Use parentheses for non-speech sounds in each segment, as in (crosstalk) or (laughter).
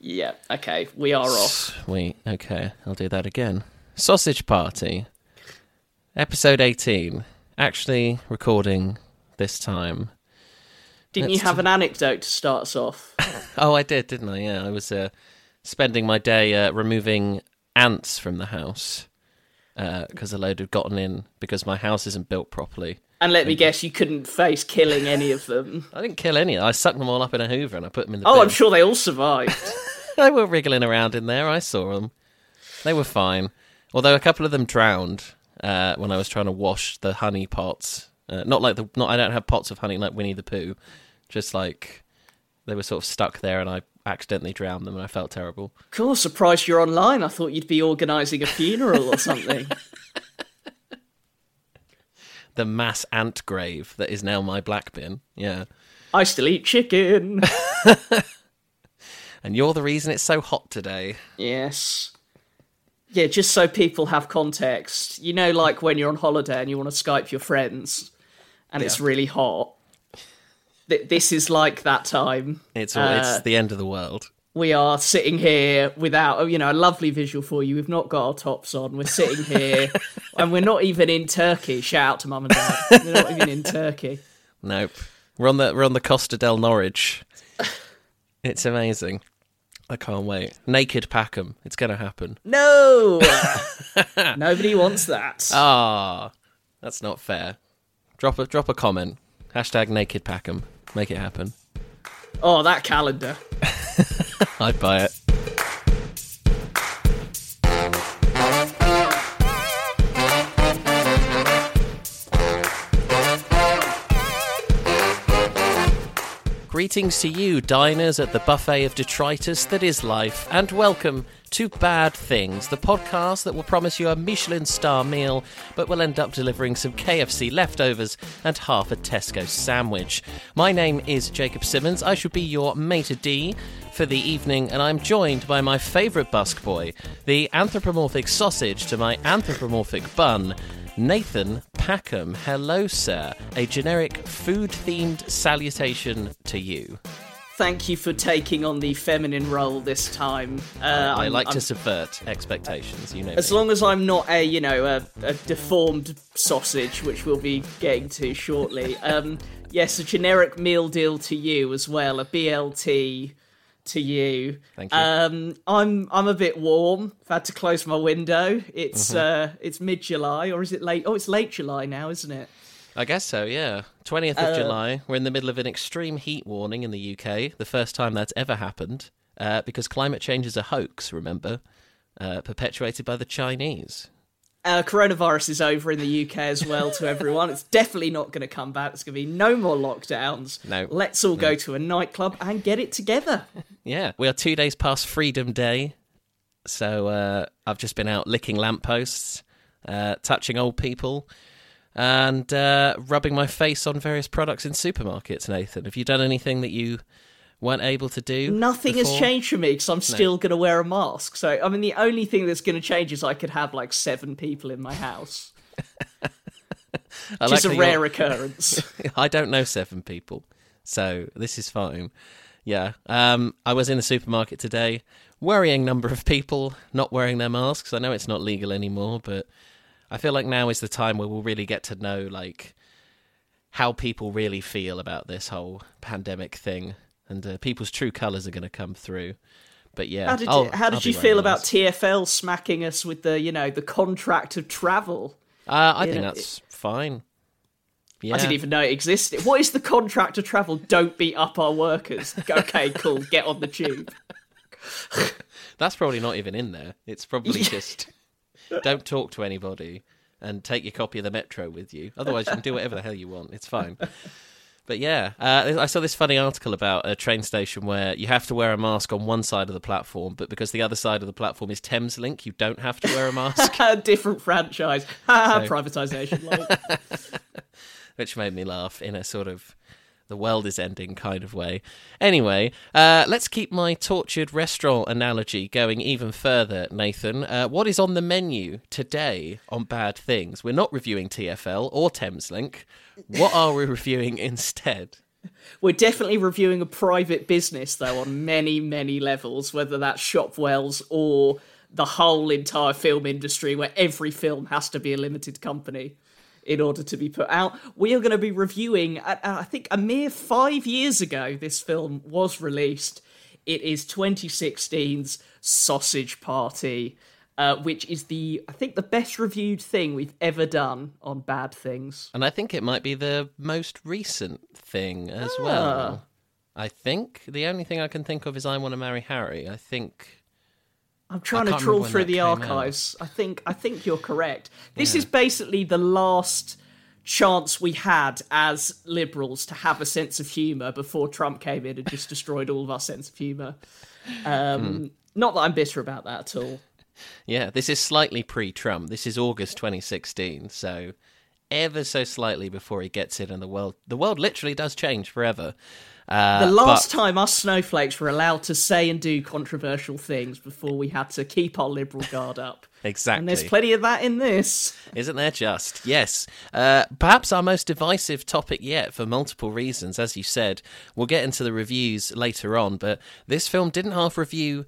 Yeah, okay, we are off. Wait, okay, I'll do that again. Sausage Party, episode 18. Actually, recording this time. Didn't Let's you have an anecdote to start us off? (laughs) Oh, I did, didn't I? Yeah, I was uh, spending my day uh, removing ants from the house because a load had gotten in because my house isn't built properly. And let me guess, you couldn't face killing any of them. (laughs) I didn't kill any. I sucked them all up in a Hoover and I put them in the Oh, bin. I'm sure they all survived. (laughs) they were wriggling around in there. I saw them. They were fine. Although a couple of them drowned uh, when I was trying to wash the honey pots. Uh, not like the not. I don't have pots of honey like Winnie the Pooh. Just like they were sort of stuck there, and I accidentally drowned them, and I felt terrible. cool, surprised you're online. I thought you'd be organising a funeral or something. (laughs) The mass ant grave that is now my black bin. Yeah, I still eat chicken. (laughs) and you're the reason it's so hot today. yes. Yeah, just so people have context. You know, like when you're on holiday and you want to Skype your friends and it's really hot. Th- This is like that time. It's all, Uh, it's the end of the world. we are sitting here without oh, you know a lovely visual for you we've not got our tops on we're sitting here (laughs) and we're not even in turkey shout out to mum and dad we're not even in turkey (laughs) Nope. We're on the we're on the Costa del Norwich. It's amazing. I can't wait. Naked Packham. It's going to happen. no (laughs) nobody wants that Ah, that's not fair. Drop a drop a comment. Hashtag Naked Packham. Make it happen. oh that calendar (laughs) I'd buy it. Greetings to you, diners at the buffet of detritus that is life, and welcome to Bad Things, the podcast that will promise you a Michelin star meal, but will end up delivering some KFC leftovers and half a Tesco sandwich. My name is Jacob Simmons. I should be your mate d for the evening, and I'm joined by my favourite busk boy, the anthropomorphic sausage to my anthropomorphic bun. Nathan Packham, hello, sir. A generic food themed salutation to you. Thank you for taking on the feminine role this time uh, I like to I'm- subvert expectations, you know. as me. long as I'm not a, you know, a, a deformed sausage, which we'll be getting to shortly. (laughs) Um, yes, a generic meal deal to you as well, a BLT to you. Thank you. Um, I'm I'm a bit warm. I've had to close my window. It's Mm-hmm. uh, it's mid July, or is it late? Oh, it's late July now, isn't it? I guess so, yeah. 20th Uh, of July. We're in the middle of an extreme heat warning in the UK, the first time that's ever happened, uh, because climate change is a hoax, remember? Uh, perpetuated by the Chinese. Uh, coronavirus is over in the UK as well to everyone. It's definitely not going to come back. There's going to be no more lockdowns. No. Let's all go to a nightclub and get it together. Yeah, we are two days past Freedom Day, so uh, I've just been out licking lampposts, uh, touching old people, and uh, rubbing my face on various products in supermarkets. Nathan, have you done anything that you weren't able to do? Nothing has changed for me because I'm still going to wear a mask. So, I mean, the only thing that's going to change is I could have like seven people in my house, (laughs) which is like a rare occurrence. (laughs) I don't know seven people, so this is fine. Yeah, um, I was in the supermarket today. Worrying number of people not wearing their masks. I know it's not legal anymore, but I feel like now is the time where we'll really get to know like how people really feel about this whole pandemic thing, and uh, people's true colours are going to come through. But yeah, How did I'll- you, how did you feel about. TFL smacking us with the you know the contract of travel? Uh, I you think know, that's fine. Yeah. I didn't even know it existed. What is the contract of travel? Don't beat up our workers. Okay, cool. Get on the tube. (laughs) That's probably not even in there. It's probably (laughs) just don't talk to anybody and take your copy of the Metro with you. Otherwise, you can do whatever the hell you want. It's fine. But yeah, uh, I saw this funny article about a train station where you have to wear a mask on one side of the platform, but because the other side of the platform is Thameslink, you don't have to wear a mask, A (laughs) different franchise. Like. (laughs) which made me laugh in a sort of the world is ending kind of way. Anyway, uh, let's keep my tortured restaurant analogy going even further, Nathan. Uh, what is on the menu today on Bad Things? We're not reviewing TFL or Thameslink. What are we (laughs) reviewing instead? We're definitely reviewing a private business, though, on many, many levels, whether that's Shopwells or the whole entire film industry, where every film has to be a limited company in order to be put out. We are going to be reviewing, uh, uh, I think, a mere five years ago, this film was released. It is 2016's Sausage Party. Uh, which is the I think the best reviewed thing we've ever done on Bad Things. And I think it might be the most recent thing as Ah. well. I think the only thing I can think of is I Want to Marry Harry. I think I'm trying to trawl through the came out. archives. I think I think you're correct. This is basically the last chance we had as liberals to have a sense of humour before Trump came in and just (laughs) destroyed all of our sense of humour. Um, Hmm. Not that I'm bitter about that at all. Yeah, this is slightly pre-Trump. This is August 2016, so ever so slightly before he gets in, and the world the world literally does change forever. Uh, The last but- time us snowflakes were allowed to say and do controversial things before we had to keep our liberal guard up. (laughs) exactly, And there's plenty of that in this. isn't there? Just yes. Uh, perhaps our most divisive topic yet, for multiple reasons. As you said, we'll get into the reviews later on, but this film didn't half review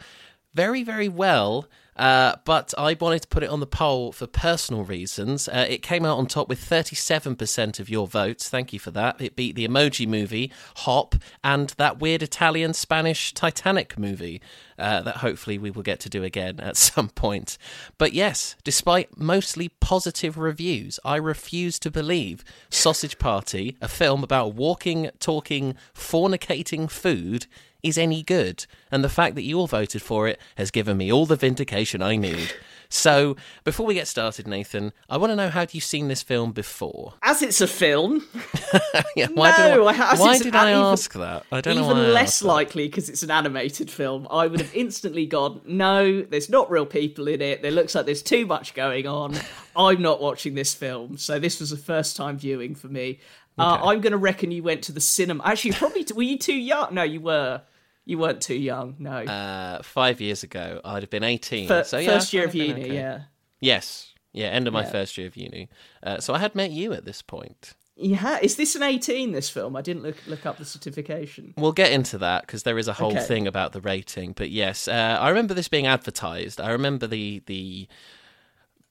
very, very well. Uh, but I wanted to put it on the poll for personal reasons. Uh, it came out on top with 37% of your votes. Thank you for that. It beat the Emoji Movie, Hop, and that weird Italian Spanish Titanic movie uh, that hopefully we will get to do again at (laughs) some point. But yes, despite mostly positive reviews, I refuse to believe Sausage Party, a film about walking, talking, fornicating food, is any good. And the fact that you all voted for it has given me all the vindication I need. So, before we get started, Nathan, I want to know how you've seen this film before. As it's a film, (laughs) yeah, why No, did I why did I even- ask that? I don't know even less likely because it's an animated film. I would have instantly gone, no, there's not real people in it. There looks like there's too much going on. I'm not watching this film. So this was a first time viewing for me. Uh, I'm going to reckon you went to the cinema. Actually, probably were you too young? No, you were. You weren't too young. No. Uh, five years ago, I'd have been 18. Fir- so, yeah, first year of uni, okay. yeah. Yes. Yeah, end of my Yeah. first year of uni. Uh, so I had met you at this point. Yeah, is this an 18? This film? I didn't look look up the certification. We'll get into that because there is a whole Okay. thing about the rating. But yes, uh, I remember this being advertised. I remember the the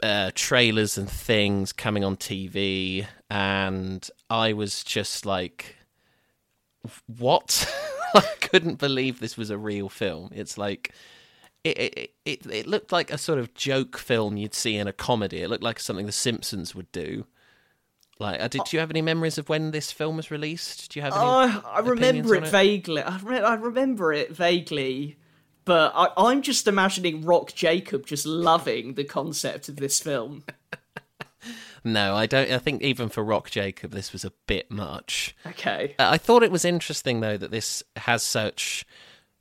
uh, trailers and things coming on TV, and I was just like, "What?" (laughs) (laughs) I couldn't believe this was a real film. It's like. It, it it it looked like a sort of joke film you'd see in a comedy. It looked like something The Simpsons would do. Like, uh, did you have any memories of when this film was released? Do you have any? Oh, I remember on it vaguely. I, re- I remember it vaguely, but I, I'm just imagining Rock Jacob just loving the concept of this film. No, I don't. I think even for Rock Jacob, this was a bit much. Okay. Uh, I thought it was interesting though that this has such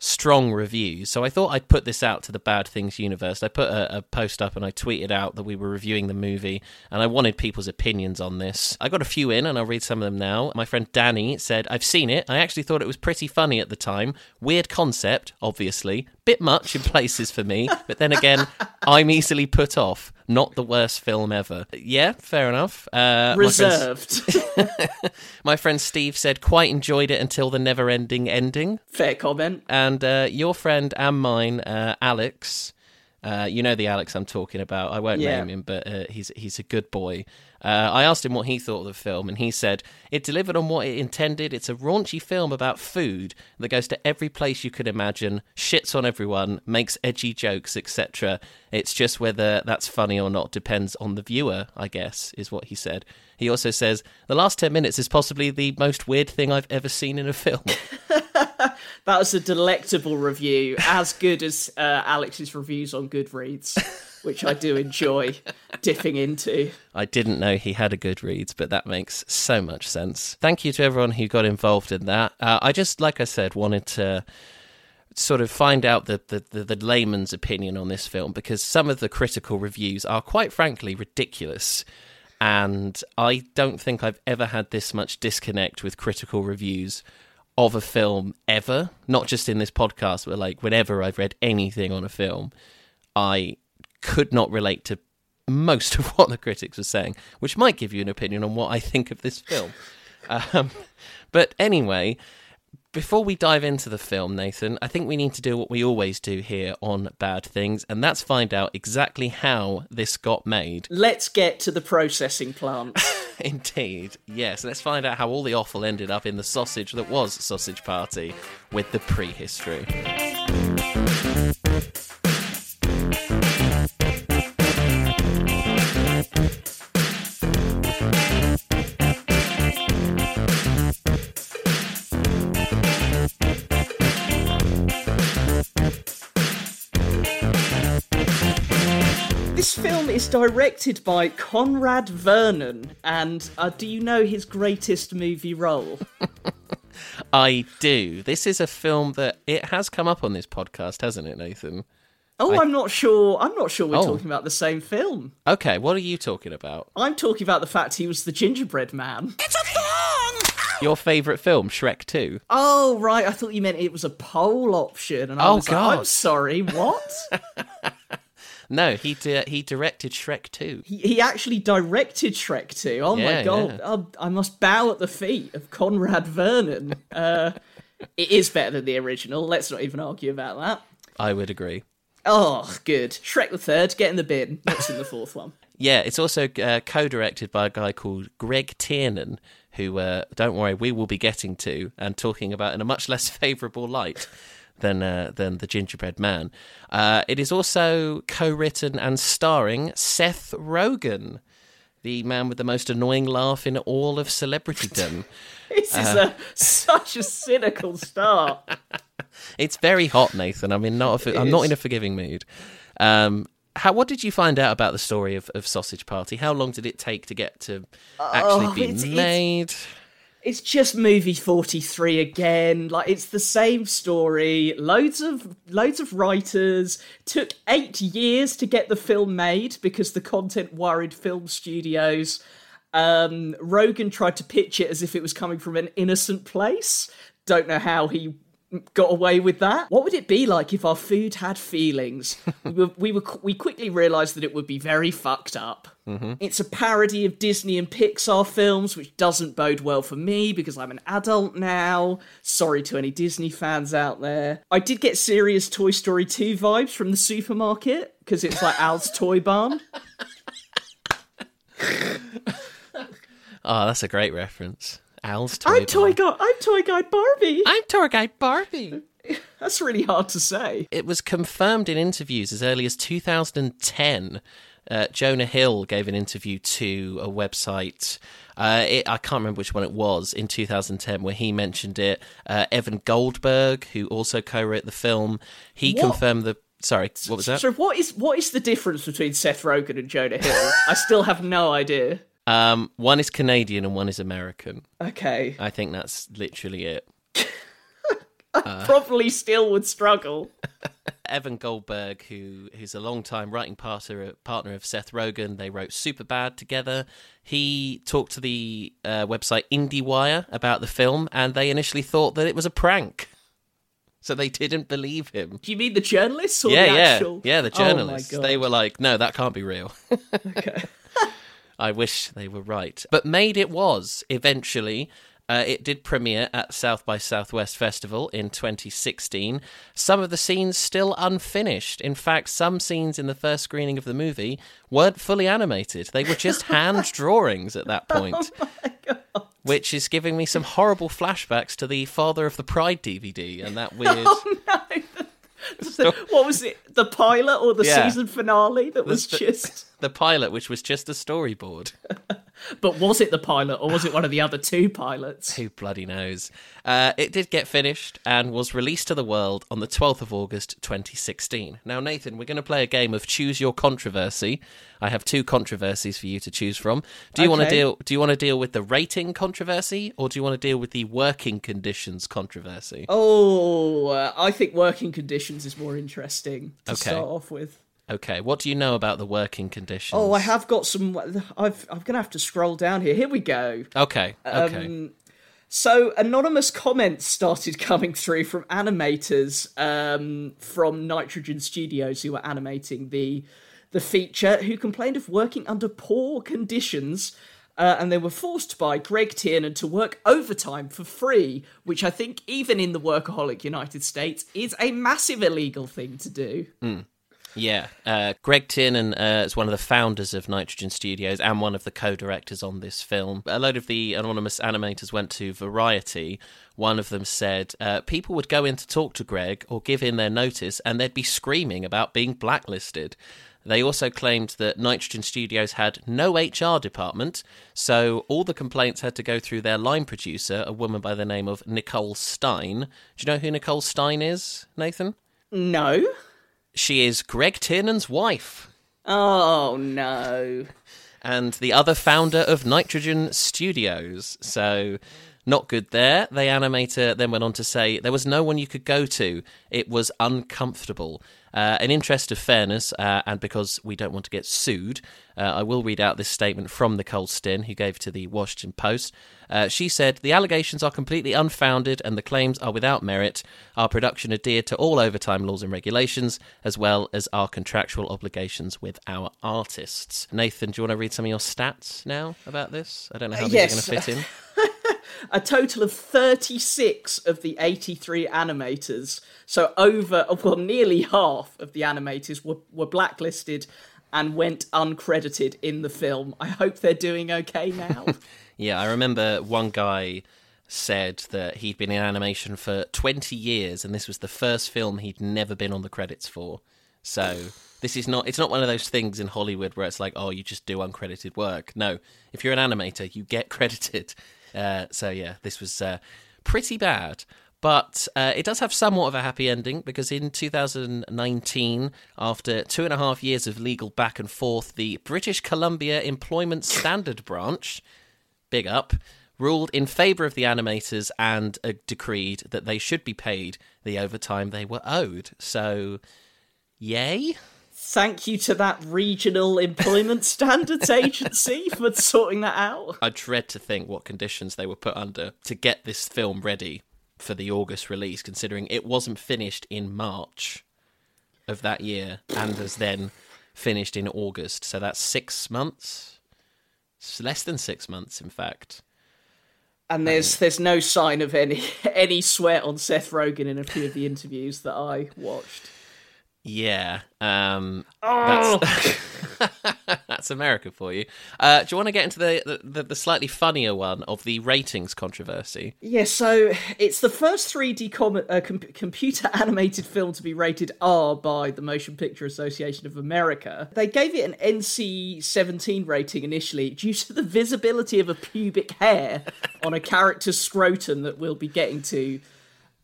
strong reviews. So I thought I'd put this out to the Bad Things universe. I put a, a post up and I tweeted out that we were reviewing the movie and I wanted people's opinions on this. I got a few in and I'll read some of them now. My friend Danny said, I've seen it. I actually thought it was pretty funny at the time. Weird concept, obviously. Bit much in places for me. But then again, (laughs) I'm easily put off. Not the worst film ever. Yeah, fair enough. Uh, my Reserved. (laughs) my friend Steve said quite enjoyed it until the never-ending ending, Fair comment. and uh, your friend and mine, uh, Alex. Uh, you know the Alex I'm talking about. I won't Yeah. name him, but uh, he's he's a good boy. Uh, I asked him what he thought of the film, and he said it delivered on what it intended. It's a raunchy film about food that goes to every place you could imagine, shits on everyone, makes edgy jokes, etc. It's just whether that's funny or not depends on the viewer, I guess, is what he said. He also says the last ten minutes is possibly the most weird thing I've ever seen in a film. (laughs) That was a delectable review, as good as uh, Alex's reviews on Goodreads, (laughs) which I do enjoy (laughs) dipping into. I didn't know he had a good read, but that makes so much sense. Thank you to everyone who got involved in that. Uh, I just, like I said, wanted to sort of find out the, the, the, the layman's opinion on this film because some of the critical reviews are quite frankly ridiculous. And I don't think I've ever had this much disconnect with critical reviews of a film ever. Not just in this podcast, but like whenever I've read anything on a film, I could not relate to most (laughs) of what the critics were saying, which might give you an opinion on what I think of this film. Um, but anyway, before we dive into the film, Nathan, I think we need to do what we always do here on Bad Things, and that's find out exactly how this got made. Let's get to the processing plant. (laughs) Indeed, yes. Let's find out how all the offal ended up in the sausage that was Sausage Party with the prehistory. This film is directed by Conrad Vernon, and uh, do you know his greatest movie role? (laughs) I do. This is a film that it has come up on this podcast, hasn't it, Nathan? Oh, I... am not sure. I'm not sure we're Oh. talking about the same film. Okay, what are you talking about? I'm talking about the fact he was the gingerbread man. It's a thong! Your favourite film, Shrek 2? Oh, right. I thought you meant it was a poll option. And I Oh, was like, I'm sorry, what? (laughs) No, he di- he directed Shrek 2. he, he actually directed Shrek 2. Oh, my God. yeah. Oh, I must bow at the feet of Conrad Vernon. Uh, it is better than the original. Let's not even argue about that. I would agree. Oh, good. Shrek the third, get in the bin. What's in the fourth one? (laughs) Yeah, it's also uh, co-directed by a guy called Greg Tiernan, who, uh, don't worry, we will be getting to and talking about in a much less (laughs) favourable light than uh, than the Gingerbread Man. Uh, it is also co-written and starring Seth Rogen, the man with the most annoying laugh in all of celebritydom. (laughs) This is a such a cynical start. (laughs) it's very hot, Nathan. I'm in not a, I'm not in a forgiving mood. Um, how what did you find out about the story of, of Sausage Party? How long did it take to get to actually Oh, be it's- made? It's just movie 43 again. Like it's the same story. Loads of loads of writers took 8 years to get the film made because the content worried film studios. Um Rogen tried to pitch it as if it was coming from an innocent place. Don't know how he got away with that. What would it be like if our food had feelings? (laughs) we were, we were we quickly realized that it would be very fucked up. Mm-hmm. It's a parody of Disney and Pixar films, which doesn't bode well for me because I'm an adult now. Sorry to any Disney fans out there. I did get serious Toy Story 2 vibes from the supermarket because it's like Al's (laughs) Toy Barn. Oh, that's a great reference. Al's toy. I'm Toy. Guide. I'm Toy Guide Barbie. I'm toy guide Barbie. (laughs) That's really hard to say. It was confirmed in interviews as early as 2010. Uh, Jonah Hill gave an interview to a website. Uh, it, I can't remember which one it was in 2010 where he mentioned it. Uh, Evan Goldberg, who also co-wrote the film, he What? confirmed the. Sorry, what was that? So what is what is the difference between Seth Rogen and Jonah Hill? I still have no idea. Um, one is Canadian and one is American. Okay. I think that's literally it. (laughs) I Probably still would struggle. (laughs) Evan Goldberg, who who's a long-time writing partner partner of Seth Rogen, they wrote Superbad together. He talked to the uh, website IndieWire about the film, and they initially thought that it was a prank, so they didn't believe him. Do you mean the journalists or yeah, the yeah, actual? yeah. The Oh journalists, God. they were like, "No, that can't be real." (laughs) Okay. I wish they were right. But made it was eventually. Uh, it did premiere at South by Southwest Festival in 2016. Some of the scenes still unfinished. In fact, some scenes in the first screening of the movie weren't fully animated. They were just (laughs) hand drawings at that point. Which is giving me some horrible flashbacks to the Father of the Pride DVD and that weird. (laughs) (laughs) So, what was it? The pilot or the Yeah. season finale that was the- just. (laughs) the pilot, which was just a storyboard. (laughs) But was it the pilot or was it one of the other two pilots? Who bloody knows? Uh, it did get finished and was released to the world on the 12th of August 2016. Now, Nathan, we're going to play a game of choose your controversy. I have two controversies for you to choose from. Do you want to deal? Do you want to deal with the rating controversy, or do you want to deal with the working conditions controversy? Oh, uh, I think working conditions is more interesting to Okay. start off with. Okay, what do you know about the working conditions? Oh, I have got some. I've, I'm going to have to scroll down here. Here we go. Okay, okay. Um, So, anonymous comments started (laughs) coming through from animators um, from Nitrogen Studios who were animating the the feature, who complained of working under poor conditions. Uh, and they were forced by Greg Tiernan to work overtime for free, which I think, even in the workaholic United States, is a massive illegal thing to do. Yeah, uh, Greg Tiernan uh, is one of the founders of Nitrogen Studios and one of the co-directors on this film. A load of the anonymous animators went to Variety. One of them said uh, people would go in to talk to Greg or give in their notice, and they'd be screaming about being blacklisted. They also claimed that Nitrogen Studios had no HR department, so all the complaints had to go through their line producer, a woman by the name of Nicole Stein. Do you know who Nicole Stein is, Nathan? No. She is Greg Tiernan's wife Oh, no. and the other founder of Nitrogen Studios. So, not good there. The animator then went on to say there was no one you could go to. It was uncomfortable. Uh, in interest of fairness, uh, and because we don't want to get sued, uh, I will read out this statement from Nicole Stein, who gave to the Washington Post. Uh, she said, The allegations are completely unfounded and the claims are without merit. Our production adhered to all overtime laws and regulations, as well as our contractual obligations with our artists. Nathan, do you want to read some of your stats now about this? I don't know how these yes. are going to fit in. (laughs) a total of 36 of the 83 animators, so over, well, nearly half of the animators were, were blacklisted and went uncredited in the film. I hope they're doing okay now. (laughs) Yeah, I remember one guy said that he'd been in animation for 20 years and this was the first film he'd never been on the credits for. So this is not it's not one of those things in Hollywood where it's like, oh, you just do uncredited work. No, if you're an animator, you get (laughs) credited. Uh, so yeah, this was uh, pretty bad. But uh, it does have somewhat of a happy ending because in 2019, after two and a half years of legal back and forth, the British Columbia Employment Standard Branch, big up, ruled in favour of the animators and uh, decreed that they should be paid the overtime they were owed. So, yay. Thank you to that regional employment standards agency for sorting that out. I dread to think what conditions they were put under to get this film ready for the August release, considering it wasn't finished in March of that year and was then finished in August. So that's six months. It's less than six months, in fact. And there's there's no sign of any (laughs) any sweat on Seth Rogen in a few of the interviews that I watched. Yeah, um, Oh, that's, (laughs) that's America for you. Uh, do you want to get into the, the the slightly funnier one of the ratings controversy? Yeah, so it's the first 3D com- uh, com- computer (laughs) animated film to be rated R by the Motion Picture Association of America. They gave it an NC 17 rating initially due to the visibility of a pubic hair on a character's scrotum that we'll be getting to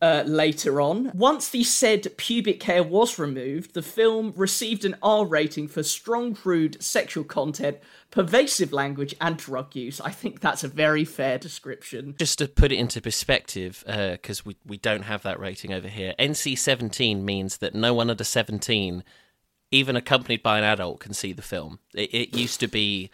uh, later on. Once the said pubic hair was removed, the film received an R rating for strong, crude sexual content, pervasive language, and drug use. I think that's a very fair description. Just to put it into perspective, because we, we don't have that rating over here, NC 17 means that no one under 17, even accompanied by an adult, can see the film. It, it used to be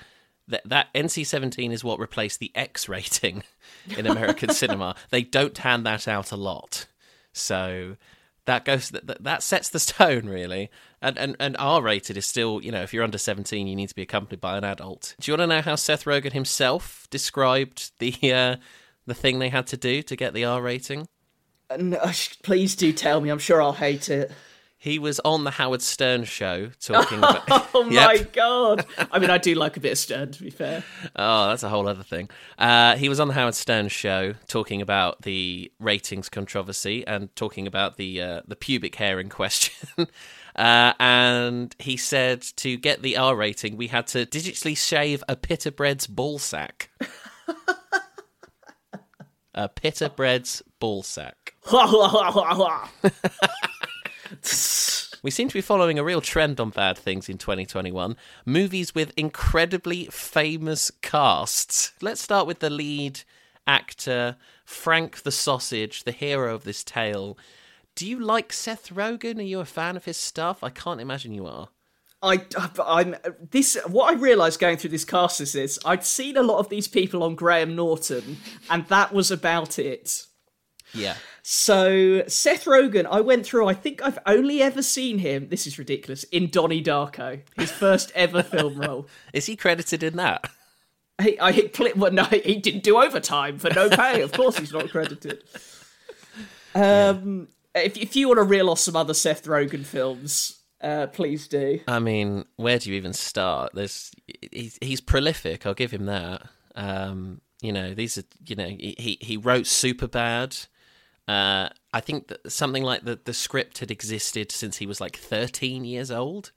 that, that NC 17 is what replaced the X rating (laughs) in American (laughs) cinema. They don't hand that out a lot. So that goes that, that sets the (laughs) stone really and, and and r-rated is still you know if you're under 17 you need to be accompanied by an adult do you want to know how seth rogen himself described the uh the thing they had to do to get the r rating No, please do tell me. I'm sure I'll hate it. He was on the howard stern show talking (laughs) about (laughs) Oh Yep. my god! I mean, I do like a bit of Stern, to be fair. Oh, that's a whole other thing. Uh, he was on the Howard Stern show talking about the ratings controversy and talking about the uh, the pubic hair in question. (laughs) uh, and he said to get the R rating, we had to digitally shave a pita bread's ball sack. a pita bread's ball sack. We seem to be following a real trend on bad things in 2021. Movies with incredibly famous casts. Let's start with the lead actor, Frank the Sausage, the hero of this tale. Do you like Seth Rogen? Are you a fan of his stuff? I can't imagine you are. I, I'm this. What I realised going through this cast is this: I'd seen a lot of these people on Graham Norton, and that was about it. Yeah. So Seth Rogen, I went through. I think I've only ever seen him. This is ridiculous. In Donnie Darko, his first ever film role. (laughs) Is he credited in that? He, I hit play. Well, no, he didn't do overtime for no pay. of course, he's not credited. (laughs) Um, if if you want to reel off some other Seth Rogen films, uh, please do. I mean, where do you even start? There's he's, he's prolific. I'll give him that. Um, you know, these are you know he he wrote Super Bad. Uh, I think that something like the the script had existed since he was like 13 years old,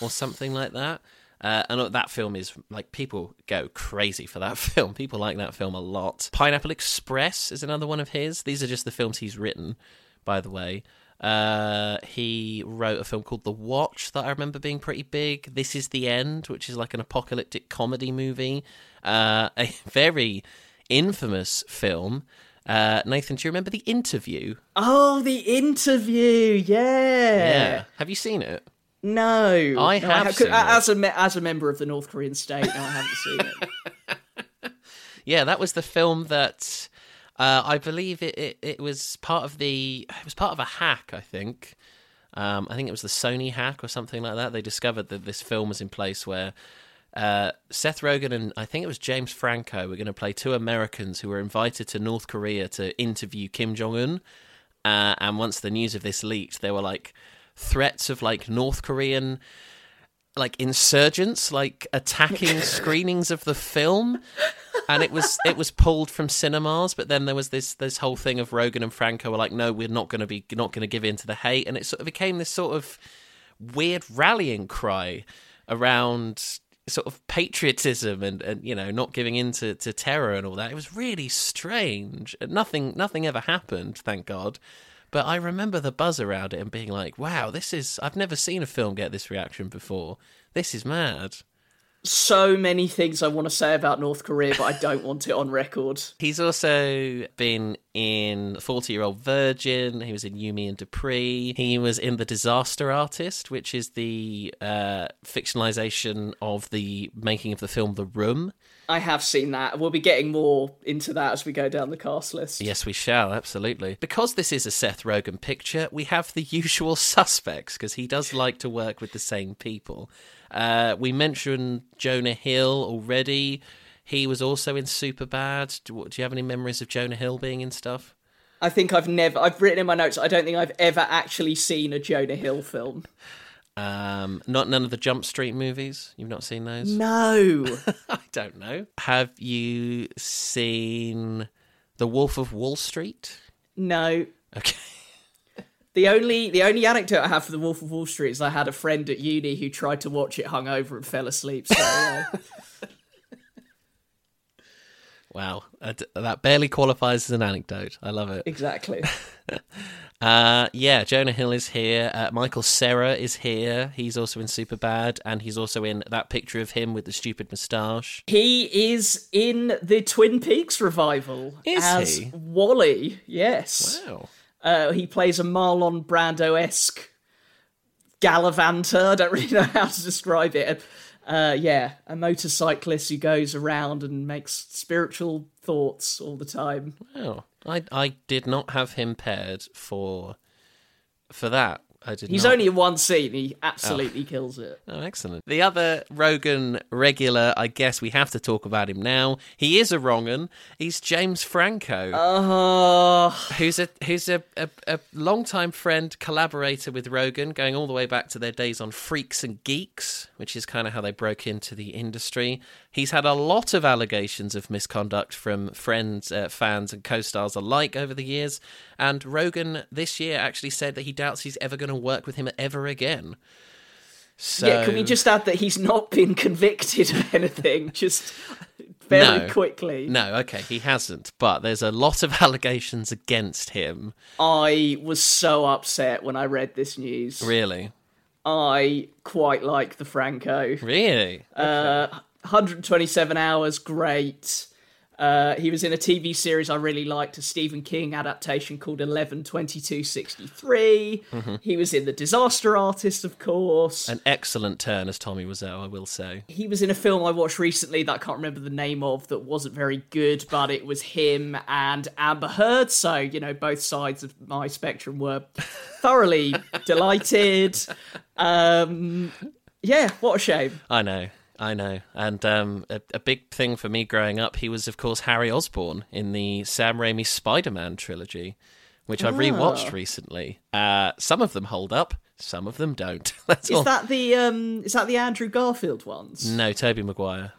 or something like that. Uh, and that film is like people go crazy for that (laughs) film. People like that film a lot. Pineapple Express is another one of his. These are just the films he's written, by the way. Uh, he wrote a film called The Watch that I remember being pretty big. This is the End, which is like an apocalyptic comedy movie. Uh, (laughs) a very infamous film. Uh, Nathan, do you remember The Interview? Oh, The Interview, yeah. Yeah. Have you seen it? No, I no, have seen as a me- as a member of the North Korean state. No, I haven't seen it. (laughs) yeah, that was the film that uh, I believe it, it, it was part of the it was part of a hack. I think. Um, I think it was the Sony hack or something like that. They discovered that this film was in place where uh, Seth Rogen and I think it was James Franco were going to play two Americans who were invited to North Korea to interview Kim Jong Un. Uh, and once the news of this leaked, there were like threats of like North Korean like insurgents like attacking (laughs) screenings of the film and it was it was pulled from cinemas but then there was this this whole thing of Rogen and Franco were like no we're not going to be not going to give in to the hate and it sort of became this sort of weird rallying cry around sort of patriotism and, and you know not giving in to, to terror and all that it was really strange nothing nothing ever happened thank god but I remember the buzz around it and being like, wow, this is. I've never seen a film get this reaction before. This is mad. So many things I want to say about North Korea, but I don't want it on record. (laughs) He's also been in 40 Year Old Virgin. He was in You, Me and Dupree. He was in The Disaster Artist, which is the uh, fictionalization of the making of the film The Room. I have seen that. We'll be getting more into that as we go down the cast list. Yes, we shall, absolutely. Because this is a Seth Rogen picture, we have the usual (laughs) suspects, because he does like to work with the same people. Uh, we mentioned Jonah Hill already. He was also in Superbad. Do, do you have any memories of Jonah Hill being in stuff? I think I've never, I've written in my notes, I don't think I've ever actually seen a Jonah Hill film. Um, not none of the Jump Street movies. You've not seen those? No. (laughs) I don't know. Have you seen The Wolf of Wall Street? No. Okay. The only the only anecdote I have for The Wolf of Wall Street is I had a friend at uni who tried to watch it hungover and fell asleep. So, uh... (laughs) wow, that barely qualifies as an anecdote. I love it. Exactly. (laughs) Uh, yeah, Jonah Hill is here. Uh, Michael Cera is here. He's also in Superbad, and he's also in that picture of him with the stupid moustache. He is in the Twin Peaks revival is as he? Wally. Yes. Wow. Uh, he plays a Marlon Brando esque gallivanter. I don't (laughs) really know how to describe it. Uh, yeah, a motorcyclist who goes around and makes spiritual thoughts all the time. Wow. I I did not have him paired for for that. I did. He's not. only in one scene. He absolutely oh. kills it. Oh, excellent. The other Rogen regular, I guess we have to talk about him now. He is a wrong'un. He's James Franco. Oh, who's a who's a, a, a longtime friend, collaborator with Rogen, going all the way back to their days on Freaks and Geeks, which is kind of how they broke into the industry. He's had a lot of allegations of misconduct from friends, uh, fans, and co stars alike over the years. And Rogen this year actually said that he doubts he's ever going to work with him ever again. So... Yeah, can we just add that he's not been convicted of anything? (laughs) Just very no, quickly. No, okay, he hasn't. But there's a lot of (laughs) allegations against him. I was so upset when I read this news. Really? I quite like the Franco. Really? Okay. Uh, 127 hours, great. Uh, he was in a TV series I really liked, a Stephen King adaptation called 112263. Mm-hmm. He was in The Disaster Artist, of course. An excellent turn as Tommy Wiseau, I will say. He was in a film I watched recently that I can't remember the name of that wasn't very good, but it was him and Amber Heard. So, you know, both sides of my spectrum were (laughs) thoroughly delighted. Um, yeah, what a shame. I know. I know. And um, a, a big thing for me growing up, he was, of course, Harry Osborn in the Sam Raimi Spider Man trilogy, which I rewatched Ah. recently. Uh, some of them hold up, some of them don't. (laughs) That's all. Is that the um? Is that the Andrew Garfield ones? No, Tobey Maguire.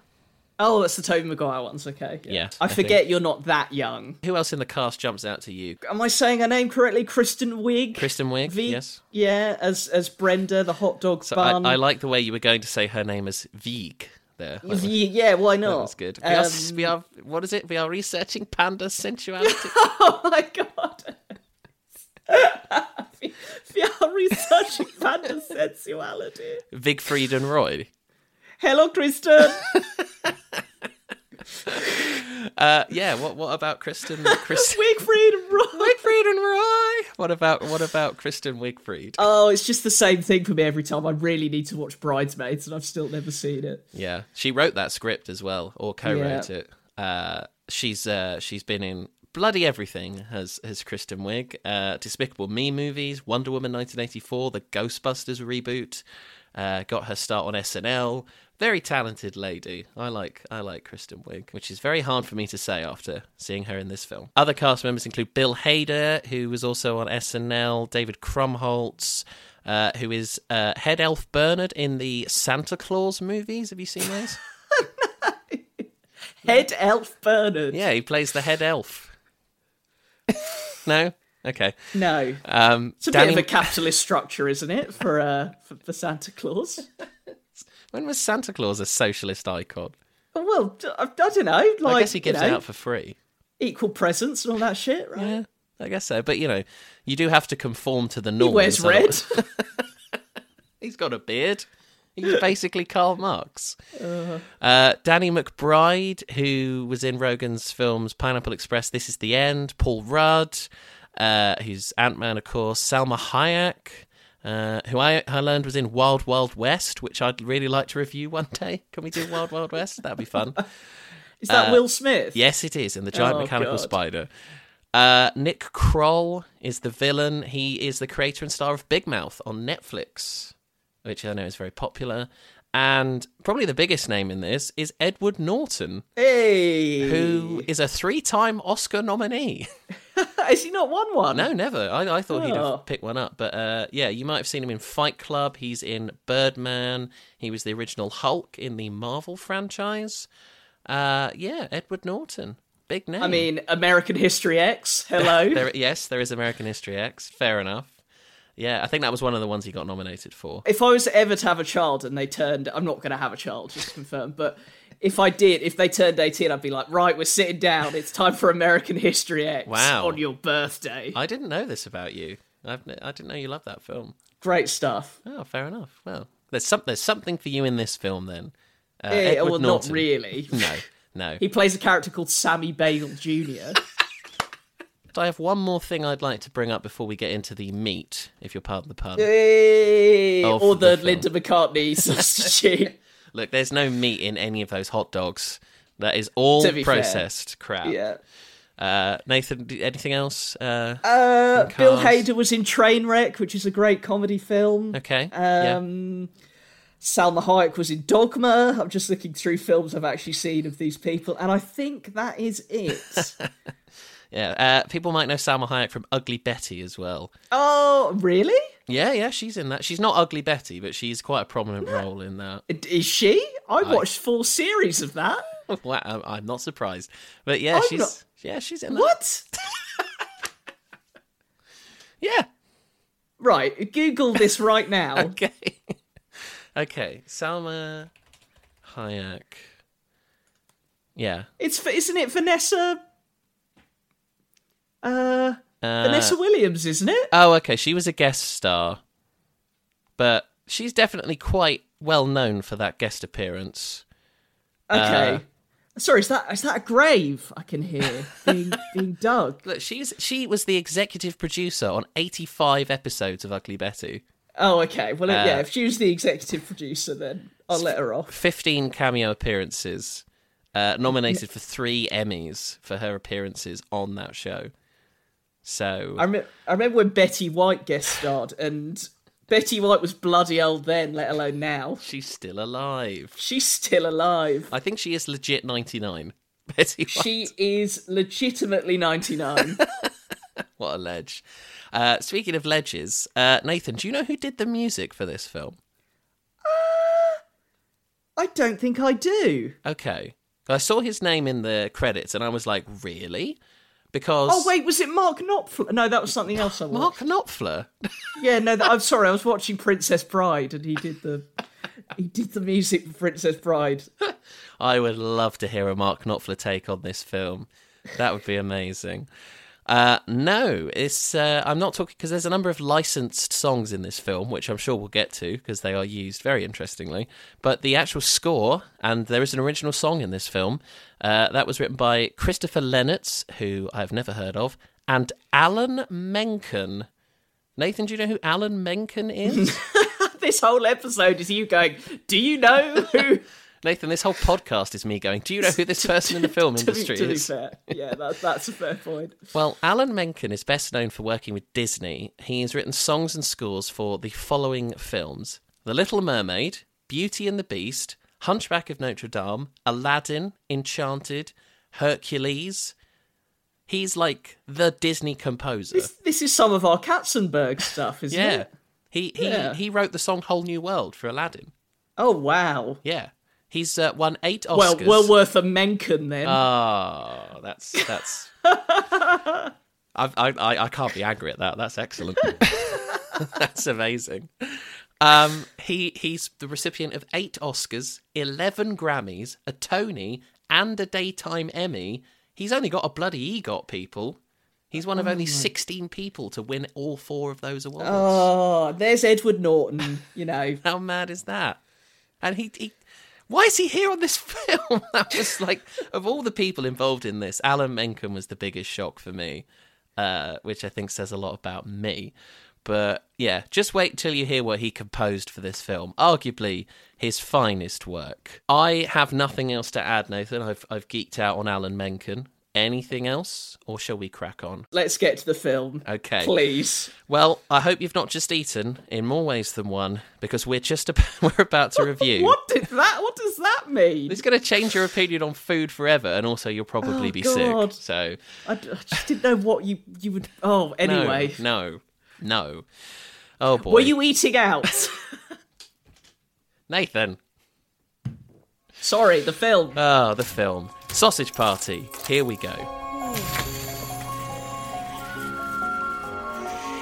Oh, that's the Tobey Maguire ones. Okay. Yeah, I I think- forget you're not that young. Who else in the cast jumps out to you? Am I saying her name correctly? Kristen Wiig. Kristen Wiig, V- yes. Yeah, as as Brenda, the hot dog So I, bun. I like the way you were going to say her name as Vieg there. That was, yeah, why that not? was good. We, are, Um, we are, what is it? We are researching panda sensuality. (laughs) oh my god. (laughs) we, we are researching panda sensuality. Vigfried and Roy. Hello, Kristen. (laughs) Uh, yeah. What What about Kristen? (laughs) Kristen Wigfried and Roy. Wigfried and Roy. What about What about Kristen Wigfried? Oh, it's just the same thing for me every time. I really need to watch Bridesmaids, and I've still never seen it. Yeah, she wrote that script as well, or co-wrote it. Uh, she's uh, she's been in bloody everything. Has has Kristen Wiig? Uh, Despicable Me movies, Wonder Woman 1984, the Ghostbusters reboot. Uh, got her start on SNL. Very talented lady. I like I like Kristen Wiig, which is very hard for me to say after seeing her in this film. Other cast members include Bill Hader, who was also on SNL, David Krumholtz, uh, who is uh, head elf Bernard in the Santa Claus movies. Have you seen those? (laughs) Head Elf Bernard. Yeah, he plays the head elf. no? Okay. No. Um, It's a Danny, bit of a capitalist structure, isn't it, for uh for, for Santa Claus? When was Santa Claus a socialist icon? Well, I, I don't know. Like, I guess he gives you it out for free. equal presents and all that shit, right? Yeah, I guess so. But, you know, you do have to conform to the norm. He wears red. (laughs) He's got a beard. He's (laughs) basically Karl Marx. Uh, Danny McBride, who was in Rogen's films Pineapple Express, This Is the End, Paul Rudd, uh, who's Ant Man, of course, Salma Hayek, uh, who I, I learned was in Wild Wild West, which I'd really like to review one day. (laughs) Can we do Wild Wild West? That'd be fun. (laughs) Is that Will Smith? Uh, Yes, it is in the giant Oh, mechanical God. spider. Uh, Nick Kroll is the villain. He is the creator and star of Big Mouth on Netflix, which I know is very popular. And probably the biggest name in this is Edward Norton, Hey, who is a three-time Oscar nominee. (laughs) (laughs) has he not won one? no, never. I, I thought he'd Oh. have picked one up, but uh, yeah, you might have seen him in Fight Club. He's in Birdman. He was the original Hulk in the Marvel franchise. Uh, yeah, Edward Norton, big name. I mean, American History X. Hello. (laughs) There, yes, there is American History X. Fair enough. Yeah, I think that was one of the ones he got nominated for. if I was ever to have a child and they turned, I'm not going to have a child, just to confirm. But if I did, if they turned 18, I'd be like, right, we're sitting down. It's time for American History X Wow. on your birthday. I didn't know this about you. I've, I didn't know you loved that film. Great stuff. Oh, fair enough. Well, there's some, there's something for you in this film then. Uh, Eh, Edward well, not really. (laughs) No, no. He plays a character called Sammy Bagel Jr. (laughs) I have one more thing I'd like to bring up before we get into the meat, if you'll pardon the pun. Hey, Of or the the. Linda McCartney (laughs) substitute. Look, there's no meat in any of those hot dogs. That is all be fair. processed crap. yeah. Uh, Nathan, anything else? Uh, Uh, Bill Hader was in Trainwreck, which is a great comedy film. okay. yeah. Um, Salma Hayek was in Dogma. I'm just looking through films I've actually seen of these people, and I think that is it. (laughs) Yeah, uh, people might know Salma Hayek from Ugly Betty as well. oh, really? Yeah, yeah, she's in that. She's not Ugly Betty, but she's quite a prominent role in that. Is she? I watched four series of that. (laughs) wow, I'm not surprised. But yeah, I'm she's not- yeah, she's in that. What? (laughs) Yeah. Right, Google this right (laughs) now. Okay. okay, Salma Hayek. Yeah. It's isn't it Vanessa? Uh, Uh, Vanessa Williams, isn't it? Oh, okay. She was a guest star, but she's definitely quite well known for that guest appearance. Okay. uh, Sorry, is that is that a grave I can hear being (laughs) being dug? Look, she's she was the executive producer on 85 episodes of Ugly Betty. Oh, okay. Well, yeah. Uh, If she was the executive producer, then I'll let her off. 15 cameo appearances, uh, nominated for three Emmys for her appearances on that show. So I, rem- I remember when Betty White guest starred, and Betty White was bloody old then, let alone now. She's still alive. She's still alive. I think she is legit 99. (laughs) Betty White. She is legitimately 99. (laughs) What a ledge. Uh, speaking of ledges, uh, Nathan, do you know who did the music for this film? I don't think I do. Okay. I saw his name in the credits and I was like, really? Because. Oh wait, was it Mark Knopfler? No, that was something else I watched. Mark Knopfler. Yeah, no, that, I'm (laughs) sorry. I was watching Princess Bride, and he did the he did the music for Princess Bride. (laughs) I would love to hear a Mark Knopfler take on this film. That would be amazing. Uh, no, it's. Uh, I'm not talking because there's a number of licensed songs in this film, which I'm sure we'll get to because they are used very interestingly. But the actual score, and there is an original song in this film, uh, that was written by Christopher Lennertz, who I've never heard of, and Alan Menken. Nathan, do you know who Alan Menken is? (laughs) This whole episode is you going. Do you know who? (laughs) Nathan, this whole podcast is me going. Do you know who this (laughs) person in the film to, be, industry to be is? fair, yeah, that, that's a fair point. Well, Alan Menken is best known for working with Disney. He has written songs and scores for the following films The Little Mermaid, Beauty and the Beast, Hunchback of Notre Dame, Aladdin, Enchanted, Hercules. He's like the Disney composer. This is some of our Katzenberg stuff, isn't yeah. it? He, he, Yeah. he wrote the song Whole New World for Aladdin. Oh wow. Yeah. He's uh, won eight Oscars. well well worth a Menken then. Oh, that's that's. (laughs) I I I can't be angry at that. That's excellent. (laughs) that's amazing. Um, he he's the recipient of eight Oscars, eleven Grammys, a Tony, and a daytime Emmy. He's only got a bloody EGOT, people. He's one of only sixteen people to win all four of those awards. oh, there's Edward Norton. You know, (laughs) How mad is that? And he, he why is he here on this (laughs) film? (laughs) That was like of all the people involved in this, Alan Menken was the biggest shock for me, uh, which I think says a lot about me. But yeah, just wait till you hear what he composed for this film. Arguably his finest work. I have nothing else to add, Nathan. I've I've geeked out on Alan Menken. Anything else, or shall we crack on? let's get to the film, Okay. please. Well, I hope you've not just eaten in more ways than one, because we're just about, (laughs) we're about to review. What did that? What does that mean? It's going to change your opinion on food forever, and also you'll probably Oh, be God. sick. So, I just didn't know what you you would. Oh, anyway. no, no. Oh boy, Were you eating out? (laughs) Nathan? Sorry, the film. Oh, the film Sausage Party. Here we go.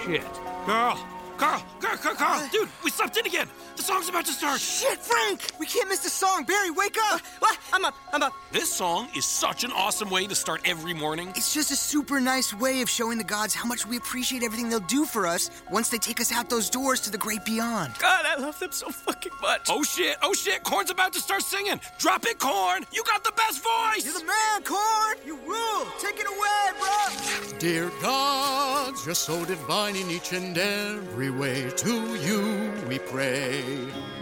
Shit. Carl! Carl! Carl! Carl! Carl! Dude, we slept in again! The song's about to start! Shit, Frank! We can't miss the song. Barry, wake up! Uh, what? I'm up. I'm up. This song is such an awesome way to start every morning. It's just a super nice way of showing the gods how much we appreciate everything they'll do for us once they take us out those doors to the great beyond. God, I love them so fucking much. Oh shit, oh shit, Corn's about to start singing. Drop it, Corn! You got the best voice! You're the man, Corn! You rule! Take it away, bro! Dear gods, you're so divine in each and every way. To you we pray.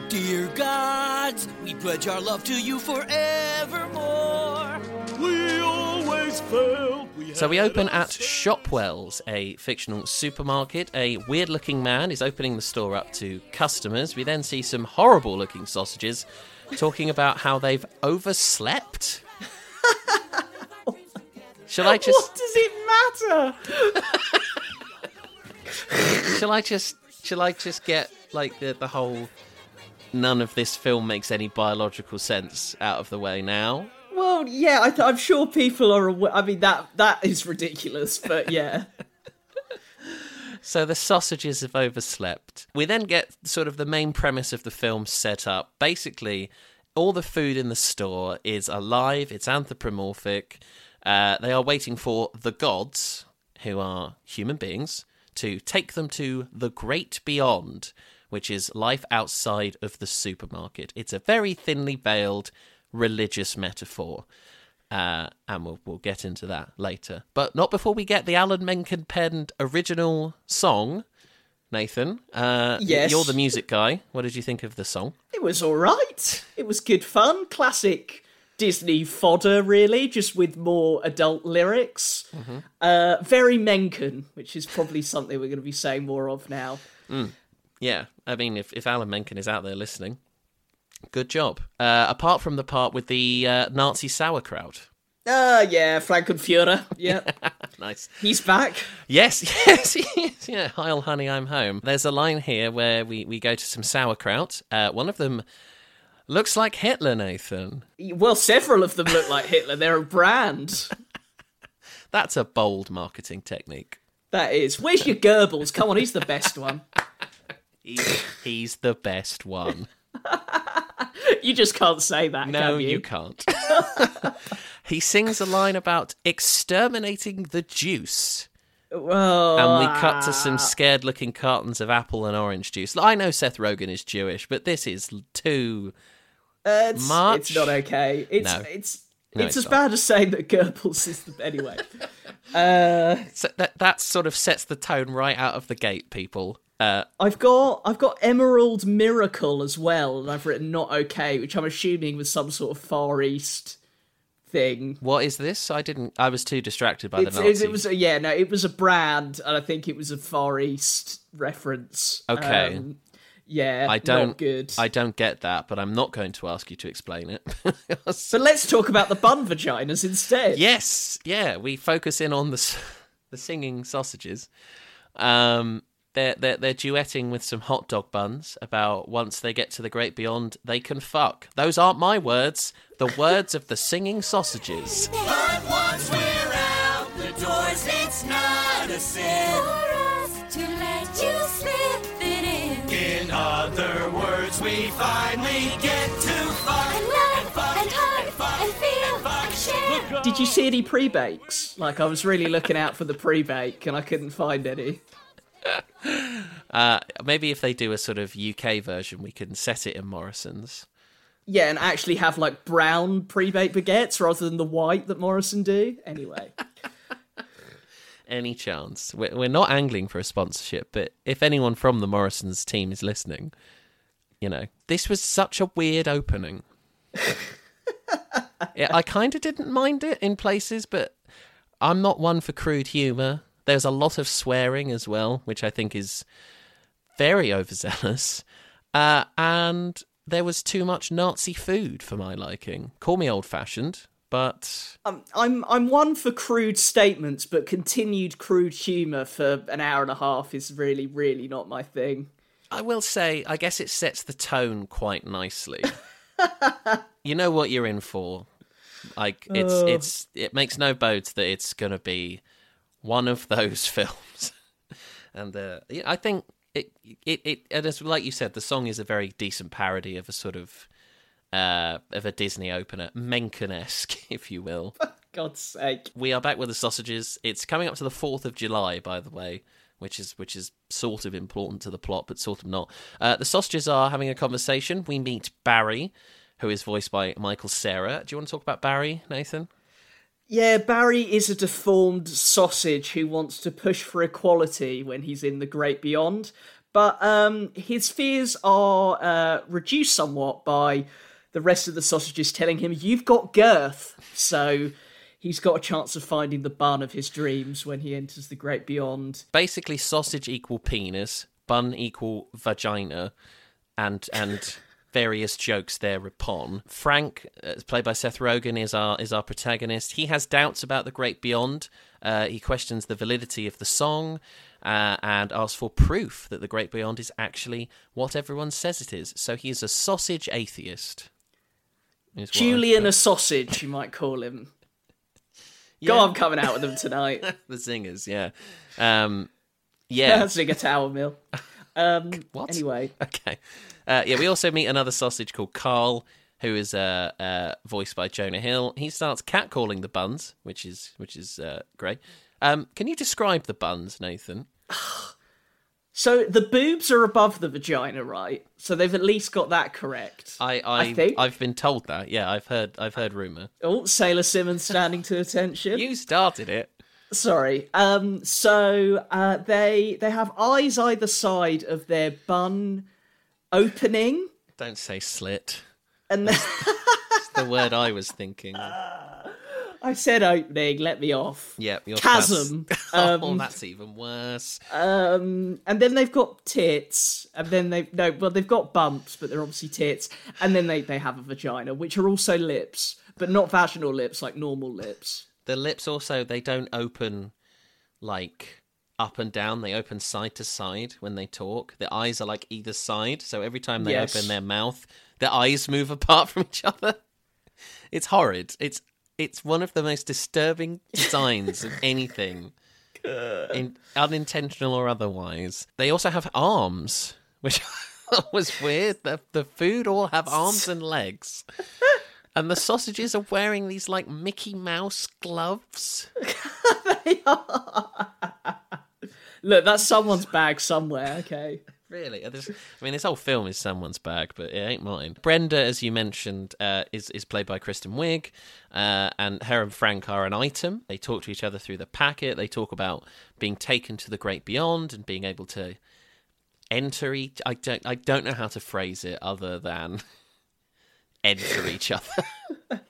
Dear gods, we pledge our love to you forevermore. We always fail. We So we open at Shopwells, a fictional supermarket. A weird looking man is opening the store up to customers. We then see some horrible looking sausages talking about how they've overslept. Shall I just What does it matter? (laughs) shall I just shall I just get like the the whole none of this film makes any biological sense out of the way now? Well, yeah, I th- I'm sure people are aware. I mean, that that is ridiculous, but yeah. (laughs) (laughs) So the sausages have overslept. We then get sort of the main premise of the film set up. Basically, all the food in the store is alive, it's anthropomorphic. Uh, they are waiting for the gods, who are human beings, to take them to the great beyond, which is life outside of the supermarket. It's a very thinly veiled religious metaphor. Uh, and we'll, we'll get into that later. But not before we get the Alan Menken penned original song. Nathan, uh, Yes. you're the music guy. What did you think of the song? It was all right. It was good fun. Classic Disney fodder, really, just with more adult lyrics. Uh, very Menken, which is probably something we're going to be saying more of now. Yeah, I mean, if, if Alan Menken is out there listening, good job. Uh, apart from the part with the uh, Nazi sauerkraut. Ah, yeah, Frankenfuhrer. Yeah, (laughs) Nice. he's back. Yes, (laughs) yes, yes. Yeah, Heil, honey, I'm home. There's a line here where we, we go to some sauerkraut. Uh, one of them looks like Hitler, Nathan. Well, several of them look like Hitler. They're a brand. (laughs) That's a bold marketing technique. That is. Where's your Goebbels? Come on, he's the best one. He's, he's the best one. (laughs) You just can't say that. No, can you? you can't. (laughs) he sings a line about exterminating the juice. Well, And we cut to some scared looking cartons of apple and orange juice. I know Seth Rogen is Jewish, but this is too. uh, it's, much? it's not okay. It's No. it's No, it's it's as not. bad as saying that Goebbels is the anyway. (laughs) So that, that sort of sets the tone right out of the gate, people. Uh, I've got I've got Emerald Miracle as well, and I've written not okay, which I'm assuming was some sort of Far East thing. what is this? I didn't. I was too distracted by It's, the it, it was a, yeah no it was a brand, and I think it was a Far East reference. Okay. Um, yeah, I don't. not good. I don't get that, but I'm not going to ask you to explain it. (laughs) But let's talk about the bun vaginas instead. Yes, yeah, we focus in on the (laughs) the singing sausages. Um, they're they're they're duetting with some hot dog buns about once they get to the great beyond, they can fuck. Those aren't my words; the words of the singing sausages. But once we're out the doors, it's not a sin. For us to let you slip it in. In other words, we finally get to fuck And love and hug and feel and share. Did you see any pre-bakes? Like I was really looking out for the pre-bake, and I couldn't find any. (laughs) Uh, maybe if they do a sort of UK version, we can set it in Morrison's. Yeah, and actually have like brown pre-baked baguettes rather than the white that Morrison do. Anyway, (laughs) Any chance? We're, we're not angling for a sponsorship, but if anyone from the Morrison's team is listening, you know, this was such a weird opening. (laughs) I kind of didn't mind it in places, but I'm not one for crude humour. There's a lot of swearing as well, which I think is very overzealous. Uh, and there was too much Nazi food for my liking. Call me old fashioned, but um, I'm I'm one for crude statements, but continued crude humour for an hour and a half is really really not my thing. I will say, I guess it sets the tone quite nicely. (laughs) you know what you're in for. Like it's it's it makes no bones that it's gonna be one of those (laughs) films. and uh, yeah, I think it it it and it's like you said, the song is a very decent parody of a sort of uh of a Disney opener, Menken-esque, (laughs) if you will. For (laughs) God's sake. we are back with the sausages. It's coming up to the fourth of July, by the way, which is which is sort of important to the plot, but sort of not. Uh, the sausages are having a conversation. We meet Barry, who is voiced by Michael Cera. Do you want to talk about Barry, Nathan? Yeah, Barry is a deformed sausage who wants to push for equality when he's in the great beyond. But um, his fears are uh, reduced somewhat by the rest of the sausages telling him, You've got girth. So he's got a chance of finding the bun of his dreams when he enters the great beyond. Basically, sausage equal penis, bun equal vagina, and and various jokes thereupon. Frank, uh, played by Seth Rogen, is our is our protagonist. He has doubts about the great beyond. Uh, he questions the validity of the song. Uh, and asks for proof that the Great Beyond is actually what everyone says it is. So he is a sausage atheist. is what I Julian a sausage, you might call him. (laughs) God, Yeah. I'm coming out with them tonight. (laughs) the singers, yeah, um, yeah. (laughs) Sing a tower mill. Um, What? Anyway, Okay. Uh, yeah, we also meet another sausage called Carl, who is uh, uh, voiced by Jonah Hill. He starts catcalling the buns, which is which is uh, great. Um, can you describe the buns, Nathan? (sighs) So the boobs are above the vagina, right? So they've at least got that correct. I, I, think- I've been told that. Yeah, I've heard I've heard rumor. Oh, Sailor Simmons standing to attention. You started it. Sorry. Um. So uh, they they have eyes either side of their bun opening, Don't say slit. and then, It's the word I was thinking. (laughs) I said opening. Let me off. Your Chasm. (laughs) oh, Um, that's even worse. Um, and then they've got tits, and then they no, well they've got bumps, but they're obviously tits, and then they they have a vagina, which are also lips, but not vaginal lips like normal lips. The lips also they don't open like up and down. They open side to side when they talk. Their eyes are like either side, so every time they Yes. open their mouth, their eyes move (laughs) apart from each other. It's horrid. It's it's one of the most disturbing (laughs) designs of anything, in, unintentional or otherwise. They also have arms, (laughs) which was weird. The the food all have arms and legs. And the sausages are wearing these like Mickey Mouse gloves. Look, that's someone's bag somewhere. Okay. (laughs) Really? I mean, this whole film is someone's bag, but it ain't mine. Brenda, as you mentioned, uh, is is played by Kristen Wiig, uh, and her and Frank are an item. They talk to each other through the packet. They talk about being taken to the great beyond and being able to enter each. I don't. I don't know how to phrase it other than (laughs) enter each other. (laughs)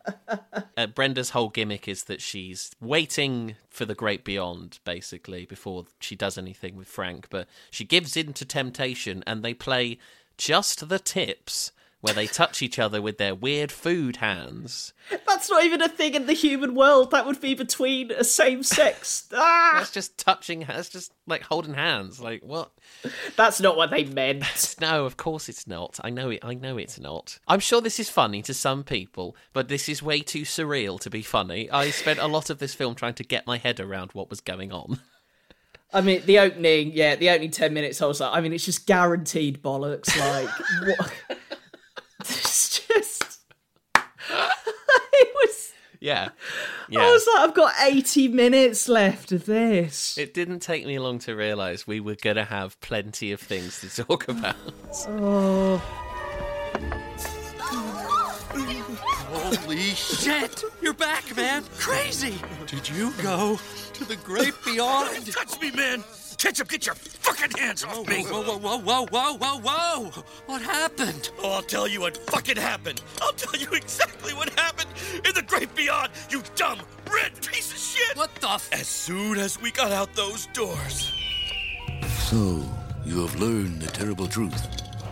uh, Brenda's whole gimmick is that she's waiting for the great beyond, basically, before she does anything with Frank. But she gives in to temptation, and they play just the tips where they touch each other with their weird food hands. That's not even a thing in the human world. That would be between a same sex. (laughs) Ah, That's just touching. That's just like holding hands. Like what? that's not what they meant. No, of course it's not. I know it. I know it's not. I'm sure this is funny to some people, but this is way too surreal to be funny. I spent a lot of this film trying to get my head around what was going on. (laughs) I mean, the opening, yeah, the opening 10 minutes, I was like, I mean, it's just guaranteed bollocks. Like, what? (laughs) (laughs) It's just. (laughs) it was. Yeah, I yeah. was like, I've got 80 minutes left of this. It didn't take me long to realise we were going to have plenty of things to talk about. Oh. Holy Shit! You're back, man! Crazy! Did you go to the great beyond? Touch me, man! Ketchup, get your fucking hands off me! Whoa, whoa, whoa, whoa, whoa, whoa, whoa! What happened? Oh, I'll tell you what fucking happened. I'll tell you exactly what happened in the great beyond, you dumb red piece of shit! What the f- As soon as we got out those doors. So, you have learned the terrible truth.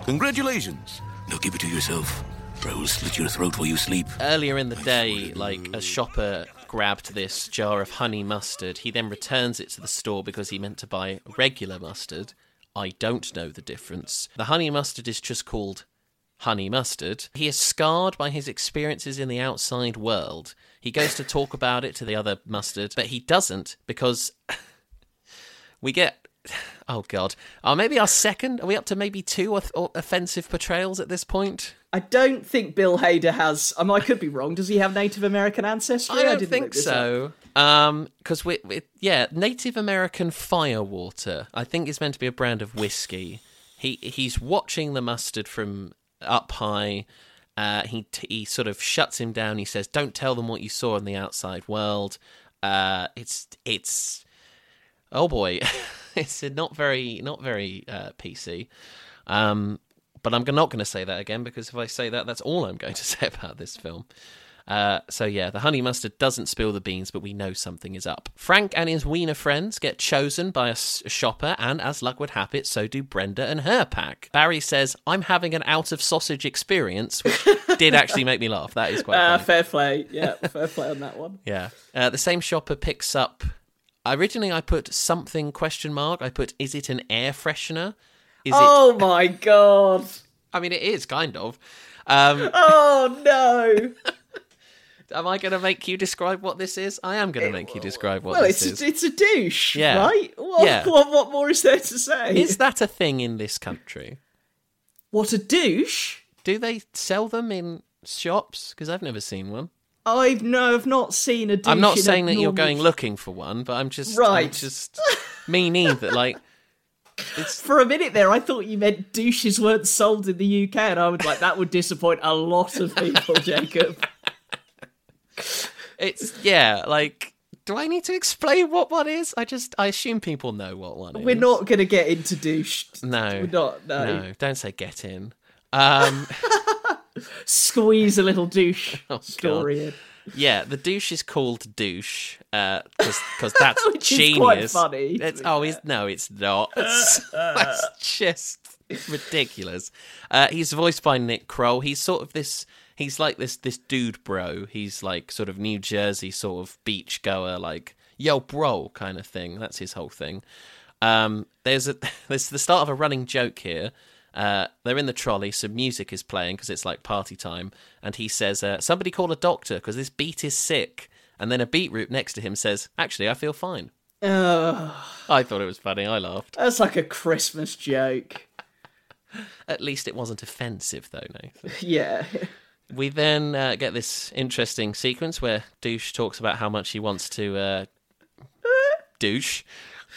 Congratulations. Now keep it to yourself, or I will slit your throat while you sleep. Earlier in the day, like a shopper grabbed this jar of honey mustard. He then returns it to the store because he meant to buy regular mustard. I don't know the difference. The honey mustard is just called honey mustard. He is scarred by his experiences in the outside world. He goes to talk about it to the other mustard, but he doesn't because (laughs) we get. (sighs) Oh God! Oh, maybe our second. Are we up to maybe two off- offensive portrayals at this point? I don't think Bill Hader has. I, mean, I could be wrong. Does he have Native American ancestry? I don't didn't think look this up. so. Um, because we, we, yeah, Native American Firewater. I think is meant to be a brand of whiskey. He he's watching the mustard from up high. Uh, he t- he sort of shuts him down. He says, "Don't tell them what you saw in the outside world." Uh, it's it's oh boy, (laughs) it's not very not very uh, PC. Um, but I'm not going to say that again because if I say that, that's all I'm going to (laughs) say about this film. Uh, so yeah, the honey mustard doesn't spill the beans, but we know something is up. Frank and his wiener friends get chosen by a, s- a shopper, and as luck would have it, so do Brenda and her pack. Barry says, "I'm having an out of sausage experience," which did actually make me laugh. That is quite Uh, funny. fair play. Yeah, fair play on that one. Yeah. Uh, the same shopper picks up. Originally, I put something question mark. I put, "Is it an air freshener?" Is Oh my god. I mean, it is kind of. Um, Oh no. (laughs) am I going to make you describe what this is? I am going to make you describe what Well, this it's is. a, it's a douche, Yeah. right? What, Yeah. what, what more is there to say? Is that a thing in this country? What a douche? Do they sell them in shops? Because I've never seen one. I've no, I've not seen a douche. I'm not saying that you're going looking for one, but I'm just, I'm Right. just me neither. Like, (laughs) it's For a minute there, I thought you meant douches weren't sold in the UK, and I was like, that would disappoint a lot of people, (laughs) Jacob. it's yeah. Like, do I need to explain what one is? I just I assume people know what one is. We're not going to get into douche. No, We're not. No. no. Don't say get in. Um, (laughs) Squeeze a little douche (laughs) Oh, story in. Yeah, the douche is called douche because (laughs) that's Which is genius. funny, It's, oh, he's, no, it's not. It's, (laughs) that's just ridiculous. Uh, he's voiced by Nick Kroll. He's sort of this. He's like this this dude bro. He's like sort of New Jersey sort of beach goer, like yo bro kind of thing. That's his whole thing. Um, there's a (laughs) there's the start of a running joke here. Uh, they're in the trolley. Some music is playing because it's like party time, and he says, uh, "Somebody call a doctor because this beat is sick." And then a beetroot next to him says, "Actually, I feel fine." I thought it was funny. I laughed. that's like a Christmas joke. (laughs) At least it wasn't offensive, though, Nathan. (laughs) Yeah. We then uh, get this interesting sequence where Douche talks about how much he wants to uh, (laughs) douche.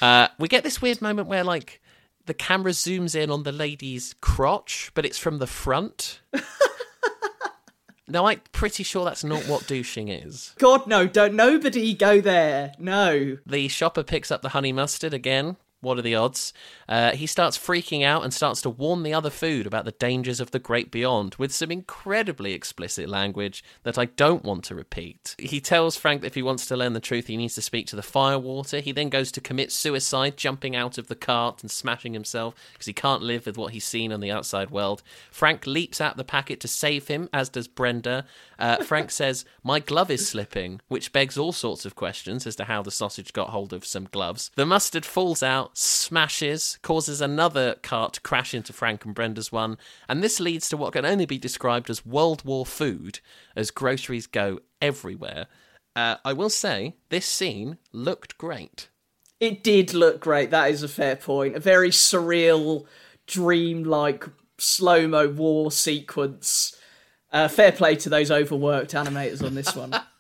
Uh, we get this weird moment where, like, the camera zooms in on the lady's crotch, but it's from the front. (laughs) now, I'm pretty sure that's not what douching is. God, no, don't nobody go there. No. The shopper picks up the honey mustard again. What are the odds? Uh, he starts freaking out and starts to warn the other food about the dangers of the great beyond with some incredibly explicit language that I don't want to repeat. He tells Frank that if he wants to learn the truth, he needs to speak to the firewater. He then goes to commit suicide, jumping out of the cart and smashing himself because he can't live with what he's seen on the outside world. Frank leaps out the packet to save him, as does Brenda. Uh, (laughs) Frank says, My glove is slipping, which begs all sorts of questions as to how the sausage got hold of some gloves. The mustard falls out, smashes, causes another cart to crash into Frank and Brenda's one, and this leads to what can only be described as World War food, as groceries go everywhere. Uh, I will say, this scene looked great. It did look great. That is a fair point. A very surreal, dream-like slow-mo war sequence. Uh, fair play to those overworked animators on this one. (laughs)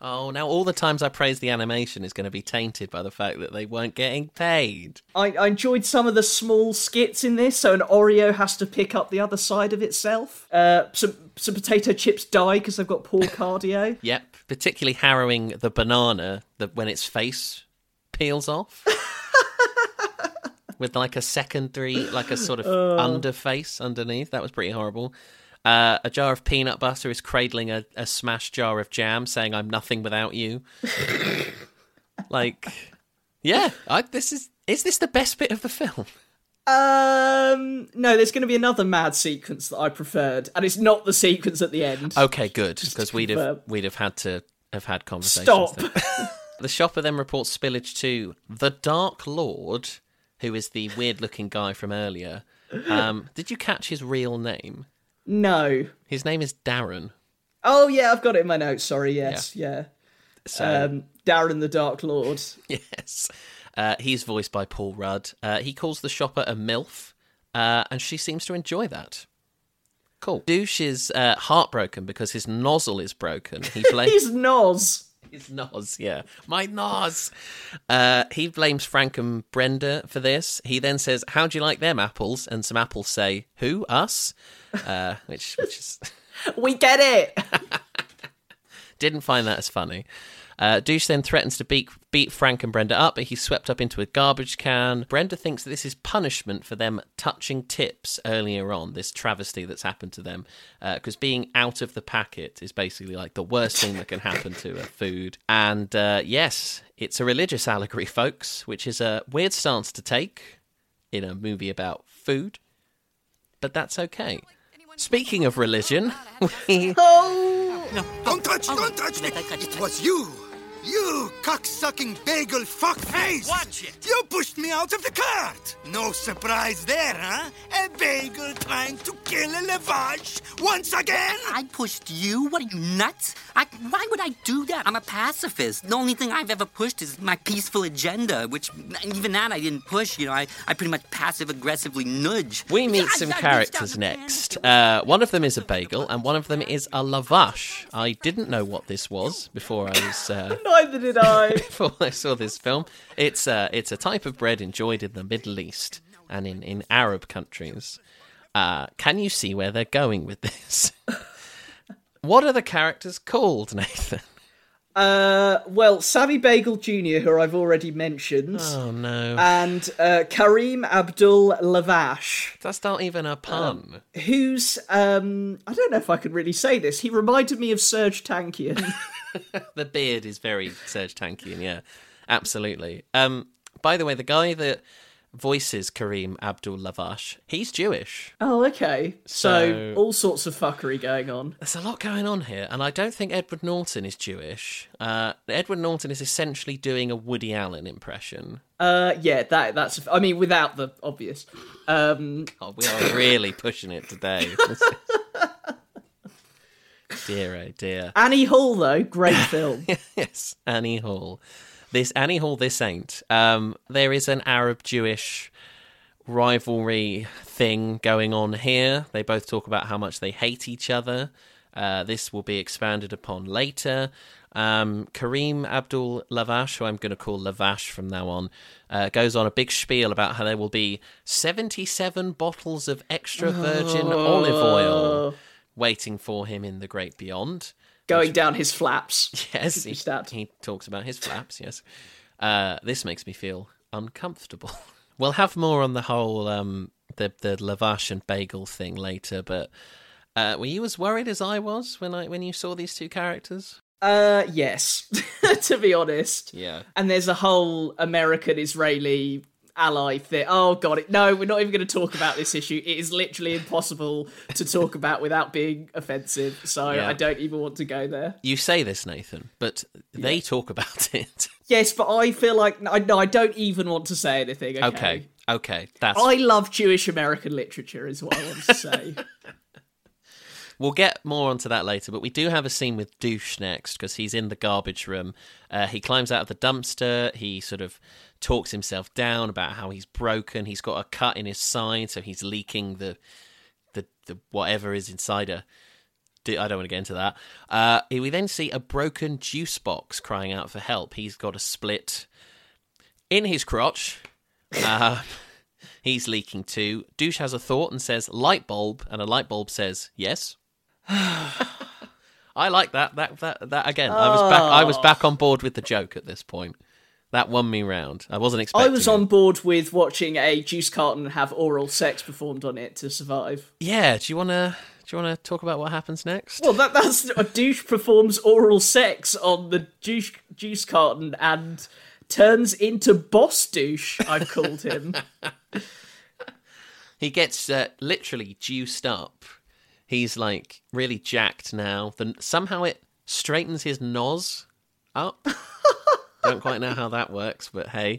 Oh, now all the times I praise the animation is going to be tainted by the fact that they weren't getting paid. I, I enjoyed some of the small skits in this. So an Oreo has to pick up the other side of itself. Uh, some some potato chips die because they've got poor (laughs) cardio. Yep, particularly harrowing the banana that when its face peels off. (laughs) With like a secondary, like a sort of under face underneath. That was pretty horrible. Uh, a jar of peanut butter is cradling a, a smashed jar of jam, saying, I'm nothing without you. (laughs) like, yeah, I, this is. Is this the best bit of the film? Um, no, there's going to be another mad sequence that I preferred, and it's not the sequence at the end. Okay, good, because we'd have we'd have had to have had conversations. Stop. (laughs) The shopper then reports spillage to the Dark Lord, who is the weird looking guy from earlier. Um, did you catch his real name? No. His name is Darren. Oh yeah, I've got it in my notes. Sorry. Yes. Yeah. So, Um, Darren the Dark Lord. (laughs) yes. Uh, he's voiced by Paul Rudd. Uh, he calls the shopper a MILF, uh, and she seems to enjoy that. Cool. Douche is uh, heartbroken because his nozzle is broken. He (laughs) blames. his Noz. His nose, yeah. My nose. Uh, he blames Frank and Brenda for this. He then says, How do you like them apples? And some apples say, Who? Us? Uh, which, which is. (laughs) We get it. (laughs) Didn't find that as funny. Uh, Douche then threatens to beat, beat Frank and Brenda up, but he's swept up into a garbage can. Brenda thinks that this is punishment for them touching tips earlier on, this travesty that's happened to them. Because being out of the packet is basically like the worst thing that can happen to a food. And uh, yes, it's a religious allegory, folks, which is a weird stance to take in a movie about food, but that's okay. Speaking of religion, (laughs) we. Don't touch, don't touch me. It was you. You cocksucking bagel fuckface. Watch it. You pushed me out of the cart. No surprise there, huh? A bagel trying to kill a Lavash once again? I pushed you? What are you, nuts? I, why would I do that? I'm a pacifist. The only thing I've ever pushed is my peaceful agenda, which even that I didn't push. You know, I, I pretty much passive aggressively nudge. We meet I- some I reached out characters next. Uh, one of them is a bagel, and one of them is a lavash. I didn't know what this was before I was uh, (laughs) Neither did I. (laughs) before I saw this film. It's uh, it's a type of bread enjoyed in the Middle East and in, in Arab countries. Uh, can you see where they're going with this? (laughs) what are the characters called, Nathan? Uh, well, Sammy Bagel Jr., who I've already mentioned, Oh no. and uh, Kareem Abdul Lavash, That's not even a pun. who's um, I don't know if I could really say this. He reminded me of Serj Tankian. (laughs) (laughs) the beard is very Serj Tankian, yeah. Absolutely. Um by the way, the guy that voices Kareem Abdul Lavash, he's Jewish. oh, okay. So, So- all sorts of fuckery going on. There's a lot going on here, and I don't think Edward Norton is Jewish. Uh, Edward Norton is essentially doing a Woody Allen impression. Uh, yeah, that that's. I mean, without the obvious. Um, Oh, we are really pushing it today. (laughs) (laughs) dear, oh dear. Annie Hall, though, great (laughs) film. yes, Annie Hall. This Annie Hall, this ain't. Um, there is an Arab Jewish rivalry thing going on here. They both talk about how much they hate each other. Uh, this will be expanded upon later. Um, Kareem Abdul Lavash, who I'm going to call Lavash from now on, uh, goes on a big spiel about how there will be 77 bottles of extra virgin olive oil waiting for him in the great beyond. going down his flaps. (laughs) Yes, he, he talks about his flaps. Yes, uh, this makes me feel uncomfortable. (laughs) we'll have more on the whole um, the the lavash and bagel thing later. But uh, were you as worried as I was when I when you saw these two characters? Uh, yes, (laughs) to be honest. Yeah. And there's a whole American Israeli ally thing. Oh god, it, no, we're not even going to talk about this issue. It is literally impossible to talk about without being offensive. So Yeah. I don't even want to go there. You say this, Nathan, but they talk about (laughs) it. Yes, but I feel like I no, I don't even want to say anything. Okay. okay, okay, that's I love Jewish American literature, is what I want to say. (laughs) We'll get more onto that later, but we do have a scene with Douche next because he's in the garbage room. Uh, he climbs out of the dumpster. He sort of talks himself down about how he's broken. He's got a cut in his side, so he's leaking the the, the whatever is inside her. I don't want to get into that. Uh, we then see a broken juice box crying out for help. He's got a split in his crotch. Uh, (laughs) he's leaking too. Douche has a thought and says light bulb, and a light bulb says yes. (sighs) I like that. That that that again. I was back. I was back on board with the joke at this point. That won me round. I wasn't expecting. I was it. on board with watching a juice carton have oral sex performed on it to survive. Yeah. Do you want to? Do you want to talk about what happens next? Well, that, that's a douche performs oral sex on the juice juice carton and turns into boss douche. I've called him. (laughs) He gets uh, literally juiced up. He's like really jacked now. Then somehow it straightens his nose up. (laughs) Don't quite know how that works, but hey.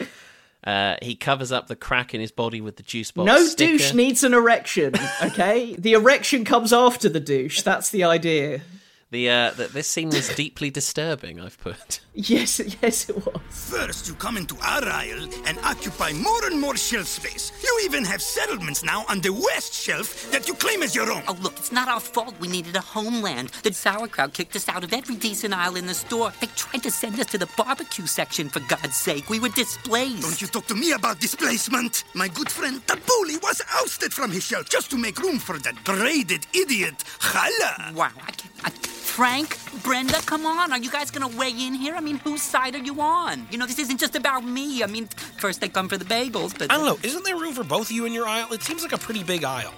Uh, he covers up the crack in his body with the juice box. no sticker. douche needs an erection. Okay, the erection comes after the douche. That's the idea. The uh, that this scene was deeply disturbing. I've put. (laughs) Yes, yes, it was. First, you come into our aisle and occupy more and more shelf space. You even have settlements now on the west shelf that you claim as your own. Oh, look, it's not our fault we needed a homeland. The sauerkraut kicked us out of every decent aisle in the store. They tried to send us to the barbecue section, for God's sake. We were displaced. Don't you talk to me about displacement. My good friend Tabuli was ousted from his shelf just to make room for that braided idiot, Challah. Wow. I can't, I, Frank, Brenda, come on. Are you guys going to weigh in here? I mean, whose side are you on? You know, this isn't just about me. I mean, first they come for the bagels, but. I don't know. Isn't there room for both of you in your aisle? It seems like a pretty big aisle.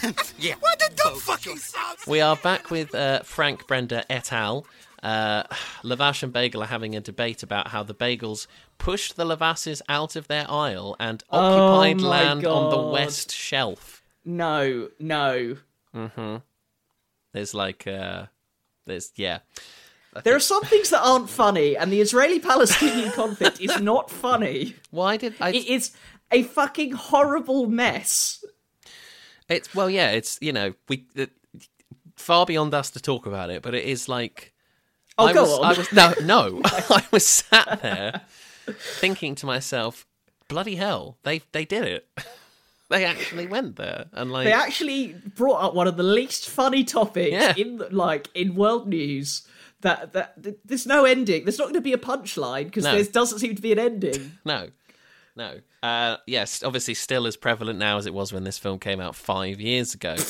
(laughs) Yeah. What did the fucking sound? We are back with uh, Frank Brenda et al. Uh, (sighs) Lavash and Bagel are having a debate about how the Bagels pushed the Lavasses out of their aisle and occupied Oh my land on the west shelf. No, no. There's like, uh, there's yeah. There are some things that aren't funny, and the Israeli-Palestinian conflict is (laughs) not funny. Why did I? It is a fucking horrible mess. It's well, yeah. It's you know we it, far beyond us to talk about it, but it is like. Oh, I go was, on. I was no, no. (laughs) (laughs) I was sat there thinking to myself, "Bloody hell! They they did it. They actually went there and like They actually brought up one of the least funny topics Yeah. in like in world news. That that th- there's no ending. There's not going to be a punchline because No. there doesn't seem to be an ending. (laughs) no." no. Uh, yes, obviously, still as prevalent now as it was when this film came out five years ago. (laughs)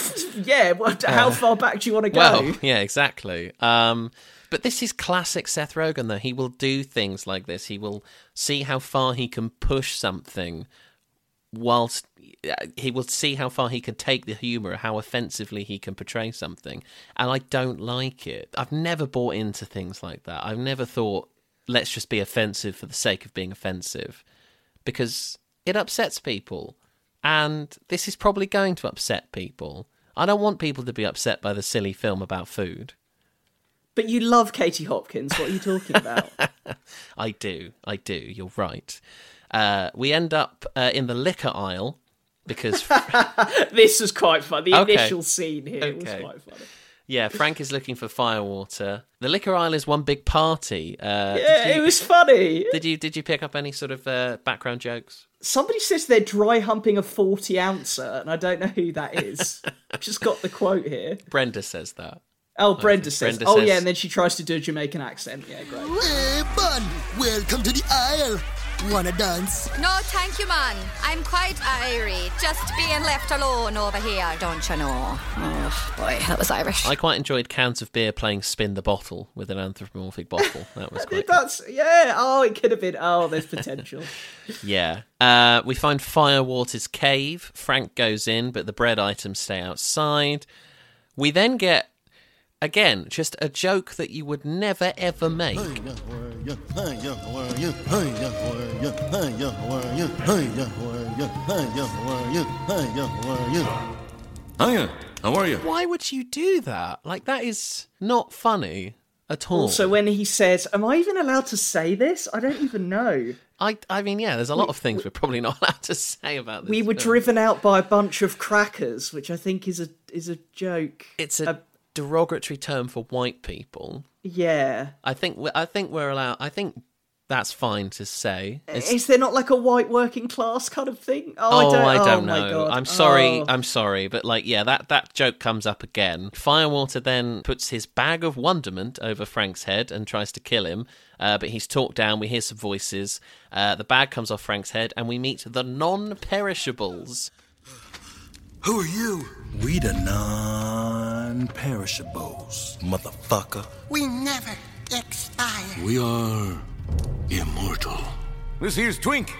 Yeah, what, how far back do you want to go? Well, (laughs) yeah, exactly. Um, but this is classic Seth Rogen, though. He will do things like this. He will see how far he can push something, whilst uh, he will see how far he can take the humor, how offensively he can portray something. And I don't like it. I've never bought into things like that. I've never thought, let's just be offensive for the sake of being offensive, because it upsets people. And this is probably going to upset people. I don't want people to be upset by the silly film about food. But you love Katie Hopkins. What are you talking about? (laughs) I do. I do. You're right. Uh, we end up uh, in the liquor aisle because, (laughs) (laughs) this was quite fun. The Okay. initial scene here Okay. was quite funny. yeah, Frank is looking for firewater. The liquor aisle is one big party. Uh, Yeah, you, it was funny. did you did you pick up any sort of uh, background jokes? Somebody says they're dry humping a 40 ouncer, and I don't know who that is. I've just got the quote here. Brenda says that. Oh, Brenda says. Brenda oh, says- yeah, and then she tries to do a Jamaican accent. Yeah, great. Hey, bun, welcome to the aisle. Wanna dance? No, thank you, man. I'm quite irie. Just being left alone over here, don't you know? Oh, boy, that was Irish. I quite enjoyed cans of beer playing spin the bottle with an anthropomorphic bottle. That was quite good. That's, yeah, oh, it could have been. Oh, there's potential. (laughs) Yeah. Uh, we find Firewater's cave. Frank goes in, but the bread items stay outside. We then get, again, just a joke that you would never ever make. Hiya, how are you? Why would you do that? Like, that is not funny at all. Also, when he says, Am I even allowed to say this? I don't even know. I, I mean, yeah, there's a lot of things we're probably not (laughs) allowed to say about this. We were film. driven out by a bunch of crackers, which I think is a is a joke. It's a derogatory term for white people. Yeah. I think we- I think we're allowed. I think that's fine to say. It's- Is there not like a white working class kind of thing? Oh, I don't, oh, know. I'm sorry. Oh. I'm sorry, but like, yeah, that that joke comes up again. Firewater then puts his bag of wonderment over Frank's head and tries to kill him, uh, but he's talked down. We hear some voices. Uh, the bag comes off Frank's head, and we meet the non-perishables. Who are you? We the non-perishables, motherfucker. We never expire. We are immortal. This here's Twink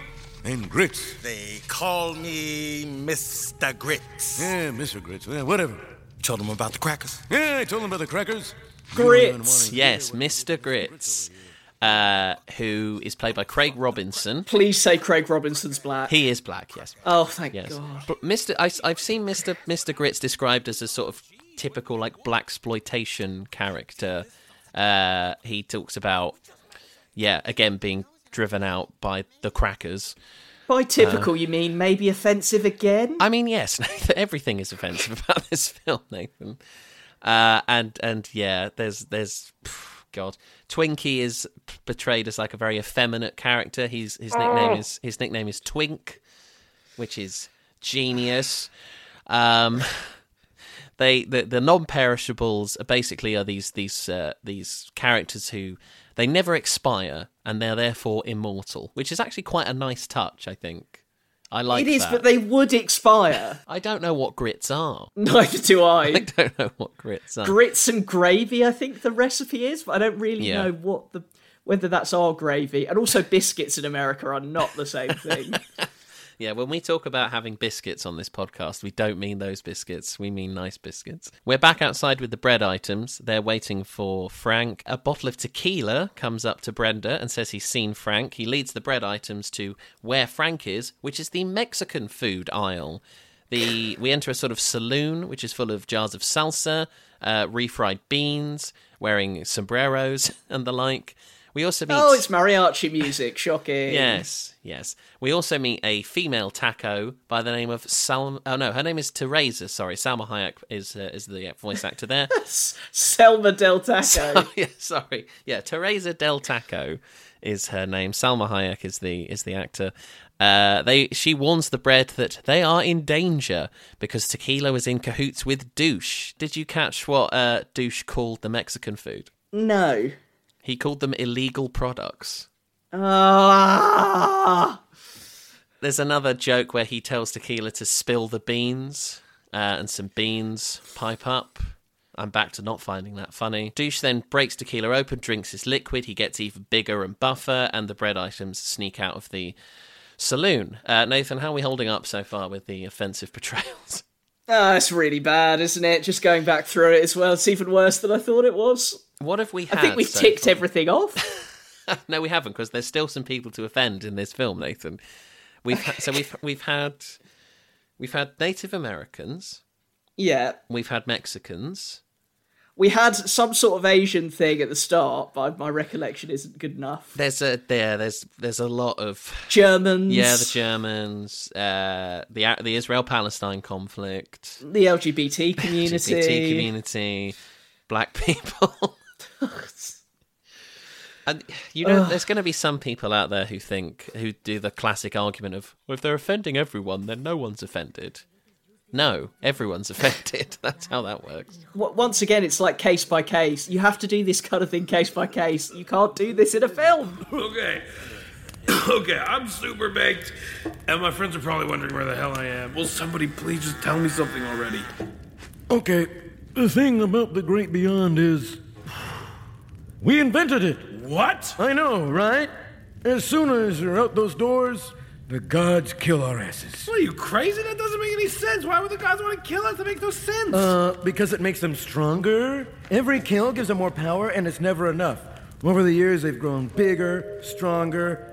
and Grits. They call me Mr. Grits. Yeah, Mr. Grits. Yeah, whatever. Told them about the crackers. Yeah, I told them about the crackers. Grits. Yes, Mr. Grits, uh, who is played by Craig Robinson. Please say Craig Robinson's black. He is black. Yes. Oh, thank Yes. God. But Mr. I, have seen Mr. Mr. Grits described as a sort of typical like black exploitation character. Uh, he talks about, yeah, again being driven out by the crackers. By typical, you mean maybe offensive again? I mean, yes, Nathan, (laughs) everything is offensive about this (laughs) film, Nathan. Uh, and and yeah, there's there's pff, (sighs) God, Twinkie is portrayed as like a very effeminate character. He's his nickname is his nickname is Twink, which is genius. Um, (laughs) they the the non-perishables are basically are these these uh, these characters who they never expire and they're therefore immortal, which is actually quite a nice touch. I think. I like it is, that. but they would expire. (laughs) I don't know what grits are. Neither do I (laughs) I. don't know what grits are. Grits and gravy, I think the recipe is, but I don't really Yeah. know what the whether that's our gravy. And also, biscuits in America are not the same thing. (laughs) Yeah, when we talk about having biscuits on this podcast, we don't mean those biscuits. We mean nice biscuits. We're back outside with the bread items. They're waiting for Frank. A bottle of tequila comes up to Brenda and says he's seen Frank. He leads the bread items to where Frank is, which is the Mexican food aisle. The we enter a sort of saloon which is full of jars of salsa, uh, refried beans, wearing sombreros (laughs) and the like. We also meet oh, it's mariachi music. (laughs) Shocking. Yes, yes. We also meet a female taco by the name of Salma. Oh no, her name is Teresa. Sorry, Salma Hayek is uh, is the voice actor there. (laughs) Selma Del Taco. (laughs) yeah, sorry. Yeah, Teresa Del Taco is her name. Salma Hayek is the is the actor. Uh, they she warns the bread that they are in danger because Tequila is in cahoots with Douche. Did you catch what uh, Douche called the Mexican food? no. He called them illegal products. Ah. There's another joke where he tells Tequila to spill the beans, uh, and some beans pipe up. I'm back to not finding that funny. Douche then breaks Tequila open, drinks his liquid. He gets even bigger and buffer, and the bread items sneak out of the saloon. Uh, Nathan, how are we holding up so far with the offensive portrayals? Ah, it's really bad, isn't it? Just going back through it as well. It's even worse than I thought it was. What have we had? I think we've so ticked far? everything off. (laughs) no, we haven't, because there's still some people to offend in this film, Nathan. We've ha- so we've we've had we've had Native Americans, yeah. we've had Mexicans, We had some sort of Asian thing at the start, but my recollection isn't good enough. There's a there. There's there's a lot of Germans. yeah. The Germans, uh, the the Israel Palestine conflict, the LGBT community. LGBT community, black people. (laughs) (laughs) and you know, there's going to be some people out there who think who do the classic argument of, well, if they're offending everyone, then no one's offended. No, everyone's (laughs) offended. That's how that works. Once again, it's like case by case. You have to do this kind of thing case by case. You can't do this in a film. Okay. (coughs) okay, I'm super baked, and my friends are probably wondering where the hell I am. Will somebody please just tell me something already? Okay, the thing about the great beyond is. We invented it! What? I know, right? As soon as you're out those doors, the gods kill our asses. What are you crazy? That doesn't make any sense. Why would the gods want to kill us? That makes no sense. Uh, because it makes them stronger. Every kill gives them more power, and it's never enough. Over the years, they've grown bigger, stronger,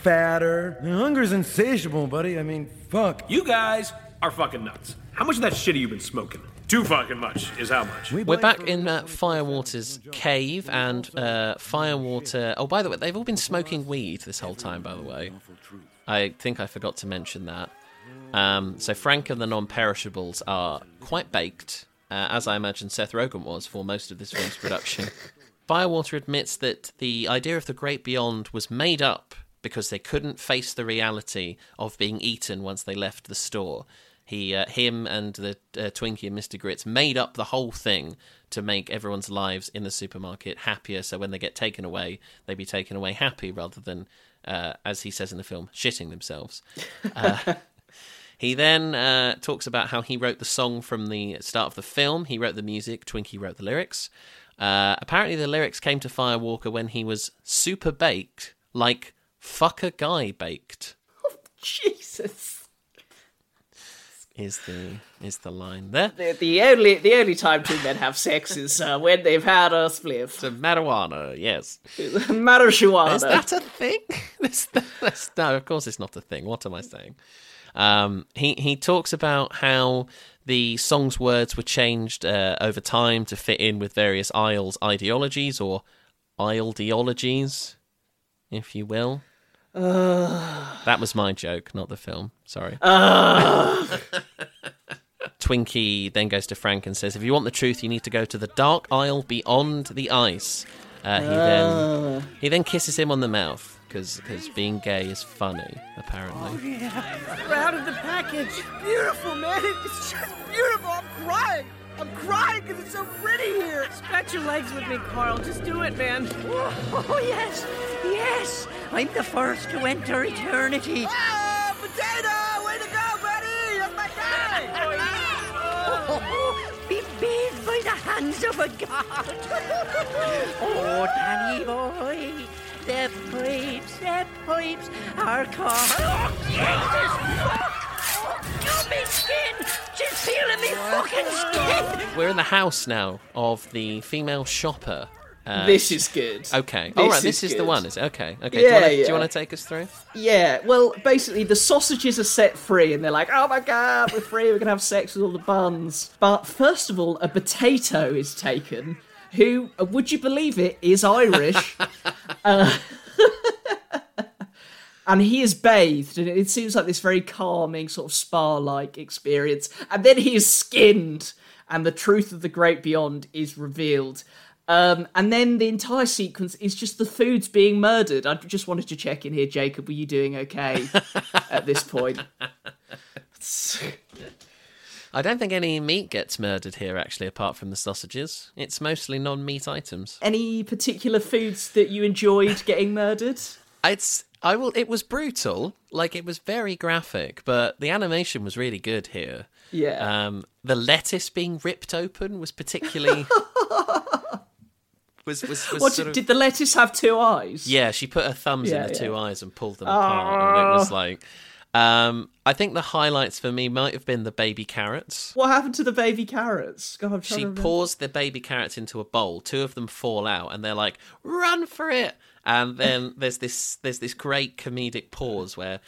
fatter. The hunger's insatiable, buddy. I mean, fuck. you guys are fucking nuts. How much of that shit have you been smoking? Too fucking much is how much. We're back in uh, Firewater's cave, and uh, Firewater. Oh, by the way, they've all been smoking weed this whole time. By the way, I think I forgot to mention that. Um, so Frank and the non-perishables are quite baked, uh, as I imagine Seth Rogen was for most of this film's production. (laughs) Firewater admits that the idea of the great beyond was made up because they couldn't face the reality of being eaten once they left the store. He, uh, him, and the uh, Twinkie and Mr. Grits made up the whole thing to make everyone's lives in the supermarket happier. So when they get taken away, they be taken away happy rather than, uh, as he says in the film, shitting themselves. Uh, (laughs) he then uh, talks about how he wrote the song from the start of the film. He wrote the music. Twinkie wrote the lyrics. Uh, apparently, the lyrics came to Firewater when he was super baked, like fuck a guy baked. Oh, (laughs) Jesus. Is the is the line there? The, the only the only time two men have sex is uh, when they've had a spliff. So marijuana, yes. (laughs) Marijuana. Is that a thing? (laughs) That's- that's- no, of course it's not a thing. What am I saying? Um, he he talks about how the song's words were changed uh, over time to fit in with various Isles ideologies or ideologies, if you will. That was my joke, not the film. Sorry. (laughs) Twinkie then goes to Frank and says, "If you want the truth, you need to go to the dark isle beyond the ice." Uh, he then he then kisses him on the mouth because being gay is funny, apparently. Oh yeah proud of the package. Beautiful, man. It's just beautiful. I'm crying. I'm crying because it's so pretty here. Stretch your legs with me, Carl. Just do it, man. Oh, yes, yes. I'm the first to enter eternity. Ah, potato! Way to go, buddy! That's my guy! Oh, (laughs) be bathed by the hands of a god. (laughs) oh, Danny boy, the pipes, the pipes are caught. Oh, Jesus! Fuck! Oh, you me skin! She's feeling me fucking skin! We're in the house now of the female shopper. Uh, This is good. okay. All right, this is, the one. Is it? okay? Okay. Yeah, do, you wanna, do yeah. you want to take us through? Yeah, well, basically, the sausages are set free, and they're like, oh my god, we're free, we're gonna have sex with all the buns. But first of all, a potato is taken, who, would you believe it, is Irish. (laughs) uh, (laughs) and he is bathed, and it seems like this very calming, sort of spa like experience. And then he is skinned, and the truth of the great beyond is revealed. Um, and then the entire sequence is just the foods being murdered. I just wanted to check in here, Jacob. Were you doing okay (laughs) at this point? I don't think any meat gets murdered here, actually, apart from the sausages. It's mostly non-meat items. Any particular foods that you enjoyed getting murdered? It's I will. It was brutal. Like it was very graphic, but the animation was really good here. Yeah. Um, the lettuce being ripped open was particularly. (laughs) was was, was What, sort of, did the lettuce have two eyes? Yeah, she put her thumbs Yeah, in the yeah. two eyes and pulled them apart, and it was Oh. like. Um, I think the highlights for me might have been the baby carrots. What happened to the baby carrots? God, She pours the baby carrots into a bowl. Two of them fall out, and they're like, "Run for it!" And then (laughs) there's this there's this great comedic pause where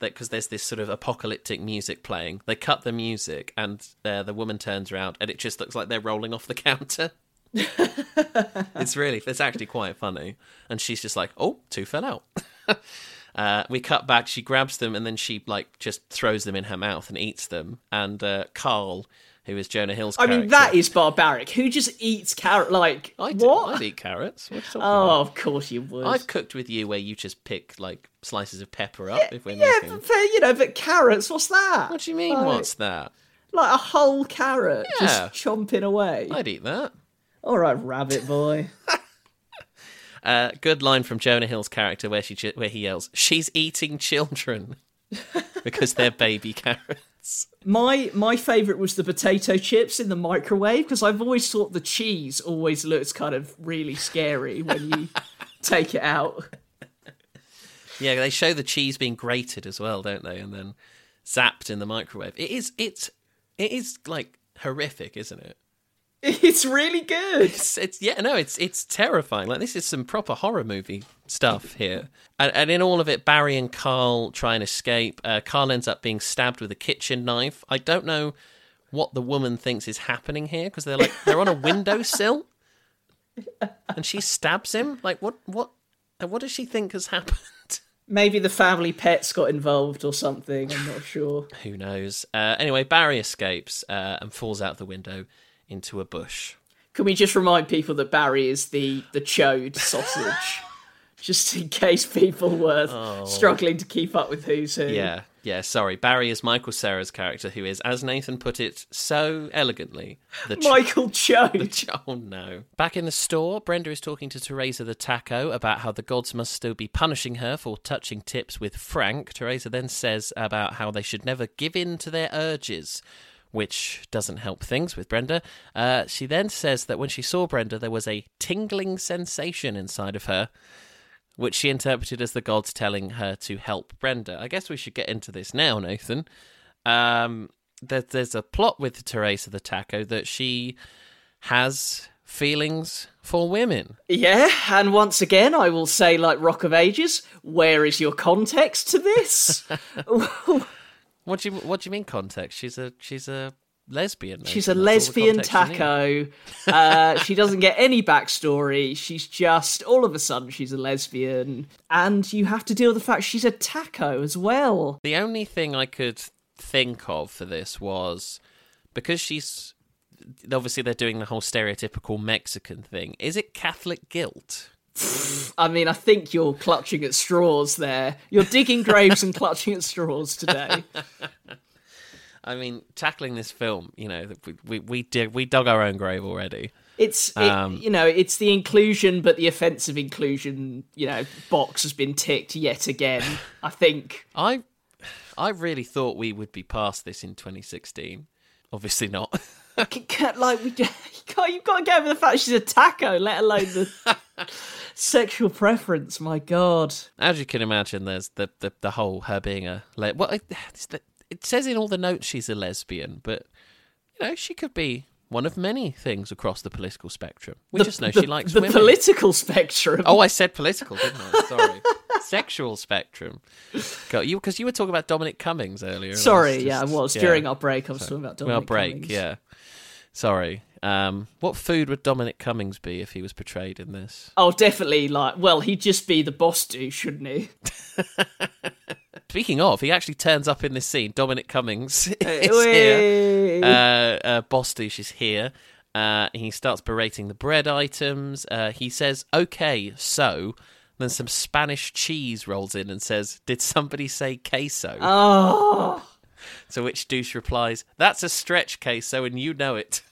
that because there's this sort of apocalyptic music playing. They cut the music, and uh, the woman turns around, and it just looks like they're rolling off the (laughs) counter. (laughs) it's really it's actually quite funny, and she's just like, "Oh, two fell out." (laughs) Uh, we cut back. She grabs them and then she like just throws them in her mouth and eats them. And uh, Carl, who is Jonah Hill's I character, mean, that is barbaric. Who just eats carrot? Like I what? I'd eat carrots. What are you talking Oh, about? of course you would. I've cooked with you where you just pick like slices of pepper up if we're yeah, making. but, you know, but carrots. What's that? What do you mean? Like- What's that? Like a whole carrot Yeah. just chomping away. I'd eat that. All right, rabbit boy. (laughs) Uh, good line from Jonah Hill's character where she where he yells, "She's eating children," (laughs) because they're baby carrots. My my favourite was the potato chips in the microwave because I've always thought the cheese always looks kind of really scary when you (laughs) take it out. Yeah, they show the cheese being grated as well, don't they? And then zapped in the microwave. It is it's it is like horrific, isn't it? It's really good. It's, it's yeah, no, it's it's terrifying. Like this is some proper horror movie stuff here. And, and in all of it, Barry and Carl try and escape. Uh, Carl ends up being stabbed with a kitchen knife. I don't know what the woman thinks is happening here because they're like they're on a windowsill, (laughs) and she stabs him. Like what what what does she think has happened? (laughs) Maybe the family pets got involved or something. I'm not sure. Who knows? Uh, anyway, Barry escapes uh, and falls out the window into a bush. Can we just remind people that Barry is the the chode (laughs) sausage, just in case people were Oh. struggling to keep up with who's who? Yeah, yeah, sorry. Barry is Michael Cera's character, who is, as Nathan put it so elegantly, the ch- Michael Chode. the ch- oh no. Back in the store, Brenda is talking to Teresa the Taco about how the gods must still be punishing her for touching tips with Frank. Teresa then says about how they should never give in to their urges. Which doesn't help things with Brenda. Uh, she then says that when she saw Brenda, there was a tingling sensation inside of her, which she interpreted as the gods telling her to help Brenda. I guess we should get into this now, Nathan. Um, there, there's a plot with Teresa the Taco that she has feelings for women. Yeah, and once again, I will say, like Rock of Ages, where is your context to this? (laughs) (laughs) What do you What do you mean context? She's a she's a lesbian. She's a That's all the lesbian taco. (laughs) Uh, she doesn't get any backstory. She's just all of a sudden she's a lesbian, and you have to deal with the fact she's a taco as well. The only thing I could think of for this was because she's obviously they're doing the whole stereotypical Mexican thing. Is it Catholic guilt? I mean, I think you're clutching at straws there. You're digging graves and clutching at straws today. I mean, tackling this film, you know, we we we, dig, we dug our own grave already. It's it, Um, you know it's the inclusion, but the offensive inclusion you know box has been ticked yet again. I think I I really thought we would be past this in 2016. Obviously not. (laughs) Like we, (laughs) you can't, you've got to get over the fact she's a taco, let alone the (laughs) sexual preference. My God, As you can imagine, there's the the, the whole her being a le- well, it, it says in all the notes she's a lesbian, but you know she could be one of many things across the political spectrum. We The- just know the- she likes the women. political spectrum. Oh, I said political, didn't I? Sorry, (laughs) sexual spectrum. God, you because you were talking about Dominic Cummings earlier. and I Sorry, yeah, I was yeah. during our break. I was talking about well, Dominic break, Cummings. yeah. Sorry. Um, what food would Dominic Cummings be if he was portrayed in this? Oh, definitely. Like, well, he'd just be the boss dude, shouldn't he? (laughs) Speaking of, he actually turns up in this scene. Dominic Cummings (laughs) is Hey. here. Uh, uh, Boss douche is here. Uh, he starts berating the bread items. Uh, he says, "Okay, so." Then some Spanish cheese rolls in and says, "Did somebody say queso?" Oh, To which douche replies, "That's a stretch queso, and you know it."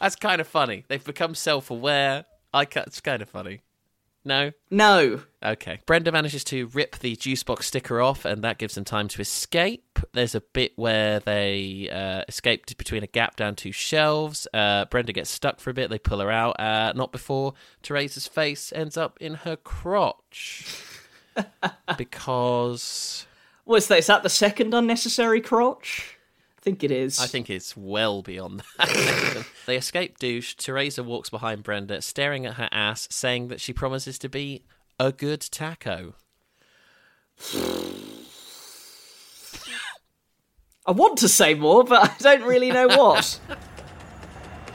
That's kind of funny. They've become self-aware. I ca- it's kind of funny. No? No. Okay. Brenda manages to rip the juice box sticker off, and that gives them time to escape. There's a bit where they uh, escaped between a gap down two shelves. Uh, Brenda gets stuck for a bit. They pull her out. Uh, not before Teresa's face ends up in her crotch. (laughs) because. Was that, is that the second unnecessary crotch? I think it is. I think it's well beyond that. (laughs) (laughs) they escape douche. Teresa walks behind Brenda, staring at her ass, saying that she promises to be a good taco. I want to say more, but I don't really know what. (laughs)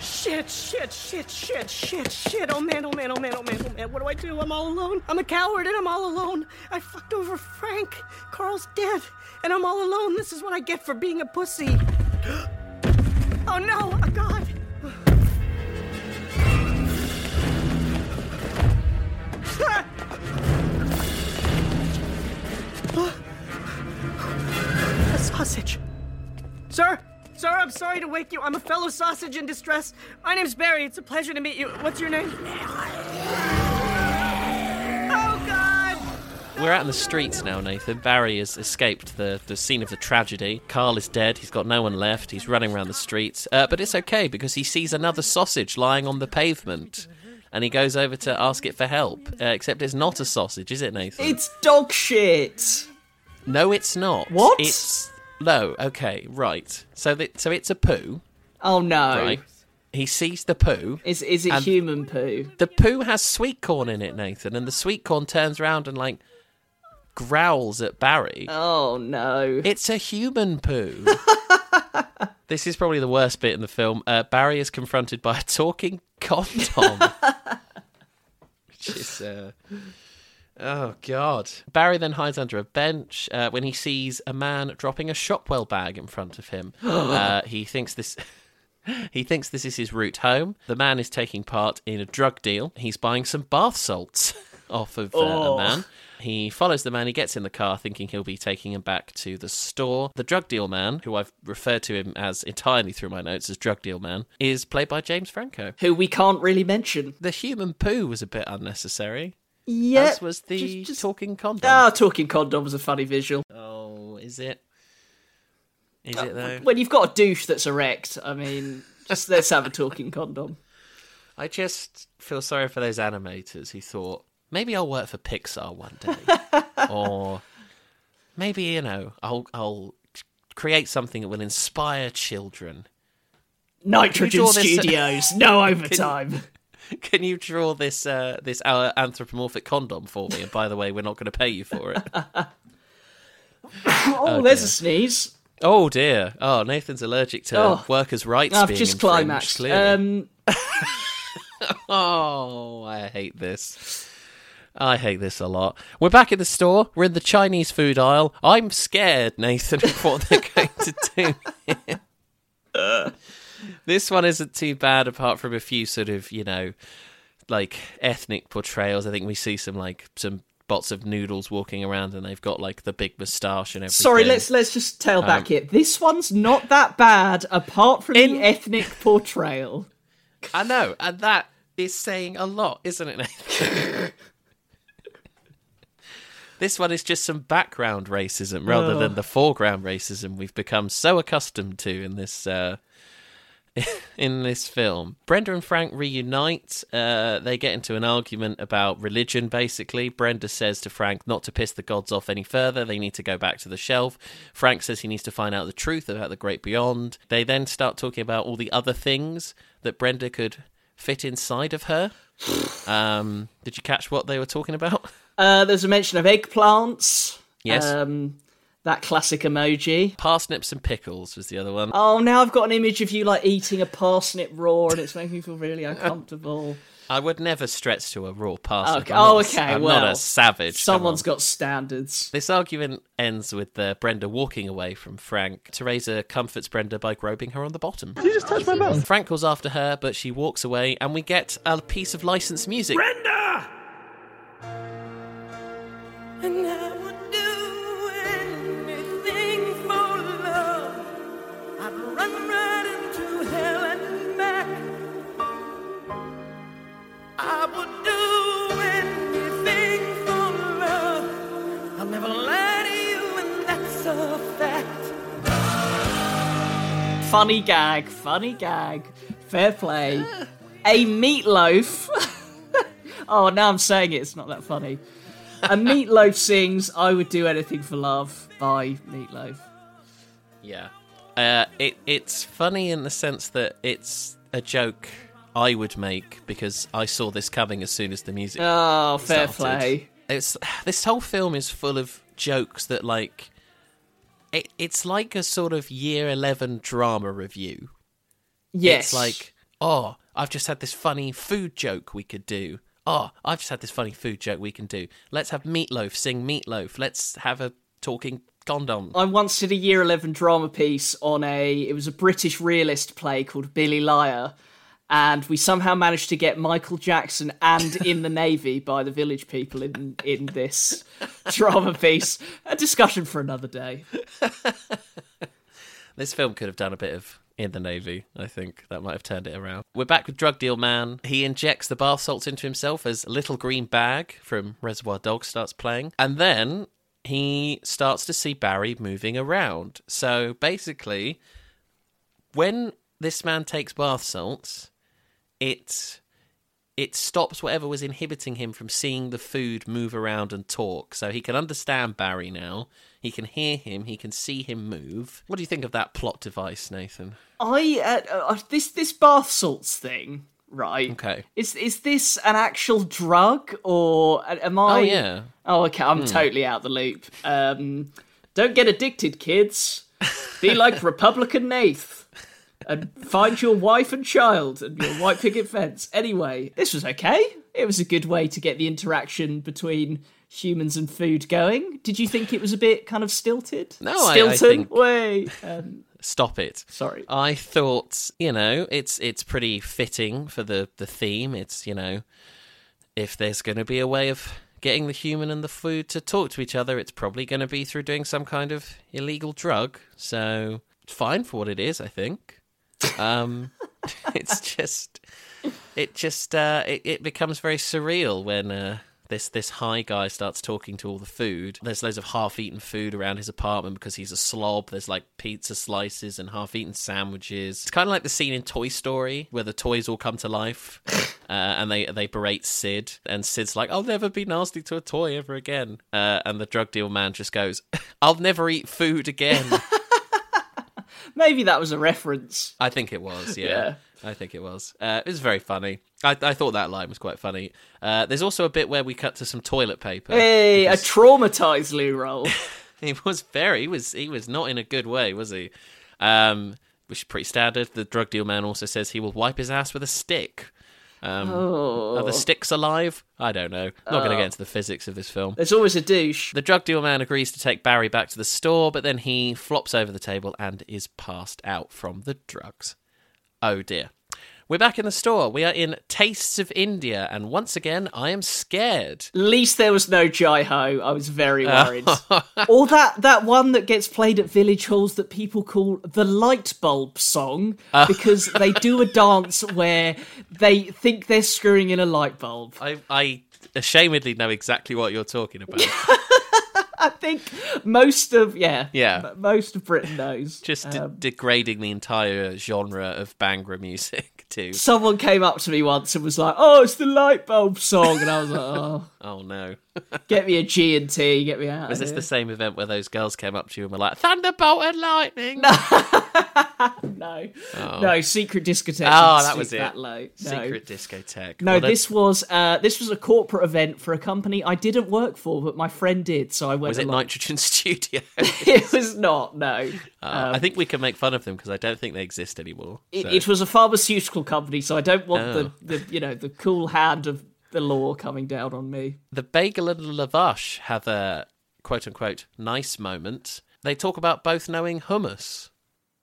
Shit, shit, shit, shit, shit, shit. Oh man, oh man, oh man, oh man, oh man. What do I do? I'm all alone. I'm a coward and I'm all alone. I fucked over Frank. Carl's dead. And I'm all alone. This is what I get for being a pussy. (gasps) oh no, oh God. (sighs) a sausage. Sir? Sir, I'm sorry to wake you. I'm a fellow sausage in distress. My name's Barry. It's a pleasure to meet you. What's your name? Oh, God! We're out in the streets now, Nathan. Barry has escaped the, the scene of the tragedy. Carl is dead. He's got no one left. He's running around the streets. Uh, but it's okay because he sees another sausage lying on the pavement. And he goes over to ask it for help. Uh, except it's not a sausage, is it, Nathan? It's dog shit. No, it's not. What? It's no. Okay, right. So, that so it's a poo. Oh no. Right. He sees the poo. Is is it human poo? The poo has sweet corn in it, Nathan, and the sweet corn turns around and like growls at Barry. Oh no. It's a human poo. (laughs) this is probably the worst bit in the film. Uh, Barry is confronted by a talking condom. (laughs) Which is uh, Oh God! Barry then hides under a bench uh, when he sees a man dropping a Shopwell bag in front of him. (gasps) uh, he thinks this. (laughs) He thinks this is his route home. The man is taking part in a drug deal. He's buying some bath salts (laughs) off of uh, Oh. a man. He follows the man. He gets in the car, thinking he'll be taking him back to the store. The drug deal man, who I've referred to him as entirely through my notes as drug deal man, is played by James Franco. Who we can't really mention. The human poo was a bit unnecessary. Yeah. As was the talking condom. Ah, talking condom was a funny visual. Oh, is it? Is it though? When you've got a douche that's erect, I mean, just let's have a talking condom. I just feel sorry for those animators who thought maybe I'll work for Pixar one day, (laughs) or maybe you know I'll I'll create something that will inspire children. Nitrogen Studios, no (laughs) overtime. Can you draw this uh, this uh, anthropomorphic condom for me? And by the way, we're not going to pay you for it. (laughs) oh, there's a sneeze. Oh dear! Oh, Nathan's allergic to Oh. workers' rights. I've being just climaxed. Um, (laughs) Oh, I hate this. I hate this a lot. We're back in the store. We're in the Chinese food aisle. I'm scared, Nathan, of what they're going to do. (laughs) this one isn't too bad, apart from a few sort of, you know, like ethnic portrayals. I think we see some like some bots of noodles walking around, and they've got like the big moustache and everything. sorry, let's let's just tail back Um, here. This one's not that bad, apart from the ethnic portrayal. I know, and that is saying a lot, isn't it, (laughs) this one is just some background racism rather Oh. than the foreground racism we've become so accustomed to in this uh, (laughs) in this film. Brenda and Frank reunite. Uh, they get into an argument about religion, basically. Brenda says to Frank not to piss the gods off any further. They need to go back to the shelf. Frank says he needs to find out the truth about the great beyond. They then start talking about all the other things that Brenda could fit inside of her. (sighs) Um, did you catch what they were talking about? Uh, there's a mention of eggplants. Yes. Um, that classic emoji. Parsnips and pickles was the other one. Oh, now I've got an image of you like eating a parsnip raw, and it's making me feel really uncomfortable. (laughs) I would never stretch to a raw parsnip. Okay. Not Oh, a- okay. I'm well, not a savage. Someone's got standards. This argument ends with uh, Brenda walking away from Frank. Teresa comforts Brenda by groping her on the bottom. You just touched my bum. Frank calls after her, but she walks away, and we get a piece of licensed music. Brenda! Funny gag, funny gag. Fair play. A meatloaf. (laughs) oh, now I'm saying it, it's not that funny. A meatloaf sings "I Would Do Anything for Love" by Meatloaf. Yeah. Uh, it it's funny in the sense that it's a joke I would make because I saw this coming as soon as the music. Oh, fair started. play. It's this whole film is full of jokes that like it, it's like a sort of year 11 drama review. Yes. It's like, "Oh, I've just had this funny food joke we could do. Oh, I've just had this funny food joke we can do. Let's have Meatloaf sing Meatloaf. Let's have a talking condom." I once did a year 11 drama piece on a it was a British realist play called Billy Liar and we somehow managed to get Michael Jackson and in the navy by the village people in in this (laughs) drama piece. A discussion for another day. (laughs) This film could have done a bit of in the Navy, I think. That might have turned it around. We're back with Drug Deal Man. He injects the bath salts into himself as Little Green Bag from Reservoir Dogs starts playing. And then he starts to see Barry moving around. So basically, when this man takes bath salts, it it stops whatever was inhibiting him from seeing the food move around and talk. So he can understand Barry now. He can hear him. He can see him move. What do you think of that plot device, Nathan? I uh, uh, this this bath salts thing, right? Okay. Is is this an actual drug or am I? Oh, yeah. Oh, okay. I'm Hmm. totally out the loop. Um, don't get addicted, kids. Be like (laughs) Republican Nath. And find your wife and child and your white picket fence. Anyway, this was okay. It was a good way to get the interaction between humans and food going. Did you think it was a bit kind of stilted? No, I- I think- Way. Um, Stop it. Sorry. I thought, you know, it's it's pretty fitting for the the theme. It's, you know, if there's going to be a way of getting the human and the food to talk to each other, it's probably going to be through doing some kind of illegal drug. So, it's fine for what it is, I think. Um (laughs) it's just it just uh it, it becomes very surreal when uh this this high guy starts talking to all the food. There's loads of half-eaten food around his apartment because he's a slob. There's like pizza slices and half-eaten sandwiches. It's kind of like the scene in Toy Story where the toys all come to life, (laughs) uh, and they they berate Sid, and Sid's like, "I'll never be nasty to a toy ever again," uh, and the drug deal man just goes, (laughs) "I'll never eat food again." Maybe that was a reference. I think it was, yeah. Yeah. I think it was. Uh, it was very funny. I, I thought that line was quite funny. Uh, there's also a bit where we cut to some toilet paper. Hey, a (laughs) traumatized loo roll. (laughs) he was very. He was. He was not in a good way, was he? Um, which is pretty standard. The drug deal man also says he will wipe his ass with a stick. Um, Are Oh. the sticks alive? I don't know. I'm not going to Oh. get into the physics of this film. There's always a douche. The drug deal man agrees to take Barry back to the store, but then he flops over the table and is passed out from the drugs. Oh dear. We're back in the store. We are in Tastes of India, and once again, I am scared. At least there was no Jai Ho. I was very Oh. worried. (laughs) or that that one that gets played at village halls that people call the light bulb song Uh. because they do a dance where they think they're screwing in a light bulb. I, I ashamedly know exactly what you're talking about. (laughs) I think most of yeah Yeah. most of Britain knows. Just de- Um, degrading the entire genre of Bhangra music to. Someone came up to me once and was like, "Oh, it's the light bulb song," and I was like, "Oh, Oh no. (laughs) get me a G and T, get me out." Was this here. the same event where those girls came up to you and were like, Thunderbolt and Lightning? no, (laughs) Oh. no secret discotheque. Oh, that was it. That low. No. Secret discotheque. No, Well, this was uh, this was a corporate event for a company I didn't work for, but my friend did, so I went. Was it along. Nitrogen (laughs) Studio? it was not. No, Uh, Um, I think we can make fun of them because I don't think they exist anymore. it, so- it was a pharmaceutical company, so I don't want Oh. the, the you know the cool hand of the law coming down on me. The Bagel and the Lavash have a quote unquote nice moment. They talk about both knowing hummus.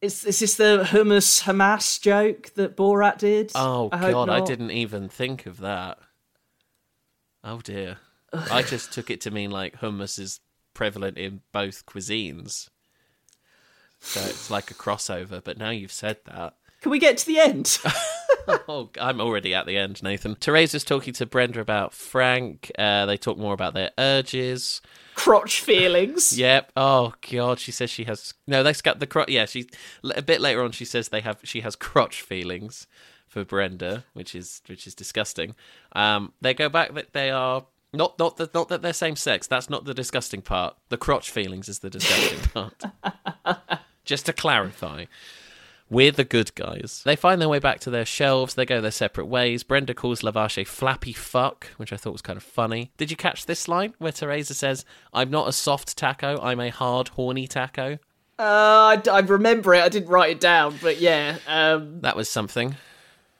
Is, is this the hummus Hamas joke that Borat did? Oh I god, I didn't even think of that. Oh dear. I just took it to mean like hummus is prevalent in both cuisines. So it's like a crossover, but now you've said that. Can we get to the end? (laughs) (laughs) oh, I'm already at the end, Nathan. Teresa's talking to Brenda about Frank. Uh, they talk more about their urges. Crotch feelings. Yep. Oh God, she says she has no. They got the crotch. Yeah, she a bit later on. She says they have. She has crotch feelings for Brenda, which is which is disgusting. Um, they go back that they are not not that not that they're same sex. That's not the disgusting part. The crotch feelings is the disgusting (laughs) part. Just to clarify. We're the good guys. They find their way back to their shelves. They go their separate ways. Brenda calls Lavash a flappy fuck, which I thought was kind of funny. Did you catch this line where Teresa says, I'm not a soft taco, I'm a hard, horny taco? Uh, I, I remember it. I didn't write it down, but yeah. Um, That was something.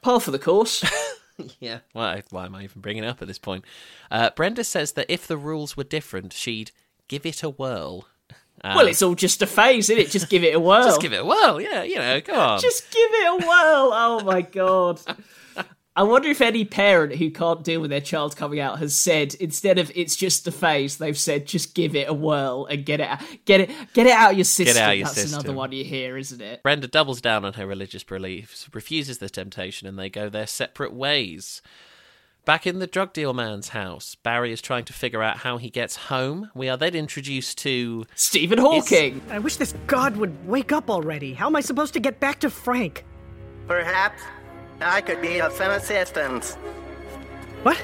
par for the course. (laughs) (laughs) Yeah. Why, why am I even bringing it up at this point? Uh, Brenda says that if the rules were different, she'd give it a whirl. Um, well, it's all just a phase, isn't it? Just give it a whirl. Just give it a whirl, yeah, you know, come on. Just give it a whirl. Oh my god. I wonder if any parent who can't deal with their child coming out has said instead of it's just a phase, they've said just give it a whirl and get it out, get it get it out of your system. out of your That's another one you hear, isn't it? Brenda doubles down on her religious beliefs, refuses the temptation, and they go their separate ways. Back in the drug deal man's house, Barry is trying to figure out how he gets home. We are then introduced to Stephen Hawking. I wish this god would wake up already. How am I supposed to get back to Frank? Perhaps I could be of some assistance. What?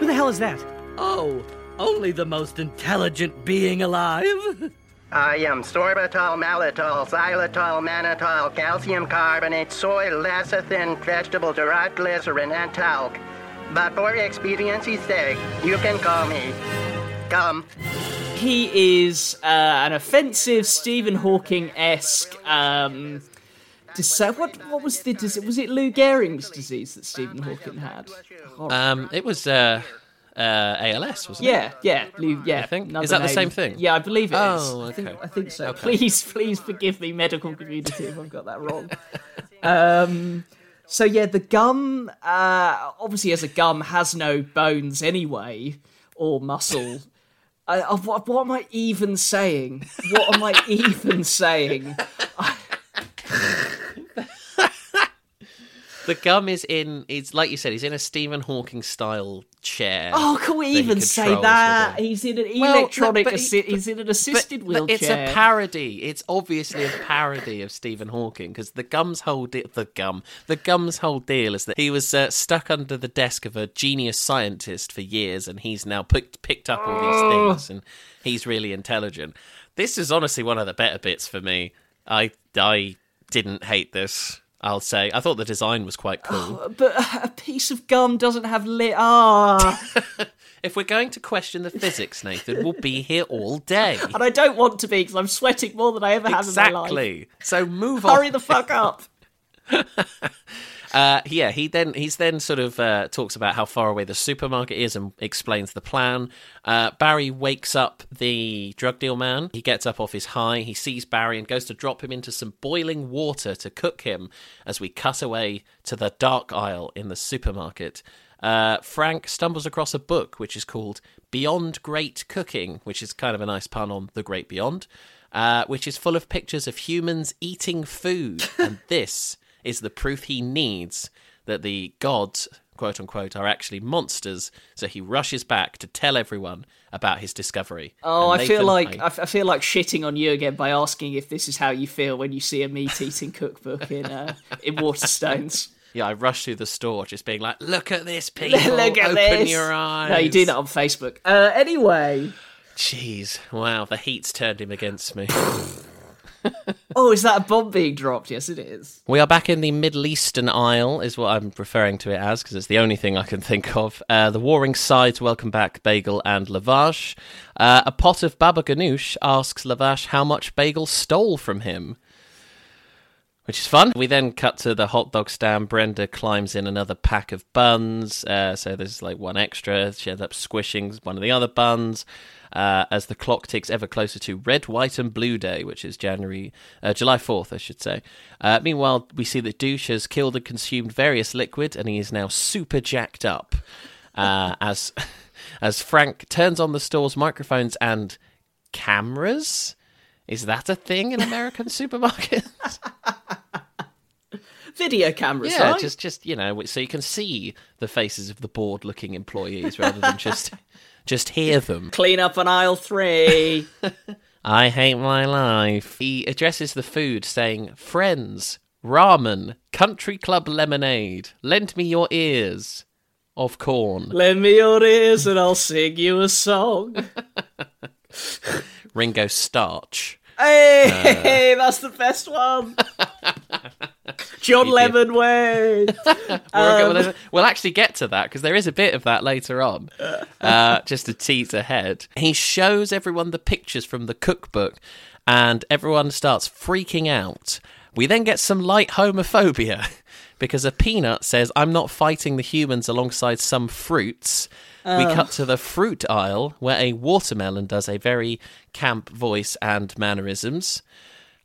Who the hell is that? Oh, only the most intelligent being alive. I am sorbitol, maltitol, xylitol, mannitol, calcium carbonate, soy lecithin, vegetable derived glycerin, and talc. But for expediency's sake, you can call me. Come. He is uh, an offensive Stephen Hawking esque. Um, dis- what what was the dis- was it Lou Gehrig's disease that Stephen Hawking had? um, it was uh, uh, ALS, wasn't Yeah, it? yeah, Lou, yeah. I think is that the same thing? Yeah, I believe it is. Oh, I think okay. I think so. Okay. Please, please forgive me, medical community, if I've got that wrong. (laughs) um, so yeah, the gum, uh, obviously, as a gum, has no bones anyway or muscle. (laughs) I, I, what, what am I even saying? What am I (laughs) even saying? The gum is in. It's like you said. He's in a Stephen Hawking style chair. Oh, can we even say that? He's in an Well, no, electronic. he- he's in an assisted but wheelchair. It's a parody. It's obviously a parody of Stephen Hawking because the gum's whole de- the gum the gum's whole deal is that he was uh, stuck under the desk of a genius scientist for years, and he's now picked picked up all these Oh. things, and he's really intelligent. This is honestly one of the better bits for me. I I didn't hate this. I'll say I thought the design was quite cool. but a piece of gum doesn't have lit. Ah. (laughs) if we're going to question the physics, Nathan, we'll be here all day. and I don't want to be because I'm sweating more than I ever have in my life. Exactly. So move on. Hurry the fuck up. (laughs) Uh, yeah, he then he's then sort of uh, talks about how far away the supermarket is and explains the plan. Uh, Barry wakes up the drug deal man. He gets up off his high. He sees Barry and goes to drop him into some boiling water to cook him. As we cut away to the dark aisle in the supermarket, uh, Frank stumbles across a book which is called Beyond Great Cooking, which is kind of a nice pun on the Great Beyond, uh, which is full of pictures of humans eating food, and this is the proof he needs that the gods, quote unquote, are actually monsters. So he rushes back to tell everyone about his discovery. Oh, I feel like I- I, feel like shitting on you again by asking if this is how you feel when you see a meat eating cookbook in uh, in Waterstones. (laughs) yeah, I rush through the store, just being like, "Look at this, (laughs) people! Look at Open this. your eyes!" No, you do that on Facebook. Uh, anyway, Jeez, wow, the heat's turned him against me. (laughs) (laughs) oh, is that a bomb being dropped? Yes, it is. We are back in the Middle Eastern Isle, is what I'm referring to it as, because it's the only thing I can (laughs) think of. Uh, the warring sides welcome back Bagel and Lavash. Uh, a pot of Baba Ganoush asks Lavash how much Bagel stole from him. Which is fun. We then cut to the hot dog stand. Brenda climbs in another pack of buns. Uh, so there's like one extra. She ends up squishing one of the other buns. Uh, as the clock ticks ever closer to Red, White, and Blue Day, which is January, uh, July 4th, I should say. Uh, meanwhile, we see that Douche has killed and consumed various liquid, and he is now super jacked up. Uh, (laughs) as as Frank turns on the store's microphones and cameras. Is that a thing in American (laughs) supermarkets? Video cameras, yeah, right? just just you know, so you can see the faces of the bored-looking employees rather than just (laughs) just hear them. Clean up on aisle three. (laughs) I hate my life. He addresses the food saying, Friends, ramen, country club lemonade, lend me your ears of corn. Lend me your ears and I'll sing you a song. Ringo Starch. Hey, that's the best one. (laughs) John Lemon way. (laughs) Um, we'll actually get to that because there is a bit of that later on. (laughs) Uh, just to tease ahead. He shows everyone the pictures from the cookbook and everyone starts freaking out. We then get some light homophobia because a peanut says, I'm not fighting the humans alongside some fruits. we Oh. cut to the fruit aisle where a watermelon does a very camp voice and mannerisms.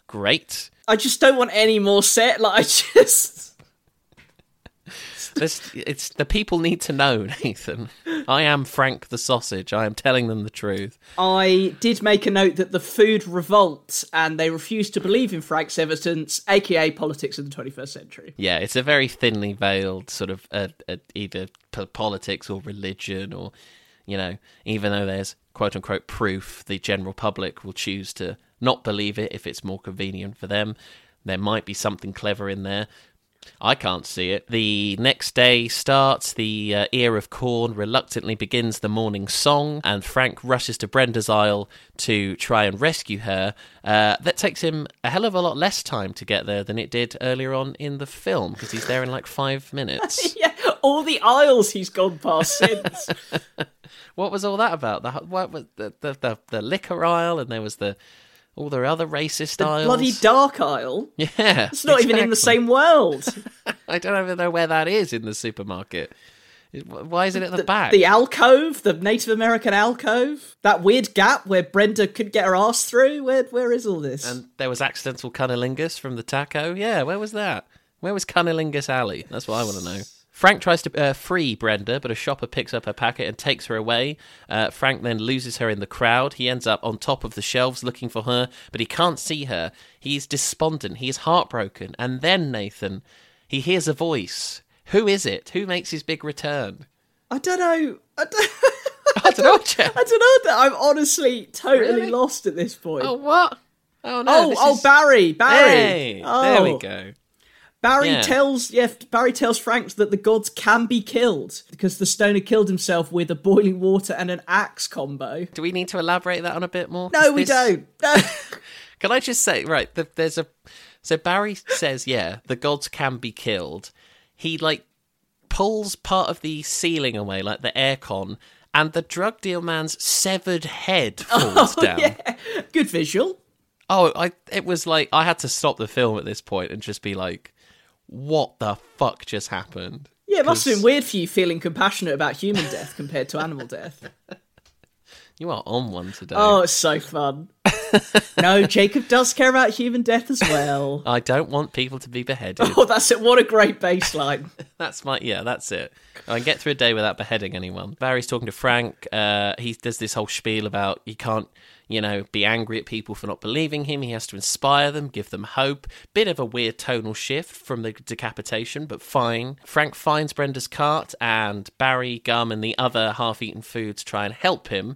Great. I just don't want any more set. (laughs) Like I just. This, it's the people need to know, (laughs) Nathan. I am Frank the sausage. I am telling them the truth. I did make a note that the food revolt and they refuse to believe in Frank's evidence, aka politics of the 21st century. Yeah, it's a very thinly veiled sort of uh, uh, either p- politics or religion, or you know, even though there's quote unquote proof, the general public will choose to not believe it if it's more convenient for them. There might be something clever in there. I can't see it. The next day starts. The uh, ear of corn reluctantly begins the morning song, and Frank rushes to Brenda's aisle to try and rescue her. Uh, that takes him a hell of a lot less time to get there than it did earlier on in the film because he's there in like five minutes. (laughs) yeah, all the aisles he's gone past since. (laughs) what was all that about? The what was the the, the, the liquor aisle, and there was the all the other racist the aisles. bloody dark aisle. (laughs) yeah, It's not even in the same world. (laughs) I don't even know where that is in the supermarket. Why is it at the, back? The alcove, the Native American alcove, that weird gap where Brenda could get her ass through. Where where is all this? And there was accidental cunnilingus from the taco. Yeah, where was that? Where was Cunnilingus Alley? That's what I want to know. Frank tries to uh, free Brenda, but a shopper picks up her packet and takes her away. Uh, Frank then loses her in the crowd. He ends up on top of the shelves looking for her, but he can't see her. He's despondent. He is heartbroken. And then, Nathan, he hears a voice. Who is it? Who makes his big return? I don't know. I don't, (laughs) I don't know, Jeff. I don't know. I'm honestly totally Really? lost at this point. Oh, what? Oh, no. oh, oh, is- Barry, Barry. Hey, oh. there we go. Barry Yeah. tells yeah, Barry tells Frank that the gods can be killed because the stoner killed himself with a boiling water and an axe combo. Do we need to elaborate that on a bit more? No, we this- don't. (laughs) No. Can I just say, right? The, there's a. So Barry says, yeah, the gods can be killed. He like pulls part of the ceiling away, like the aircon, and the drug deal man's severed head (laughs) falls Oh, down. yeah. Good visual. Oh, I it was like I had to stop the film at this point and just be like, what the fuck just happened? Yeah, it must have been weird for you feeling compassionate about human death compared to animal death. (laughs) You are on one today. Oh, it's so fun. (laughs) no, Jacob does care about human death as well. I don't want people to be beheaded. Oh, that's it. What a great baseline. (laughs) That's my yeah. That's it. I can get through a day without beheading anyone. Barry's talking to Frank. Uh, he does this whole spiel about he can't, you know, be angry at people for not believing him. He has to inspire them, give them hope. Bit of a weird tonal shift from the decapitation, but fine. Frank finds Brenda's cart, and Barry, Gum, and the other half-eaten foods try and help him.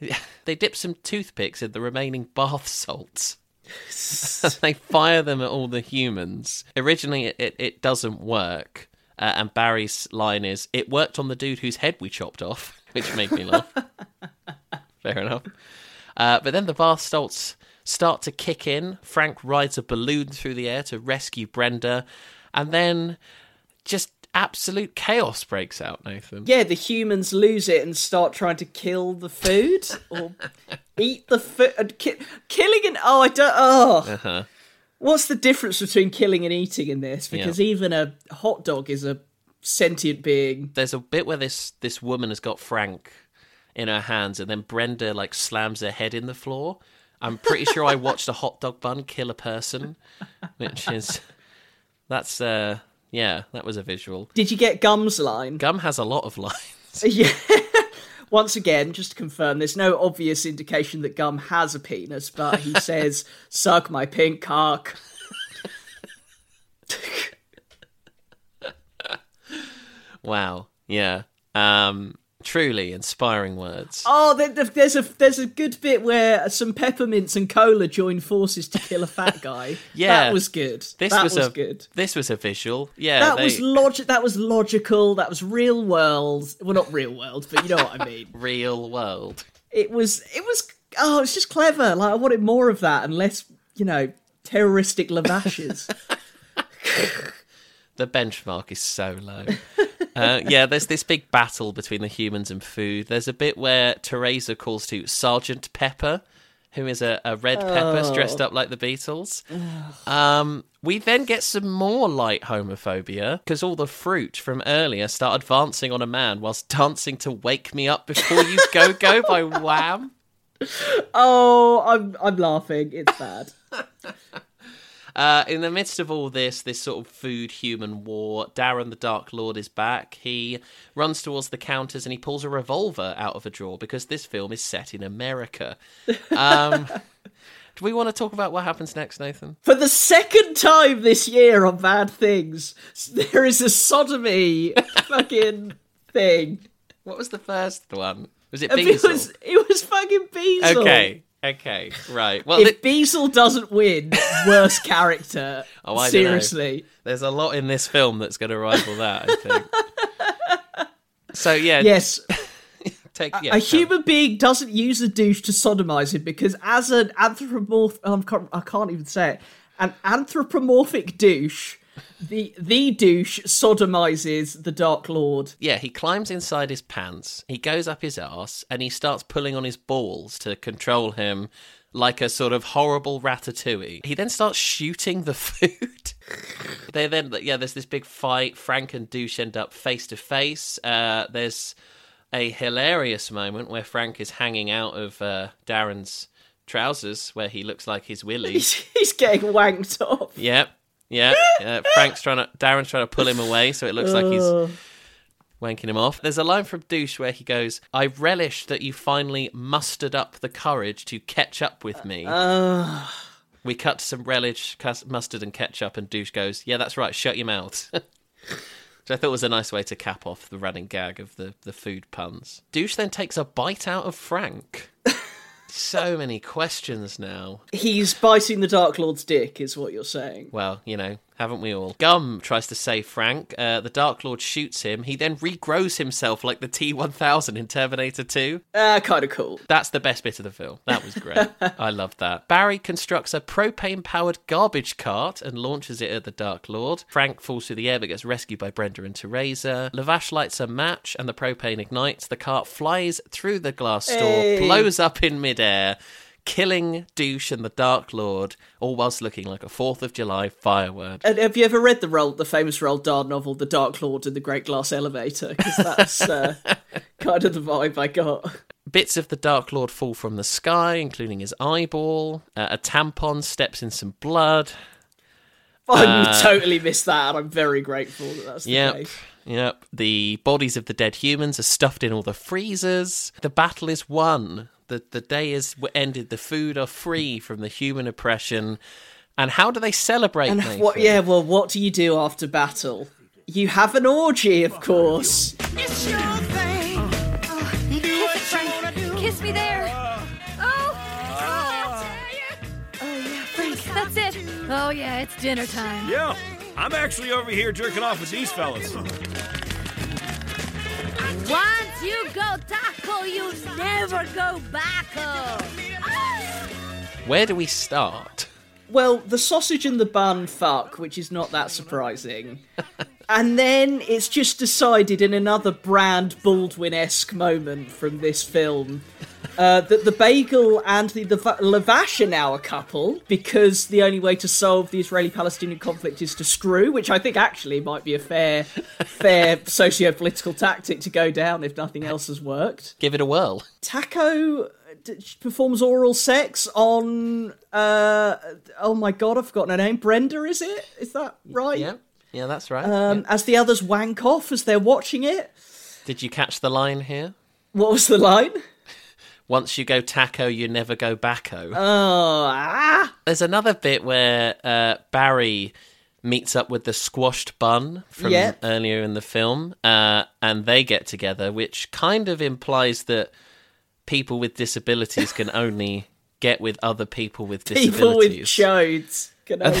(laughs) they dip some toothpicks in the remaining bath salts. (laughs) they fire them at all the humans. Originally, it, it, it doesn't work. Uh, and Barry's line is, It worked on the dude whose head we chopped off, (laughs) which made me laugh. Fair enough. Uh, but then the bath salts start to kick in. Frank rides a balloon through the air to rescue Brenda. And then just absolute chaos breaks out, Nathan. Yeah, the humans lose it and start trying to kill the food or (laughs) eat the food. And ki- killing and oh, I don't. Oh, Uh-huh. what's the difference between killing and eating in this? Yeah. Because even a hot dog is a sentient being. there's a bit where this this woman has got Frank in her hands, and then Brenda like slams her head in the floor. I'm pretty sure I watched a hot dog bun kill a person, which is that's uh yeah, that was a visual. Did you get Gum's line? Gum has a lot of lines. (laughs) Yeah. Once again, just to confirm, there's no obvious indication that Gum has a penis, but he (laughs) says, "Suck my pink cock." wow. Yeah. Um truly inspiring words. Oh, there- there- there's a there's a good bit where some peppermints and cola join forces to kill a fat (laughs) guy. Yeah. that was good. This that was, was, a good. This was a visual. Yeah. that they- was logic. That was logical. That was real world. Well, not real world, but you know what I mean. (laughs) real world. It was. It was. Oh, it's just clever. Like I wanted more of that and less, you know, terroristic lavashes. (laughs) The benchmark is so low. Uh, yeah, there's this big battle between the humans and food. There's a bit where Teresa calls to Sergeant Pepper, who is a, a red pepper Oh. dressed up like the Beatles. Um, we then get some more light homophobia because all the fruit from earlier start advancing on a man whilst dancing to "Wake Me Up Before You Go Go" by Wham. (laughs) oh, I'm I'm laughing. It's bad. (laughs) Uh, in the midst of all this, this sort of food human war, Darren the Dark Lord is back. He runs towards the counters and he pulls a revolver out of a drawer because this film is set in America. (laughs) Um, do we want to talk about what happens next, Nathan? For the second time this year on Bad Things, there is a sodomy (laughs) fucking thing. What was the first one? Was it It was, it was fucking Beazle. Okay, okay, right. Well, if Beazle doesn't win, worst (laughs) character. oh, I don't know. Seriously. There's a lot in this film that's going to rival that, I think. (laughs) so, yeah. Yes. (laughs) Take, A- yeah, a human being doesn't use a douche to sodomize him because as an anthropomorphic, oh, I can't, I can't even say it, an anthropomorphic douche, the the douche sodomizes the Dark Lord. Yeah, he climbs inside his pants, he goes up his arse, and he starts pulling on his balls to control him like a sort of horrible ratatouille. He then starts shooting the (laughs) food. they then, yeah, there's this big fight. Frank and Douche end up face to face. Uh, There's a hilarious moment where Frank is hanging out of uh, Darren's trousers, where he looks like his willy. He's, (laughs) he's getting wanked off. Yep. Yeah. (laughs) Uh, Frank's trying to Darren's trying to pull him away so it looks like he's wanking him off. There's a line from Douche where he goes, I relish that you finally mustered up the courage to catch up with me. Ugh. we cut to some relish, mustard, and ketchup, and Douche goes, Yeah, that's right, shut your mouth. (laughs) Which I thought was a nice way to cap off the running gag of the, the food puns. Douche then takes a bite out of Frank. (laughs) so many questions now. He's biting the Dark Lord's dick, is what you're saying. Well, you know, haven't we all? Gum tries to save Frank. Uh, the Dark Lord shoots him. He then regrows himself like the T 1000 in Terminator 2. Uh, kind of cool. That's the best bit of the film. That was great. (laughs) I love that. Barry constructs a propane powered garbage cart and launches it at the Dark Lord. Frank falls through the air but gets rescued by Brenda and Teresa. Lavash lights a match and the propane ignites. The cart flies through the glass door, Hey. blows up in midair. Killing Douche and the Dark Lord, all whilst looking like a 4th of July firework. And have you ever read the Roald, the famous Roald Dahl novel, The Dark Lord and the Great Glass Elevator? Because that's uh, (laughs) kind of the vibe I got. Bits of the Dark Lord fall from the sky, including his eyeball. Uh, a tampon steps in some blood. I Uh, totally missed that, and I'm very grateful that that's the Yep. case. Yep. The bodies of the dead humans are stuffed in all the freezers. The battle is won. The the day is ended. The food are free from the human oppression. And how do they celebrate? And what? Yeah, well, what do you do after battle? You have an orgy, of course. it's your thing Kiss it, Frank. Kiss me there. Oh. Oh, yeah, Frank. That's it. Oh, yeah, it's dinner time. Yeah, I'm actually over here jerking off with these fellas. Once you go taco, you never go back. Where do we start? Well, the sausage and the bun fuck, which is not that surprising. (laughs) and then it's just decided in another Brand Baldwin esque moment from this film uh, that the bagel and the, the lavash are now a couple because the only way to solve the Israeli Palestinian conflict is to screw, which I think actually might be a fair, fair (laughs) socio political tactic to go down if nothing else has worked. Give it a whirl. Taco d- performs oral sex on uh oh my god i've forgotten her name brenda is it is that right Yeah. Yeah, that's right. um as the others wank off as they're watching it Did you catch the line here? what was the line Once you go taco, you never go backo. oh ah There's another bit where uh, Barry meets up with the squashed bun from Yep. earlier in the film, uh, and they get together, which kind of implies that people with disabilities can (laughs) only get with other people with disabilities. People with chodes can only. (laughs)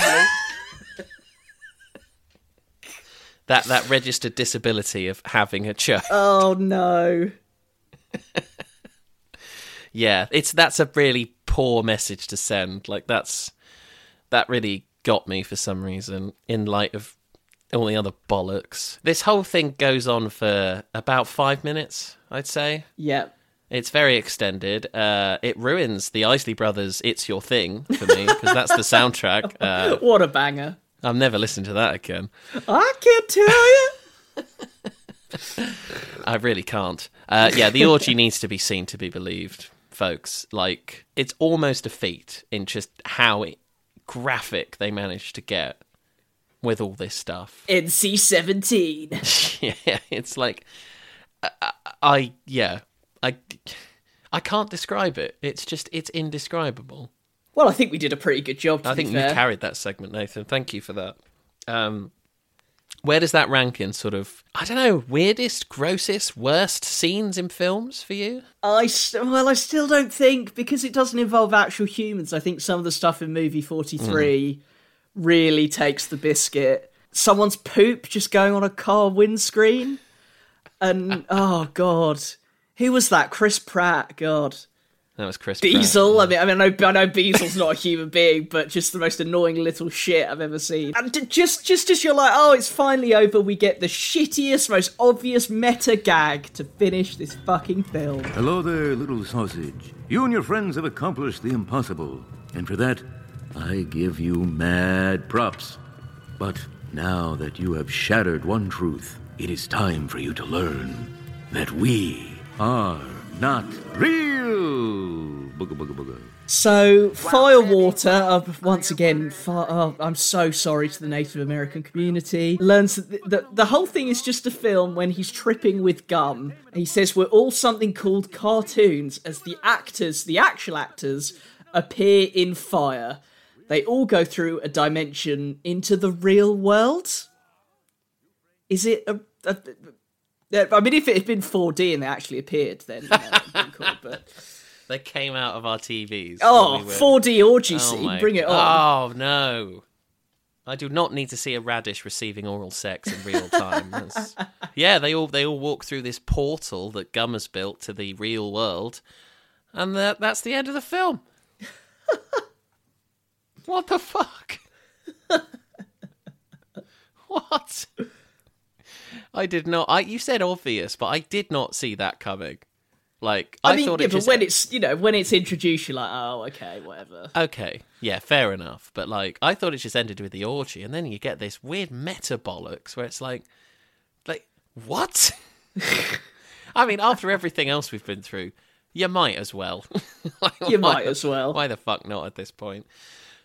that that registered disability of having a chode. oh no. (laughs) Yeah, it's that's a really poor message to send. Like that's that really got me for some reason in light of all the other bollocks. This whole thing goes on for about 5 minutes, I'd say. Yep. It's very extended. Uh, it ruins the Isley Brothers "It's Your Thing" for me because that's the soundtrack. (laughs) Uh, What a banger. I'm never listening to that again. I can't tell you. (laughs) I really can't. Uh, yeah, the orgy (laughs) needs to be seen to be believed, folks. Like, it's almost a feat in just how it, graphic they managed to get with all this stuff. (laughs) NC 17. (laughs) yeah, it's like, I, I, yeah, I, I can't describe it. It's just, it's indescribable. Well, I think we did a pretty good job. To I think you carried that segment, Nathan. Thank you for that. Um, where does that rank in sort of, I don't know, weirdest, grossest, worst scenes in films for you? I st- well, I still don't think because it doesn't involve actual humans. I think some of the stuff in movie forty three Mm. really takes the biscuit. Someone's poop just going on a car windscreen, and oh god, who was that? Chris Pratt. God, That was Chris. Pratt. Beazle. I mean, I mean, I know, I know Beazle's not a human being, but just the most annoying little shit I've ever seen. And just, just as you're like, oh, it's finally over, we get the shittiest, most obvious meta gag to finish this fucking film. Hello there, little sausage. You and your friends have accomplished the impossible, and for that, I give you mad props. But now that you have shattered one truth, it is time for you to learn that we are not real. Booga booga booga. So, Firewater, once again, oh, I'm so sorry to the Native American community, learns that the, the, the whole thing is just a film when he's tripping with gum. He says we're all something called cartoons as the actors, the actual actors, appear in fire. They all go through a dimension into the real world. Is it a. a yeah, I mean, if it had been 4D and they actually appeared, then you know, that'd been cool. But (laughs) They came out of our TVs. Oh, we were- 4D orgy Oh scene, my bring it on. Oh no. I do not need to see a radish receiving oral sex in real time. (laughs) Yeah, they all they all walk through this portal that Gum has built to the real world, and that that's the end of the film. (laughs) what the fuck? what? I did not. I you said obvious, but I did not see that coming. Like I, I, mean, thought yeah, it but just when it's you know when it's introduced, you're like, oh, okay, whatever. Okay, yeah, fair enough. But like, I thought it just ended with the orgy, and then you get this weird meta bollocks where it's like, like what? (laughs) I mean, after everything else we've been through, you might as well. (laughs) Like, You might the- as well. Why the fuck not at this point?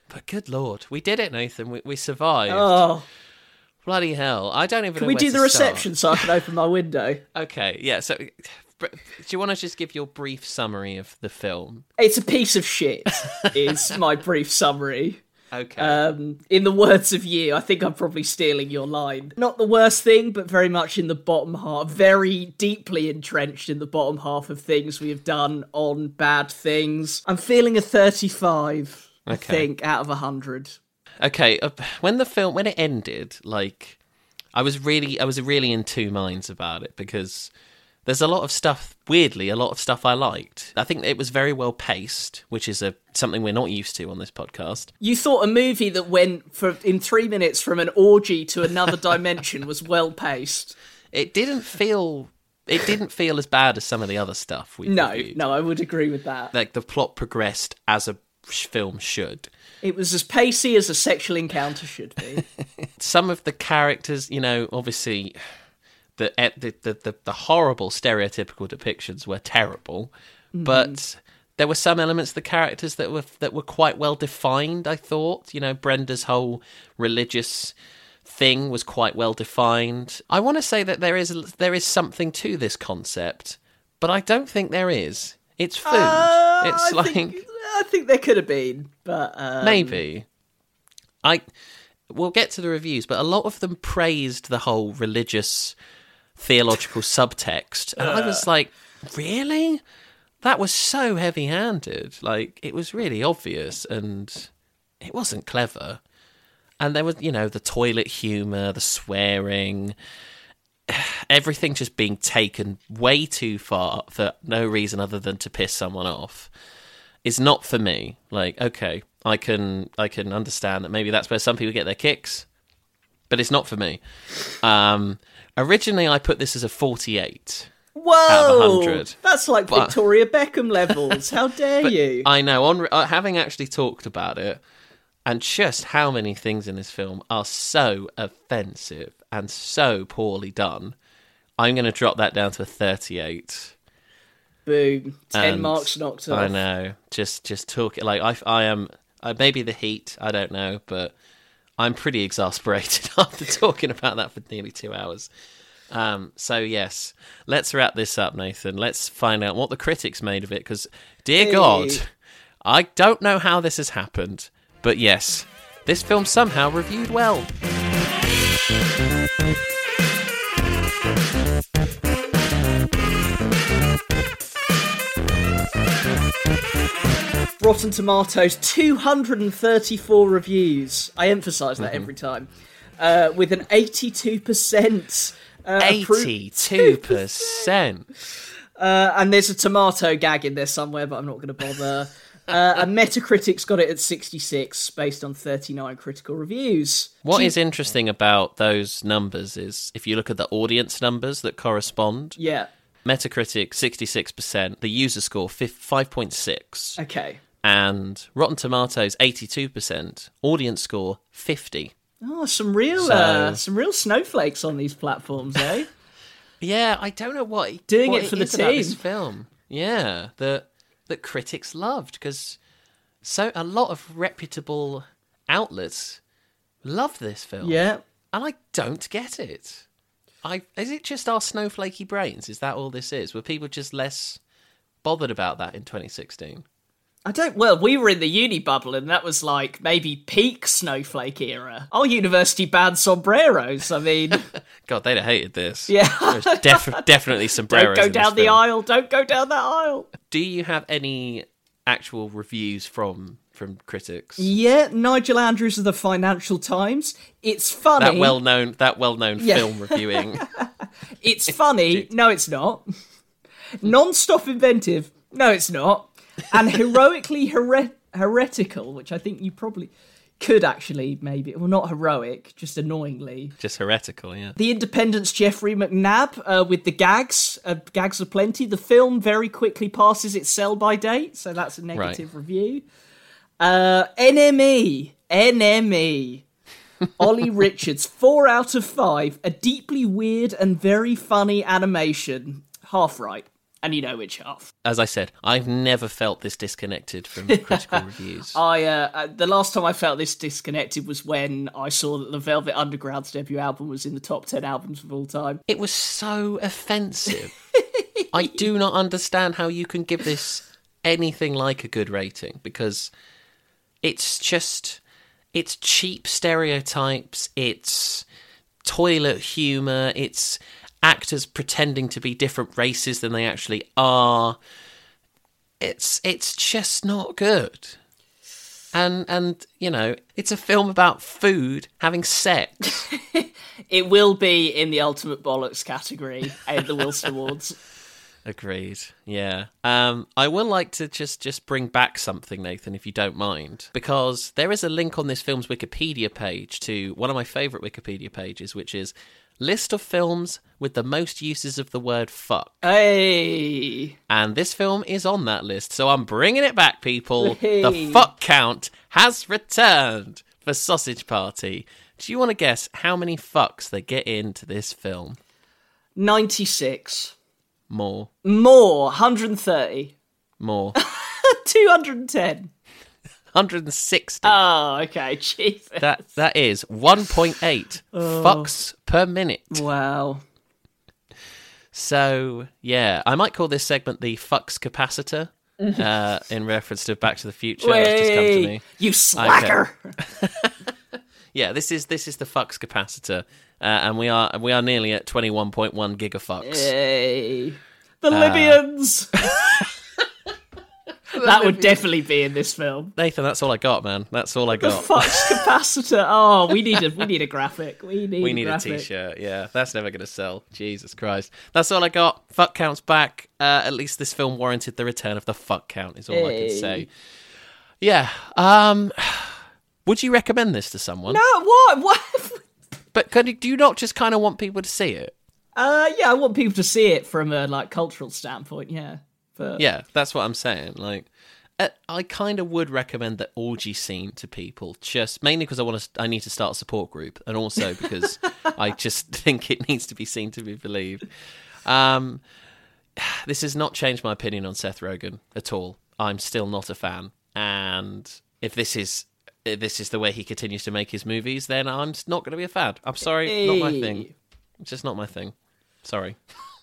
But good lord, we did it, Nathan. We, we survived. Oh, Bloody hell! I don't even. can know we do the start. reception so I can open my window? (laughs) Okay, yeah. So, do you want to just give your brief summary of the film? It's a piece of shit. is (laughs) my brief summary. Okay. Um, in the words of you, I think I'm probably stealing your line. Not the worst thing, but very much in the bottom half, very deeply entrenched in the bottom half of things we have done on bad things. I'm feeling a 35, I Okay. think, out of 100. Okay uh, when the film when it ended like i was really i was really in two minds about it because there's a lot of stuff weirdly a lot of stuff i liked i think it was very well paced which is a something we're not used to on this podcast You thought a movie that went for in three minutes from an orgy to another dimension was well paced. it didn't feel it didn't feel as bad as some of the other stuff we No, no, I would agree with that. like the plot progressed as a film should It was as pacey as a sexual encounter should be. (laughs) some of the characters, you know, obviously the the the, the, horrible stereotypical depictions were terrible, Mhm. but there were some elements of the characters that were that were quite well defined. I thought, you know, Brenda's whole religious thing was quite well defined. I want to say that there is there is something to this concept, but I don't think there is. It's food. Uh, it's I like think, I think there could have been, but um, Maybe. I we'll get to the reviews, but a lot of them praised the whole religious theological (laughs) subtext. And I was like, really? That was so heavy handed. Like, it was really obvious and it wasn't clever. And there was, you know, the toilet humour, the swearing, (sighs) everything just being taken way too far for no reason other than to piss someone off is not for me. Like, okay, I can I can understand that maybe that's where some people get their kicks, but it's not for me. Um, originally, I put this as a forty-eight. Whoa! Out of 100. That's like But- Victoria Beckham levels. How (laughs) dare you? I know. On uh, having actually talked about it, and just how many things in this film are so offensive and so poorly done, I'm going to drop that down to a 38. Boom. Ten And marks knocked off. I know. Just just talk like I I am uh, maybe the heat. I don't know, but I'm pretty exasperated (laughs) after talking about that for nearly two hours. Um, so yes, let's wrap this up, Nathan. Let's find out what the critics made of it. Because, dear Hey. God, I don't know how this has happened, but yes, this film somehow reviewed well. Rotten Tomatoes, 234 reviews. I emphasise that Mhm. every time. Uh, with an 82%. Uh, Eighty-two percent. (laughs) Uh, and there's a tomato gag in there somewhere, but I'm not going to bother. Uh, and Metacritic's got it at 66, based on 39 critical reviews. What Gee- is interesting about those numbers is if you look at the audience numbers that correspond. Yeah. Metacritic 66%, the user score fif- 5.6. Okay. And Rotten Tomatoes 82%, audience score 50. Oh, some real, So- uh, some real snowflakes on these platforms, eh? (laughs) Yeah, I don't know what Doing what it for the is about This team. film, yeah, that that critics loved because so a lot of reputable outlets love this film. Yeah. and I don't get it. I is it just our snowflakey brains? Is that all this is? Were people just less bothered about that in 2016? I don't. Well, we were in the uni bubble, and that was like maybe peak snowflake era. Our university banned sombreros. I mean, (laughs) God, they'd have hated this. Yeah. Def- definitely some (laughs) don't go down the aisle. Don't go down that aisle. Do you have any actual reviews from from critics? Yeah, Nigel Andrews of the Financial Times. It's funny. That well known that well known Yeah. film reviewing. (laughs) It's funny. no, it's not. Non-stop inventive. No, it's not. And heroically here- heretical, which I think you probably could actually maybe. Well, not heroic, just annoyingly. Just heretical, yeah. The independence Geoffrey Macnab uh, with the gags. Uh, gags are plenty. The film very quickly passes its sell by date, so that's a negative review. Uh, NME. NME. (laughs) Ollie Richards, four out of five. A deeply weird and very funny animation. Half right. And you know which half. As I said, I've never felt this disconnected from (laughs) critical reviews. I uh, uh, the last time I felt this disconnected was when I saw that the Velvet Underground's debut album was in the top ten albums of all time. It was so offensive. (laughs) I do not understand how you can give this anything like a good rating because it's just it's cheap stereotypes, it's toilet humor, it's actors pretending to be different races than they actually are. It's it's just not good. And and you know, it's a film about food, having sex. (laughs) It will be in the ultimate bollocks category at the Wilson Awards. (laughs) Agreed. Yeah. Um, I would like to just just bring back something, Nathan, if you don't mind, because there is a link on this film's Wikipedia page to one of my favourite Wikipedia pages, which is list of films with the most uses of the word fuck. Hey. And this film is on that list, so I'm bringing it back, people. Hey. The fuck count has returned for Sausage Party. Do you want to guess how many fucks they get into this film? 96. More, More. 130. more, (laughs) 210. 160. Oh, okay. (laughs) Jesus. That that is 1.8 (sighs) Oh. fucks per minute. Wow. So yeah, I might call this segment the fucks capacitor, (laughs) uh, in reference to Back to the Future. That's just come to me. you slacker. (laughs) yeah, this is this is the fucks capacitor, uh, and we are we are nearly at twenty one point one gigafucks. Yay. The Uh, Libyans! That would definitely be in this film. Nathan, that's all I got, man. That's all I The got. Fox (laughs) capacitor. Oh, we need a we need a graphic. We need we a need a graphic. t-shirt. Yeah, that's never going to sell. Jesus Christ. That's all I got. Fuck counts back. Uh, at least this film warranted the return of the fuck count. Is all I can say. Yeah. Um. (sighs) Would you recommend this to someone? No, what? (laughs) What? But could, do you not just kind of want people to see it? Uh, yeah, I want people to see it from a like cultural standpoint. Yeah, but Yeah, that's what I'm saying. Like, uh, I kind of would recommend the orgy scene to people, just mainly because I want to. I need to start a support group, and also because (laughs) I just (laughs) think it needs to be seen to be believed. Um, (sighs) this has not changed my opinion on Seth Rogen at all. I'm still not a fan, and if this is if this is the way he continues to make his movies, then I'm not going to be a fan. I'm sorry, not my thing. It's just not my thing. Sorry. (laughs)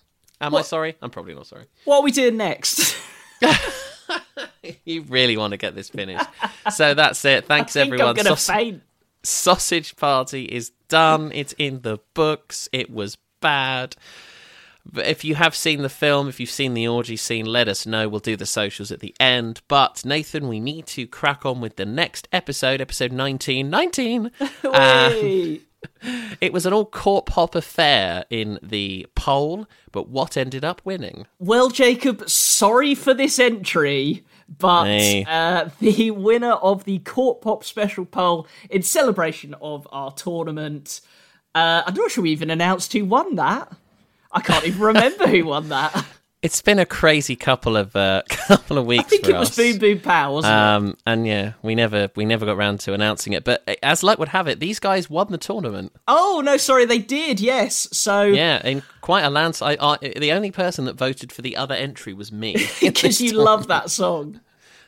Am I sorry? I'm probably not sorry. what are we doing next? (laughs) you really want to get this finished. So that's it. Thanks everyone. I'm gonna faint. Sausage Party is done. It's in the books. It was bad. But if you have seen the film, if you've seen the orgy scene, let us know. We'll do the socials at the end. But Nathan, we need to crack on with the next episode, episode 19. 19! (laughs) Way. It was an all corp hop affair in the poll, but what ended up winning? Well, Jacob, sorry for this entry, but Hey. uh, the winner of the Court Pop Special Poll in celebration of our tournament, uh, I'm not sure we even announced who won that. I can't even remember who won that. (laughs) It's been a crazy couple of uh, (laughs) couple of weeks. I think it was us. Boom Boom Pow, wasn't it? Um, and yeah, we never we never got round to announcing it. But as luck would have it, these guys won the tournament. Oh no, sorry, they did. Yes, so Yeah, in quite a landslide. I, the only person that voted for the other entry was me. (laughs) because you love that song.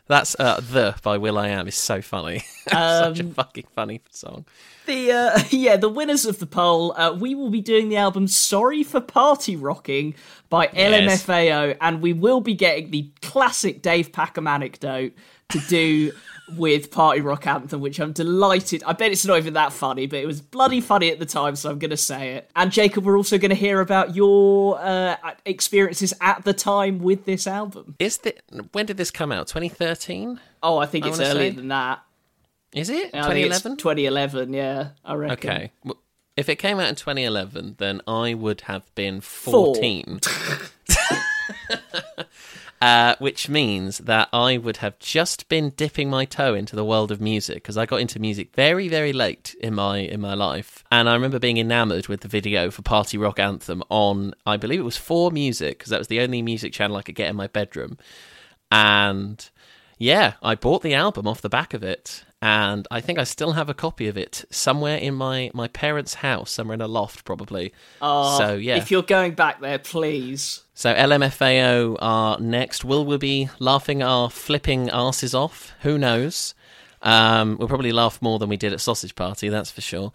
That's uh, the by Will I Am is so funny. (laughs) Such a Um, fucking funny song. The uh, (laughs) yeah, the winners of the poll. Uh, we will be doing the album "Sorry for Party Rocking" by Yes. LMFAO, and we will be getting the classic Dave Packham anecdote to do (laughs) with Party Rock Anthem, which I'm delighted. I bet it's not even that funny, but it was bloody funny at the time, so I'm going to say it. And Jacob, we're also going to hear about your uh, experiences at the time with this album. Is the when did this come out? 2013? Oh, I think I it's earlier say. than that. Is it I think it's 2011? 2011, yeah, I reckon. Okay. Well, if it came out in 2011, then I would have been Four. 14. (laughs) uh, which means that I would have just been dipping my toe into the world of music because I got into music very, very late in my in my life, and I remember being enamored with the video for Party Rock Anthem on, I believe it was Four Music because that was the only music channel I could get in my bedroom, and yeah, I bought the album off the back of it, and I think I still have a copy of it somewhere in my my parents' house, somewhere in a loft, probably. Oh, so yeah. If you're going back there, please. So LMFAO are next. Will we be laughing our flipping asses off? Who knows? Um, we'll probably laugh more than we did at Sausage Party, that's for sure.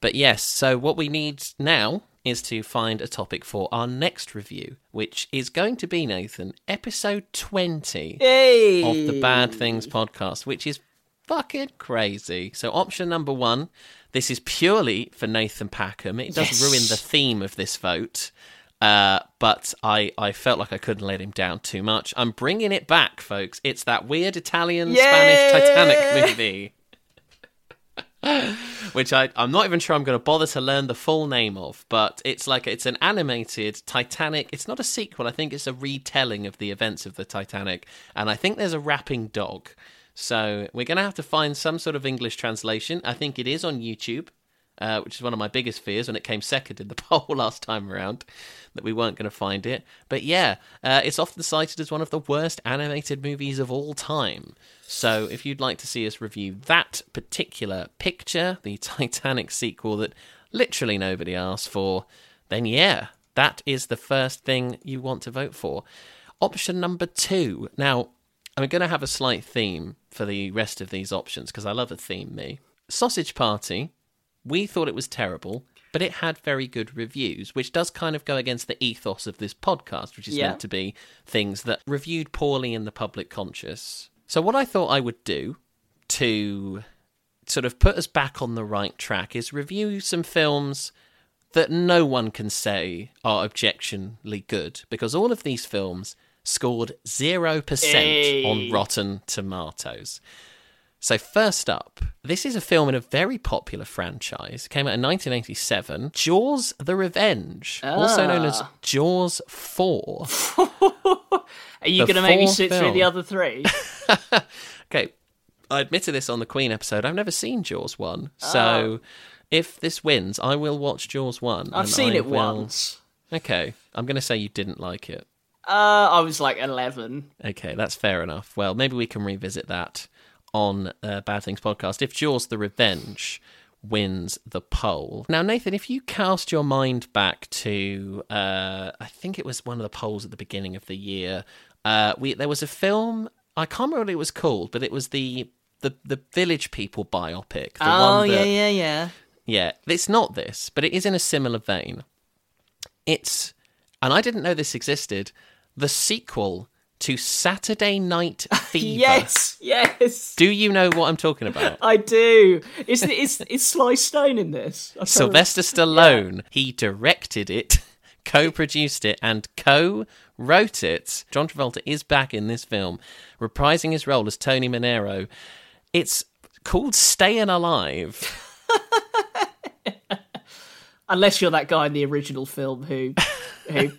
But yes, so what we need now is to find a topic for our next review, which is going to be, Nathan, episode 20 Hey! of the Bad Things podcast, which is fucking crazy. So, option number one this is purely for Nathan Packham. It does Yes. ruin the theme of this vote. Uh, but I, I felt like I couldn't let him down too much. I'm bringing it back, folks. It's that weird Italian Spanish Titanic movie, (laughs) which I, I'm not even sure I'm going to bother to learn the full name of. But it's like it's an animated Titanic. It's not a sequel. I think it's a retelling of the events of the Titanic. And I think there's a rapping dog. So we're going to have to find some sort of English translation. I think it is on YouTube uh, which is one of my biggest fears when it came second in the (laughs) poll last time around, that we weren't going to find it. But yeah, uh, it's often cited as one of the worst animated movies of all time. So if you'd like to see us review that particular picture, the (laughs) Titanic sequel that literally nobody asked for, then yeah, that is the first thing you want to vote for. Option number two. Now, I'm going to have a slight theme for the rest of these options because I love a theme, me. Sausage Party we thought it was terrible, but it had very good reviews, which does kind of go against the ethos of this podcast, which is Yeah. meant to be things that reviewed poorly in the public conscious. So, what I thought I would do to sort of put us back on the right track is review some films that no one can say are objectionably good because all of these films scored 0% Hey. on Rotten Tomatoes. So, first up, this is a film in a very popular franchise. It came out in 1987 Jaws the Revenge, also known as Ah. Jaws 4. (laughs) Are you going to make me sit through the other three? (laughs) Okay, I admitted this on the Queen episode. I've never seen Jaws 1. So, if this wins, I will watch Jaws 1. I've seen I it will- once. Okay, I'm going to say you didn't like it. Uh, I was like 11. Okay, that's fair enough. Well, maybe we can revisit that on uh, Bad Things podcast if Jaws the Revenge wins the poll. Now, Nathan, if you cast your mind back to, uh, I think it was one of the polls at the beginning of the year, uh, we there was a film. I can't remember what it was called, but it was the the the Village People biopic. The oh, one yeah, that, yeah, yeah. yeah, it's not this, but it is in a similar vein. It's, and I didn't know this existed, the sequel to Saturday Night (laughs) Fever. Yes, yes. Do you know what I'm talking about? (laughs) I do. Is is is Sly Stone in this? I'm trying to- Sylvester Stallone, he directed it, (laughs) co-produced it, and co-wrote it. John Travolta is back in this film, reprising his role as Tony Manero. It's called Staying Alive. Unless you're that guy in the original film who, who,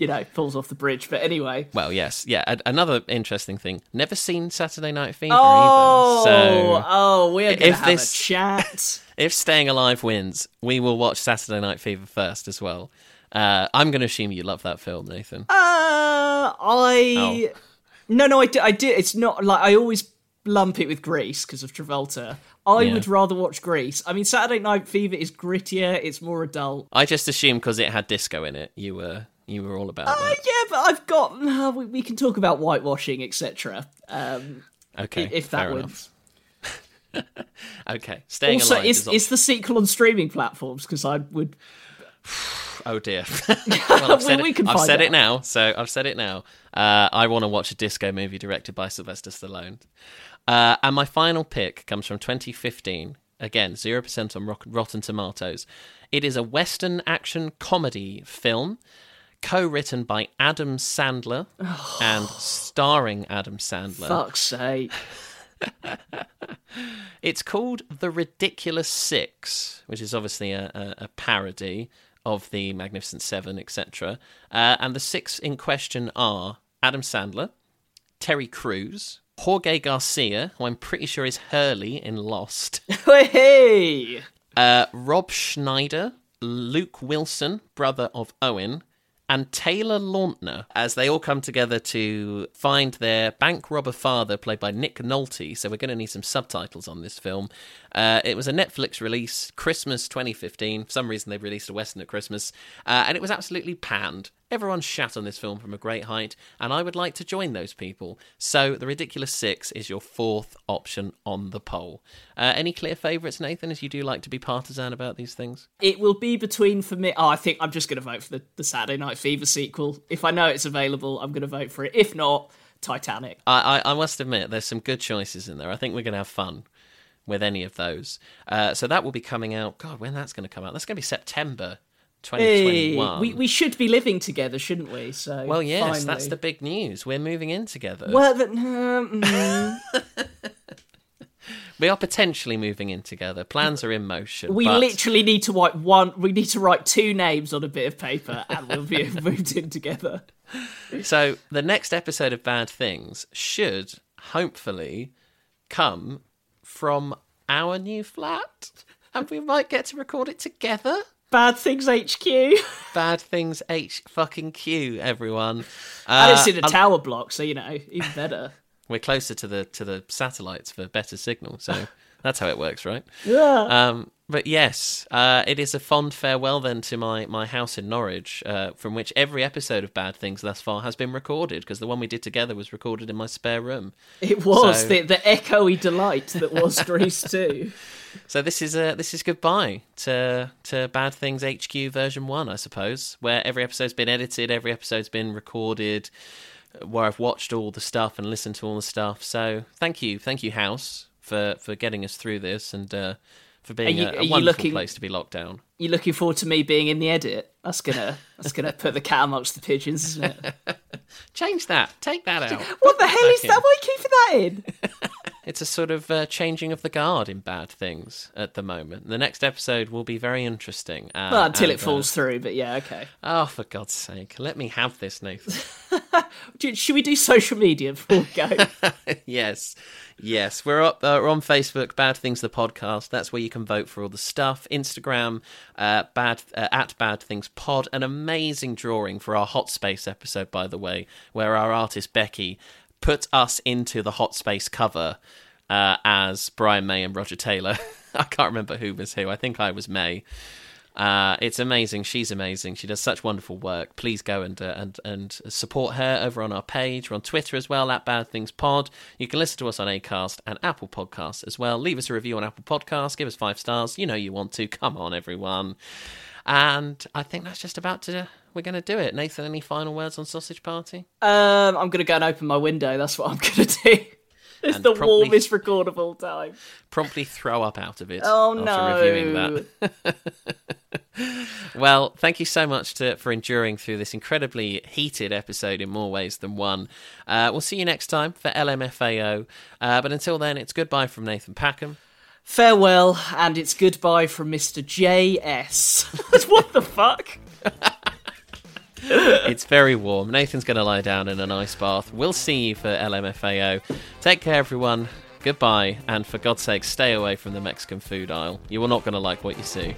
you know, falls off the bridge. But anyway. Well, yes, yeah. a- another interesting thing: never seen Saturday Night Fever Oh, either. So oh, we're gonna if have this- a chat. (laughs) if Staying Alive wins, we will watch Saturday Night Fever first as well. Uh, I'm going to assume you love that film, Nathan. Uh, I no, no, I do. I do. It's not like I always lump it with Grease because of Travolta. I Yeah. would rather watch Grease. I mean, Saturday Night Fever is grittier. It's more adult. I just assumed because it had disco in it, you were you were all about Uh, that. yeah, but I've got. Uh, we, we can talk about whitewashing, etc. Um, Okay, if that wins. (laughs) Okay, Staying also, Alive is is, is the sequel on streaming platforms? Because I would. (sighs) Oh dear. (laughs) (laughs) well, I've said, We- it, I've said it now, so I've said it now. Uh, I want to watch a disco movie directed by Sylvester Stallone. Uh, and my final pick comes from 2015. Again, 0% on Rotten Tomatoes. It is a Western action comedy film co written by Adam Sandler and starring Adam Sandler. Fuck's sake. (laughs) It's called The Ridiculous Six, which is obviously a, a, a parody of the Magnificent Seven, etc. Uh, and the six in question are Adam Sandler, Terry Crews, Jorge Garcia, who I'm pretty sure is Hurley in Lost, (laughs) Hey! uh, Rob Schneider, Luke Wilson, brother of Owen, and Taylor Lautner, as they all come together to find their bank robber father, played by Nick Nolte. So we're going to need some subtitles on this film. Uh, it was a Netflix release, Christmas 2015. For some reason, they released a Western at Christmas, uh, and it was absolutely panned. Everyone shat on this film from a great height, and I would like to join those people. So, The Ridiculous Six is your fourth option on the poll. Uh, any clear favourites, Nathan, as you do like to be partisan about these things? It will be between for me. Oh, I think I'm just going to vote for the, the Saturday Night Fever sequel. If I know it's available, I'm going to vote for it. If not, Titanic. I, I, I must admit, there's some good choices in there. I think we're going to have fun with any of those. Uh, so that will be coming out. God, when that's going to come out? That's going to be September Hey, 2021. we we should be living together, shouldn't we? So well, yes, finally. that's the big news. We're moving in together. Well, but, um, (laughs) We are potentially moving in together. Plans are in motion. we but- literally need to write one. We need to write two names on a bit of paper, and we'll be (laughs) moved in together. So the next episode of Bad Things should hopefully come from our new flat, and we might get to record it together. Bad Things HQ. (laughs) Bad Things H fucking Q, everyone. Uh, it's in a I'm- tower block, so you know even better. (laughs) We're closer to the to the satellites for better signal, so (laughs) that's how it works, right? Yeah. Um, but yes, uh, it is a fond farewell then to my, my house in Norwich, uh, from which every episode of Bad Things thus far has been recorded, because the one we did together was recorded in my spare room. It was So- the the echoey delight that was (laughs) Grease 2. So this is uh, this is goodbye to to Bad Things HQ version one, I suppose, where every episode's been edited, every episode's been recorded, where I've watched all the stuff and listened to all the stuff. So thank you, thank you, House, for for getting us through this and uh, for Are being you- a, a wonderful looking- place to be locked down. You looking forward to me being in the edit? That's gonna that's gonna put the cat amongst the pigeons, isn't it? (laughs) Change that. Take that out. What the hell is Back that? in. Why are you keeping that in? (laughs) It's a sort of uh, changing of the guard in bad things at the moment. The next episode will be very interesting. Uh, well, until and, it falls through, but yeah, okay. Uh, oh, for God's sake, let me have this, Nathan. (laughs) Should we do social media before we go? yes, yes. We're up. Uh, we're on Facebook. Bad Things the podcast. That's where you can vote for all the stuff. Instagram. Uh, bad uh, at Bad Things Pod. An amazing drawing for our Hot Space episode, by the way, where our artist Becky put us into the Hot Space cover uh, as Brian May and Roger Taylor. (laughs) I can't remember who was who. I think I was May. Uh, it's amazing. She's amazing. She does such wonderful work. Please go and uh, and and support her over on our page. We're on Twitter as well at Bad Things Pod. You can listen to us on Acast and Apple Podcasts as well. Leave us a review on Apple Podcasts. Give us five stars. You know you want to. Come on, everyone. And I think that's just about to. We're going to do it. Nathan, any final words on Sausage Party? um, I'm gonna go and open my window. That's what I'm gonna (laughs) do. (laughs) It's the promptly- warmest record of all time. Promptly throw up out of it. Oh, after reviewing no. that. (laughs) well, thank you so much to, for enduring through this incredibly heated episode in more ways than one. Uh, we'll see you next time for LMFAO. Uh, but until then, it's goodbye from Nathan Packham. Farewell, and it's goodbye from Mr. J.S. (laughs) what the fuck? It's very warm. Nathan's going to lie down in an ice bath. We'll see you for LMFAO. Take care, everyone. Goodbye, and for God's sake, stay away from the Mexican food aisle. You are not going to like what you see.